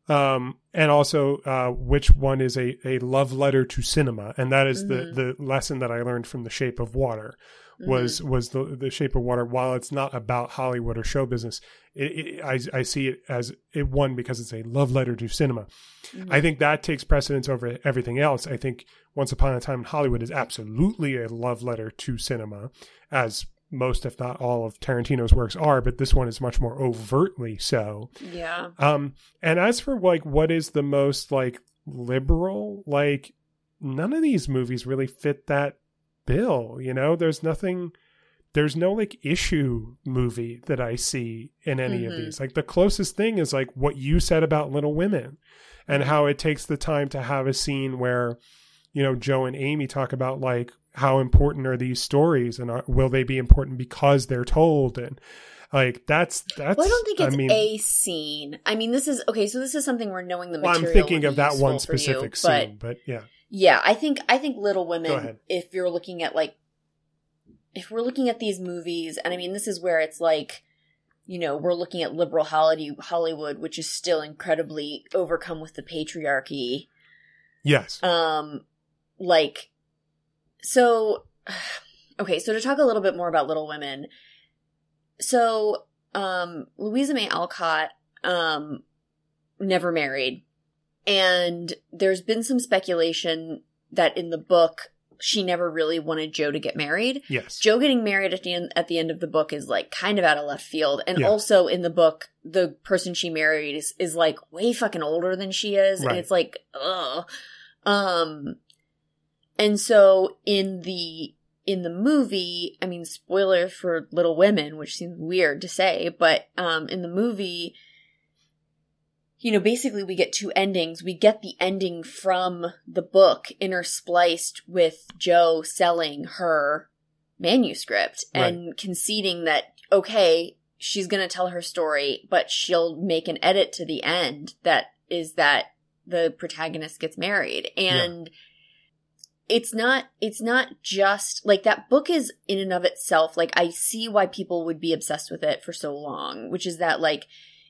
Um, and also uh, which one is a, a love letter to cinema, and that is Mhm. the the lesson that I learned from The Shape of Water was was the the Shape of Water. While it's not about Hollywood or show business, it, it, I I see it as it won because it's a love letter to cinema. Mhm. I think that takes precedence over everything else. I think Once Upon a Time in Hollywood is absolutely a love letter to cinema, as most, if not all, of Tarantino's works are. But this one is much more overtly so. yeah. Um, and as for like what is the most like liberal, like none of these movies really fit that bill. You know, there's nothing. There's no like issue movie that I see in any of Mhm. these. Like the closest thing is like what you said about Little Women and Mhm. how it takes the time to have a scene where, you know, Jo and Amy talk about like how important are these stories and are, will they be important because they're told and like that's that's Well, I don't think it's mean, a scene. I mean, this is okay. So this is something we're knowing the well, material. I'm thinking of that one for you, specific but scene, but yeah, yeah, I think I think Little Women. If you're looking at like, if we're looking at these movies, and I mean, this is where it's like, you know, we're looking at liberal Holly- Hollywood, which is still incredibly overcome with the patriarchy. yes, Um, like, so, [sighs] okay, so to talk a little bit more about Little Women, so, um, Louisa May Alcott, um, never married. And there's been some speculation that in the book, she never really wanted Jo to get married. yes, Jo getting married at the end at the end of the book is like kind of out of left field. And Yeah. also in the book, the person she married is, is like way fucking older than she is. Right. And it's like, ugh. Um and so in the in the movie, I mean spoiler for Little Women, which seems weird to say, but um in the movie you know, basically we get two endings. We get the ending from the book interspliced with Jo selling her manuscript and conceding that, okay, she's going to tell her story, but she'll make an edit to the end that is that the protagonist gets married. And it's not, it's not just like that book is in and of itself. Like I see why people would be obsessed with it for so long, which is that like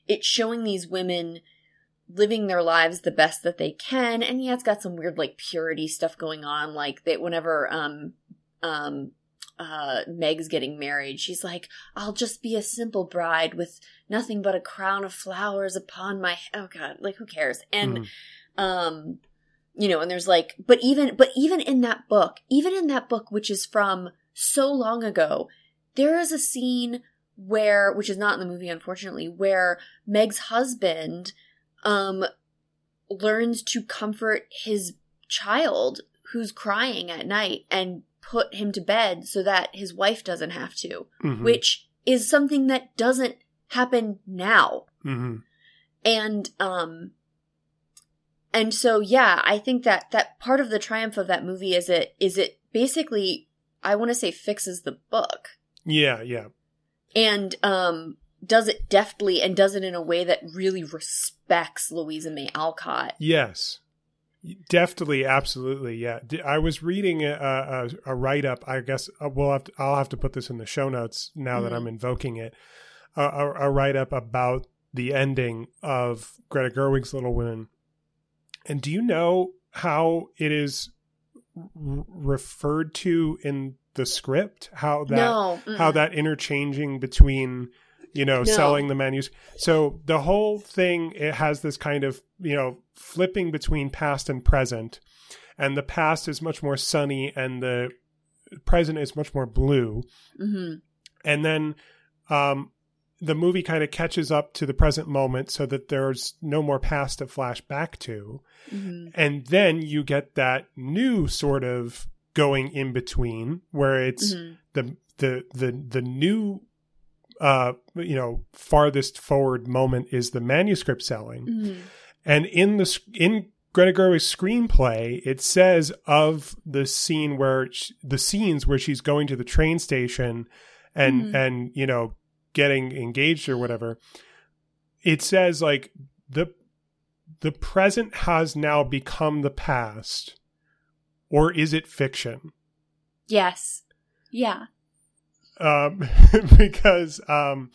it's showing these women living their lives the best that they can and yeah it's got some weird like purity stuff going on like that whenever um um uh meg's getting married she's like i'll just be a simple bride with nothing but a crown of flowers upon my oh god like who cares and Mhm. um you know and there's like but even but even in that book even in that book which is from so long ago there is a scene where which is not in the movie unfortunately where meg's husband um learns to comfort his child who's crying at night and put him to bed so that his wife doesn't have to Mhm. which is something that doesn't happen now Mhm. and um and so yeah i think that that part of the triumph of that movie is it is it basically i want to say fixes the book yeah, yeah, and um does it deftly and does it in a way that really respects louisa may alcott yes, deftly absolutely, yeah. i was reading a, a, a write up. I guess uh, we'll have to, I'll have to put this in the show notes now that Mhm. I'm invoking it. A, a, a write up about the ending of Greta Gerwig's Little Women. And do you know how it is r- referred to in the script? How that no how that interchanging between you know No. selling the menus so the whole thing it has this kind of you know flipping between past and present and the past is much more sunny and the present is much more blue Mhm. and then um the movie kind of catches up to the present moment so that there's no more past to flash back to Mhm. and then you get that new sort of going in between where it's Mhm. the the the the new uh, you know, farthest forward moment is the manuscript selling. Mhm. And in the in Greta Gerwig's screenplay, it says of the scene where sh the scenes where she's going to the train station and Mhm. and you know getting engaged or whatever. It says like the the present has now become the past, or is it fiction? Yes. Yeah. um, [laughs] because um,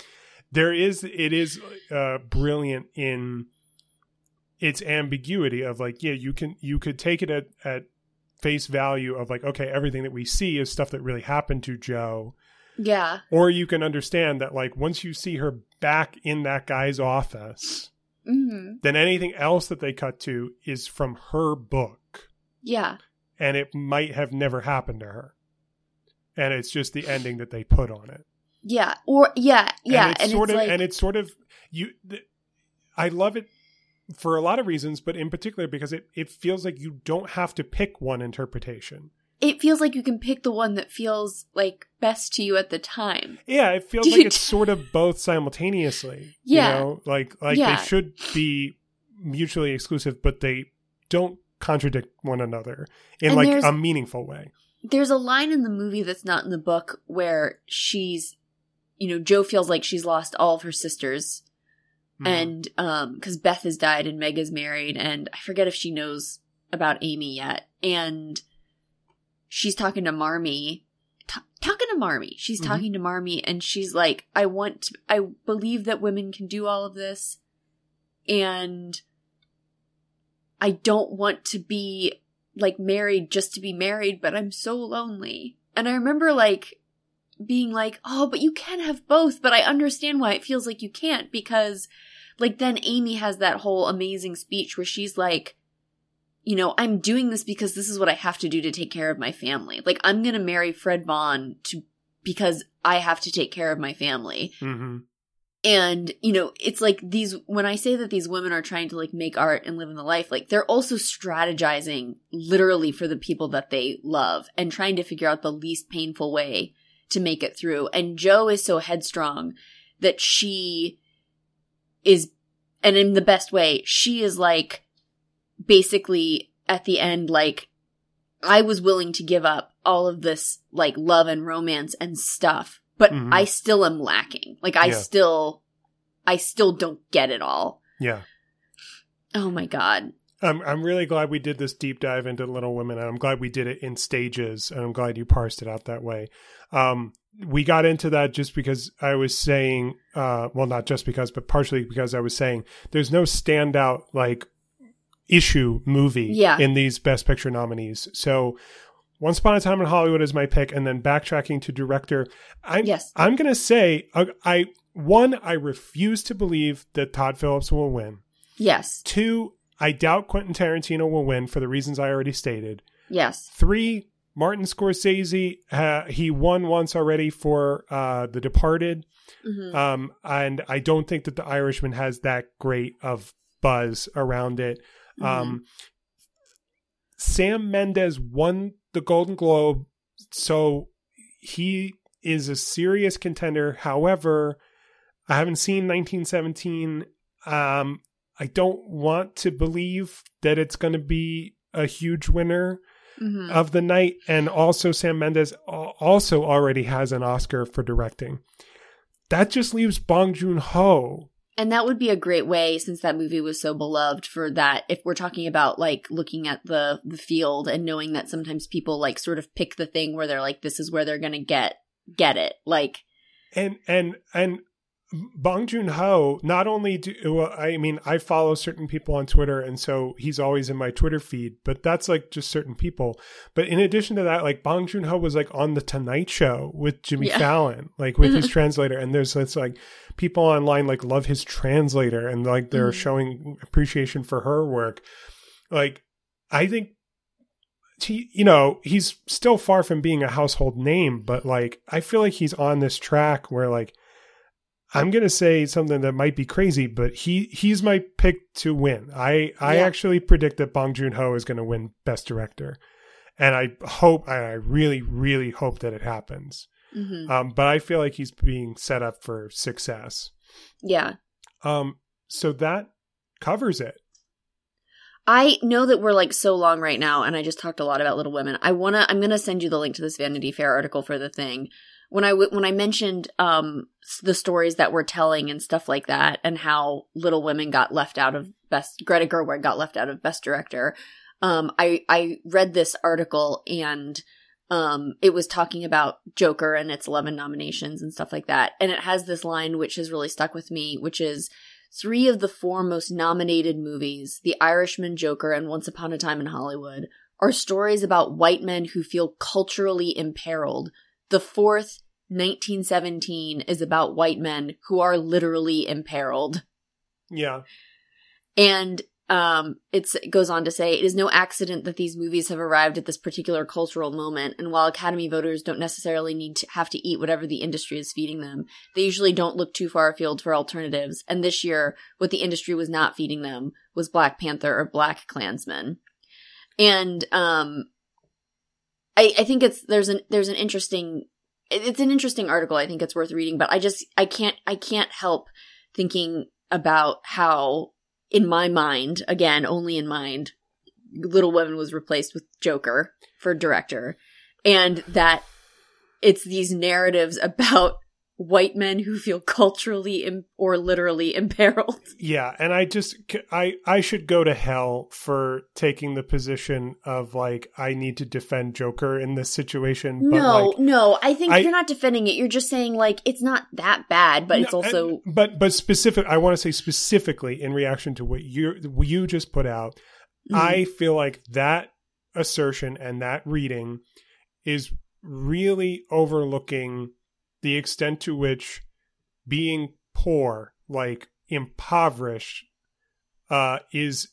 there is it is uh, brilliant in its ambiguity of like yeah you can you could take it at at face value of like okay everything that we see is stuff that really happened to Jo Yeah. or you can understand that like once you see her back in that guy's office hmm then anything else that they cut to is from her book Yeah. and it might have never happened to her and it's just the ending that they put on it Yeah. Or yeah. Yeah. and it's And, sort it's of like and it's sort of you th- i love it for a lot of reasons but in particular because it it feels like you don't have to pick one interpretation it feels like you can pick the one that feels like best to you at the time. yeah it feels like it's sort of both simultaneously [laughs] Yeah. you know like like Yeah. they should be mutually exclusive but they don't contradict one another in And like a meaningful way There's a line in the movie that's not in the book where she's, you know, Jo feels like she's lost all of her sisters, Mhm. and um, because Beth has died and Meg is married, and I forget if she knows about Amy yet, and she's talking to Marmee. t- talking to Marmee. She's Mhm. talking to Marmee and she's like, I want to, I believe that women can do all of this. And I don't want to be like married just to be married, but I'm so lonely. And I remember like being like, oh, but you can have both, but I understand why it feels like you can't because like then Amy has that whole amazing speech where she's like, you know, I'm doing this because this is what I have to do to take care of my family. Like I'm going to marry Fred Vaughn to because I have to take care of my family. Mhm. And, you know, it's like these, when I say that these women are trying to like make art and live in the life, like they're also strategizing literally for the people that they love and trying to figure out the least painful way to make it through. And Jo is so headstrong that she is, and in the best way, she is like basically at the end, like, I was willing to give up all of this like love and romance and stuff, but Mhm. I still am lacking. Like I Yeah. still I still don't get it all. yeah Oh my god. I'm I'm really glad we did this deep dive into Little Women, and I'm glad we did it in stages, and I'm glad you parsed it out that way. Um, we got into that just because I was saying, uh, well, not just because, but partially because I was saying there's no standout like issue movie Yeah. in these Best Picture nominees. So, Once Upon a Time in Hollywood is my pick, and then backtracking to director, I'm Yes. I'm gonna say uh, I one I refuse to believe that Todd Phillips will win. Yes. Two, I doubt Quentin Tarantino will win for the reasons I already stated. Yes. Three, Martin Scorsese, uh, he won once already for uh, The Departed. hmm Um, and I don't think that The Irishman has that great of buzz around it. Mm-hmm. Um, Sam Mendes won the Golden Globe, so he is a serious contender. However, I haven't seen 1917. Um, I don't want to believe that it's going to be a huge winner hmm of the night. And also, Sam Mendes also already has an Oscar for directing. That just leaves Bong Joon Ho. And that would be a great way, since that movie was so beloved, for that. If we're talking about like looking at the the field and knowing that sometimes people like sort of pick the thing where they're like, this is where they're gonna get get it. Like, and and and Bong Joon Ho not only do well, I mean I follow certain people on Twitter and so he's always in my Twitter feed but that's like just certain people but in addition to that like Bong Joon Ho was like on the Tonight Show with Jimmy Yeah. Fallon like with his [laughs] translator and there's it's like people online like love his translator and like they're Mhm. showing appreciation for her work like I think he, you know, he's still far from being a household name, but like I feel like he's on this track where like I'm gonna say something that might be crazy, but he he's my pick to win. I I Yeah. actually predict that Bong Joon Ho is gonna win Best Director, and I hope I really really hope that it happens. Hmm Um, but I feel like he's being set up for success. Yeah. Um, so that covers it. I know that we're like so long right now, and I just talked a lot about Little Women. I wanna, I'm gonna send you the link to this Vanity Fair article for the thing. When I w- when I mentioned um the stories that we're telling and stuff like that, and how Little Women got left out of best, Greta Gerwig got left out of Best Director. Um, I I read this article and um it was talking about Joker and its 11 nominations and stuff like that, and it has this line which has really stuck with me, which is Three of the four most nominated movies, The Irishman, Joker, and Once Upon a Time in Hollywood, are stories about white men who feel culturally imperiled. The fourth, 1917, is about white men who are literally imperiled. Yeah. And um, it goes on to say, it is no accident that these movies have arrived at this particular cultural moment. And while Academy voters don't necessarily need to have to eat whatever the industry is feeding them, they usually don't look too far afield for alternatives. And this year, what the industry was not feeding them was Black Panther or Black Klansman. And um, I, I think it's there's an there's an interesting it's an interesting article. I think it's worth reading, but I just I can't I can't help thinking about how in my mind, again, only in mind, Little Women was replaced with Joker for director. And that it's these narratives [laughs] about white men who feel culturally Im- or literally [laughs] imperiled. Yeah, and I just I I should go to hell for taking the position of like I need to defend Joker in this situation. But no, like, no, I think I- you're not defending it. You're just saying like it's not that bad, but it's also and- but but specific. I want to say specifically in reaction to what you you just put out. Mm-hmm. I feel like that assertion and that reading is really overlooking the extent to which being poor, like impoverished, uh, is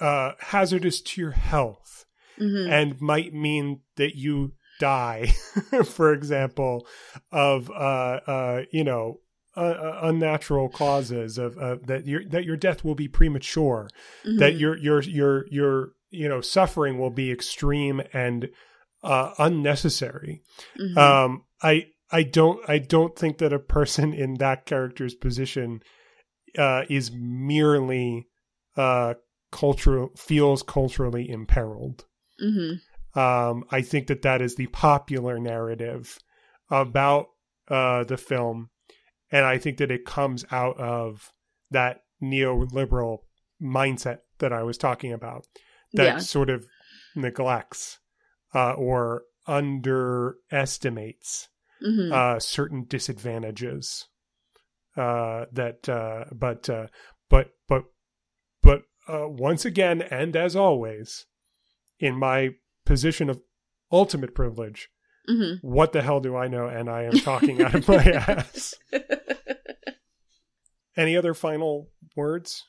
uh, hazardous to your health Mhm. and might mean that you die, [laughs] for example, of uh, uh, you know uh, uh, unnatural causes of uh, that your that your death will be premature, Mhm. that your your your your you know suffering will be extreme and uh, unnecessary. Mhm. Um, I I don't I don't think that a person in that character's position uh, is merely uh, cultural feels culturally imperiled. Mhm. Um, I think that that is the popular narrative about uh, the film, and I think that it comes out of that neoliberal mindset that I was talking about that Yeah. sort of neglects uh, or underestimates Mhm. uh, certain disadvantages. Uh, that, uh, but, uh, but, but, but, uh, once again, and as always, in my position of ultimate privilege, Mhm. what the hell do I know? And I am talking out of my [laughs] ass. Any other final words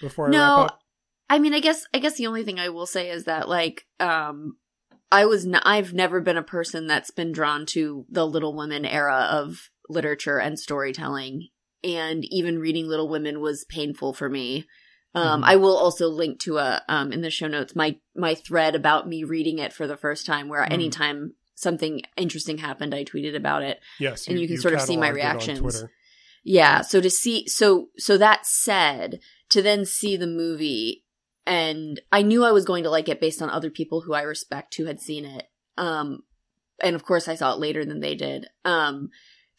before I No, wrap up? I mean, I guess I guess the only thing I will say is that like um I was n- I've never been a person that's been drawn to the Little Women era of literature and storytelling and even reading Little Women was painful for me. Um Mhm. I will also link to a um in the show notes my my thread about me reading it for the first time where Mhm. anytime something interesting happened I tweeted about it. Yes, and you can sort of see my cataloged it on reactions. Yeah, so to see so so that said, to then see the movie and I knew I was going to like it based on other people who I respect who had seen it. Um and of course I saw it later than they did. Um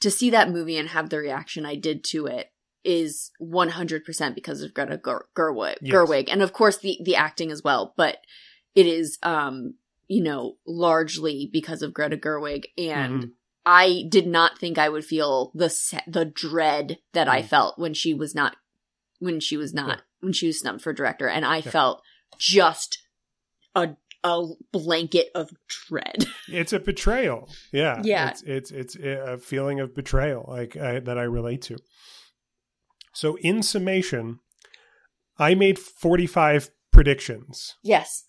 to see that movie and have the reaction I did to it is 100% because of Greta Ger- Gerwig, Yes. Gerwig and of course the the acting as well, but it is um you know largely because of Greta Gerwig and Mhm. I did not think I would feel the se- the dread that I Mm. felt when she was not when she was not Yeah. when she was snubbed for director, and I Yeah. felt just a a blanket of dread. [laughs] It's a betrayal. Yeah. Yeah. It's it's it's a feeling of betrayal like I, that I relate to. So in summation, I made 45 predictions yes,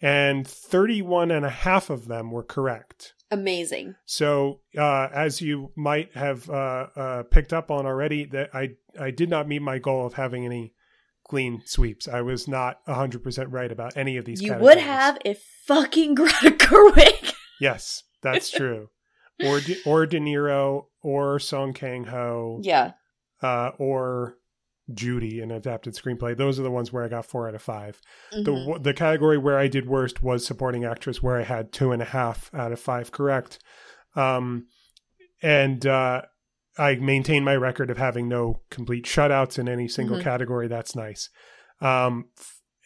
and 31 and a half of them were correct. Amazing. So, uh, as you might have uh, uh, picked up on already, that I I did not meet my goal of having any clean sweeps. I was not hundred percent right about any of these. You categories. would have if fucking [laughs] Greta Gerwig. Yes, that's true. or De, or De Niro or Song Kang Ho [laughs] Yeah. uh, or Judy in adapted screenplay. Those are the ones where I got four out of 5 Mhm. The the category where I did worst was supporting actress, where I had two and a half out of five correct. Um, and uh, I maintain my record of having no complete shutouts in any single Mhm. category. That's nice. Um,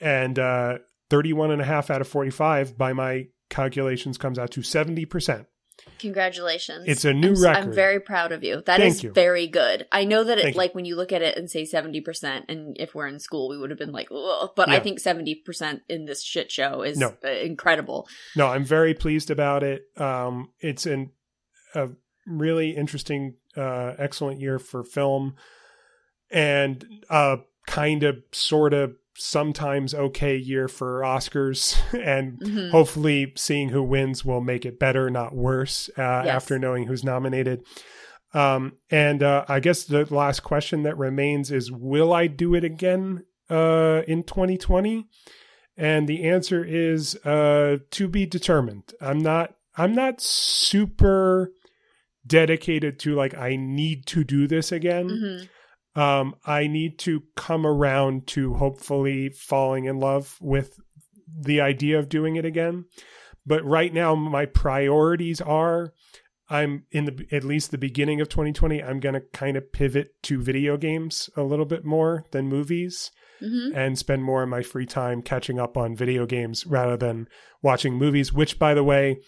and uh, 31 and a half out of 45 by my calculations comes out to 70%. Congratulations. It's a new I'm, record. I'm very proud of you. That is Thank you. very good. I know that it, Thank you. like when you look at it and say 70%, and if we're in school, we would have been like, Ugh. but I think 70% in this shit show is No. uh, incredible. No, I'm very pleased about it. Um, it's an, a really interesting, uh, excellent year for film, and a kind of, sort of, sometimes okay year for Oscars, [laughs] and Mhm. hopefully seeing who wins will make it better, not worse. Uh, Yes. After knowing who's nominated. Um, and uh, I guess the last question that remains is, will I do it again uh, in 2020? And the answer is uh, to be determined. I'm not. I'm not super dedicated to like I need to do this again. Mhm. Um, I need to come around to hopefully falling in love with the idea of doing it again. But right now, my priorities are I'm in the at least the beginning of 2020. I'm going to kind of pivot to video games a little bit more than movies Mhm. and spend more of my free time catching up on video games rather than watching movies, which, by the way,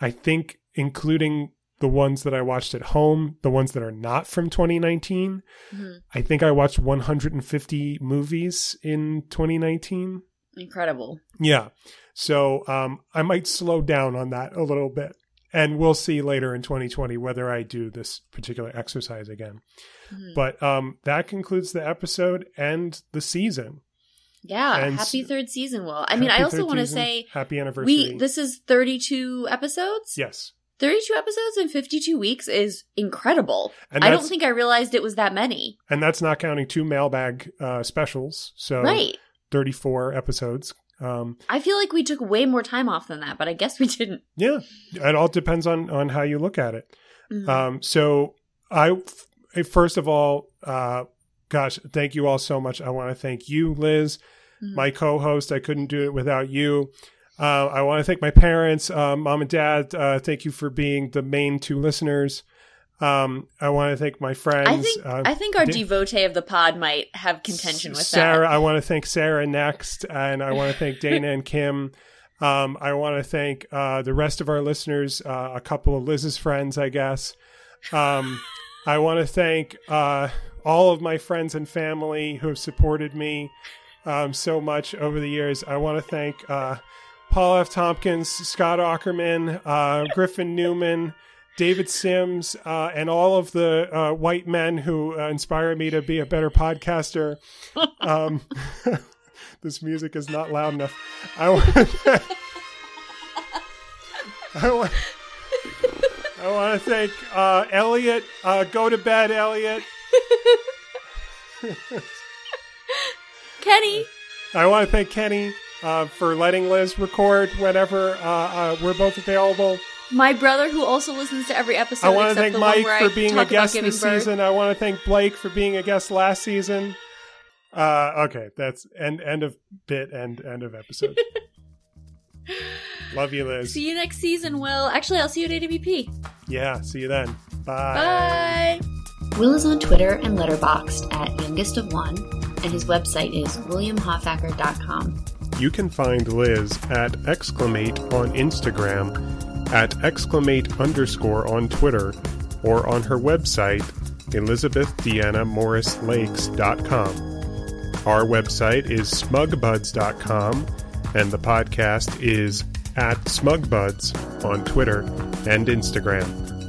I think, including the ones that I watched at home, the ones that are not from 2019, Mhm. I think I watched 150 movies in 2019. Incredible. Yeah. So um, I might slow down on that a little bit. And we'll see later in 2020 whether I do this particular exercise again. Mhm. But um, that concludes the episode and the season. Yeah. And happy third season, Will. I mean, I also want to say happy anniversary. we this is 32 episodes. yes. 32 episodes in 52 weeks is incredible. And I don't think I realized it was that many. And that's not counting two mailbag uh, specials. So Right. 34 episodes. Um, I feel like we took way more time off than that, but I guess we didn't. yeah, it all depends on on how you look at it. Mhm. Um, so I f- first of all, uh, gosh, thank you all so much. I want to thank you, Liz, Mhm. my co-host. I couldn't do it without you. Uh, I want to thank my parents, uh, mom and dad. Uh, thank you for being the main two listeners. Um, I want to thank my friends. I think uh, I think our devotee of the pod might have contention with Sarah. that. I want to thank Sarah next, and I want to thank Dana and Kim. Um, I want to thank uh, the rest of our listeners, uh, a couple of Liz's friends, I guess. Um, I want to thank uh, all of my friends and family who have supported me um, so much over the years. I want to thank uh, Paul F. Tompkins, Scott Aukerman, uh, Griffin Newman. David Sims, uh, and all of the uh, white men who uh, inspire me to be a better podcaster. [laughs] Um, [laughs] this music is not loud enough. I want. [laughs] I want. I want to thank uh, Elliot. Uh, go to bed, Elliot. Kenny, I want to thank Kenny uh, for letting Liz record whenever uh, uh, we're both available. my brother who also listens to every episode. I want to except thank the one Mike for I being a guest this birth. season. I want to thank Blake for being a guest last season. Uh, okay, that's end end of bit and end of episode. [laughs] Love you, Liz. See you next season, Will. Actually, I'll see you at AWP. Yeah, see you then. Bye. Bye. Will is on Twitter and Letterboxd at youngest of one, and his website is williamhoffacker.com. You can find Liz at exclamate on Instagram, at exclamate underscore on Twitter, or on her website, elizabethdeannamorrislakes.com. Our website is smugbuds.com, and the podcast is at smugbuds on Twitter and Instagram.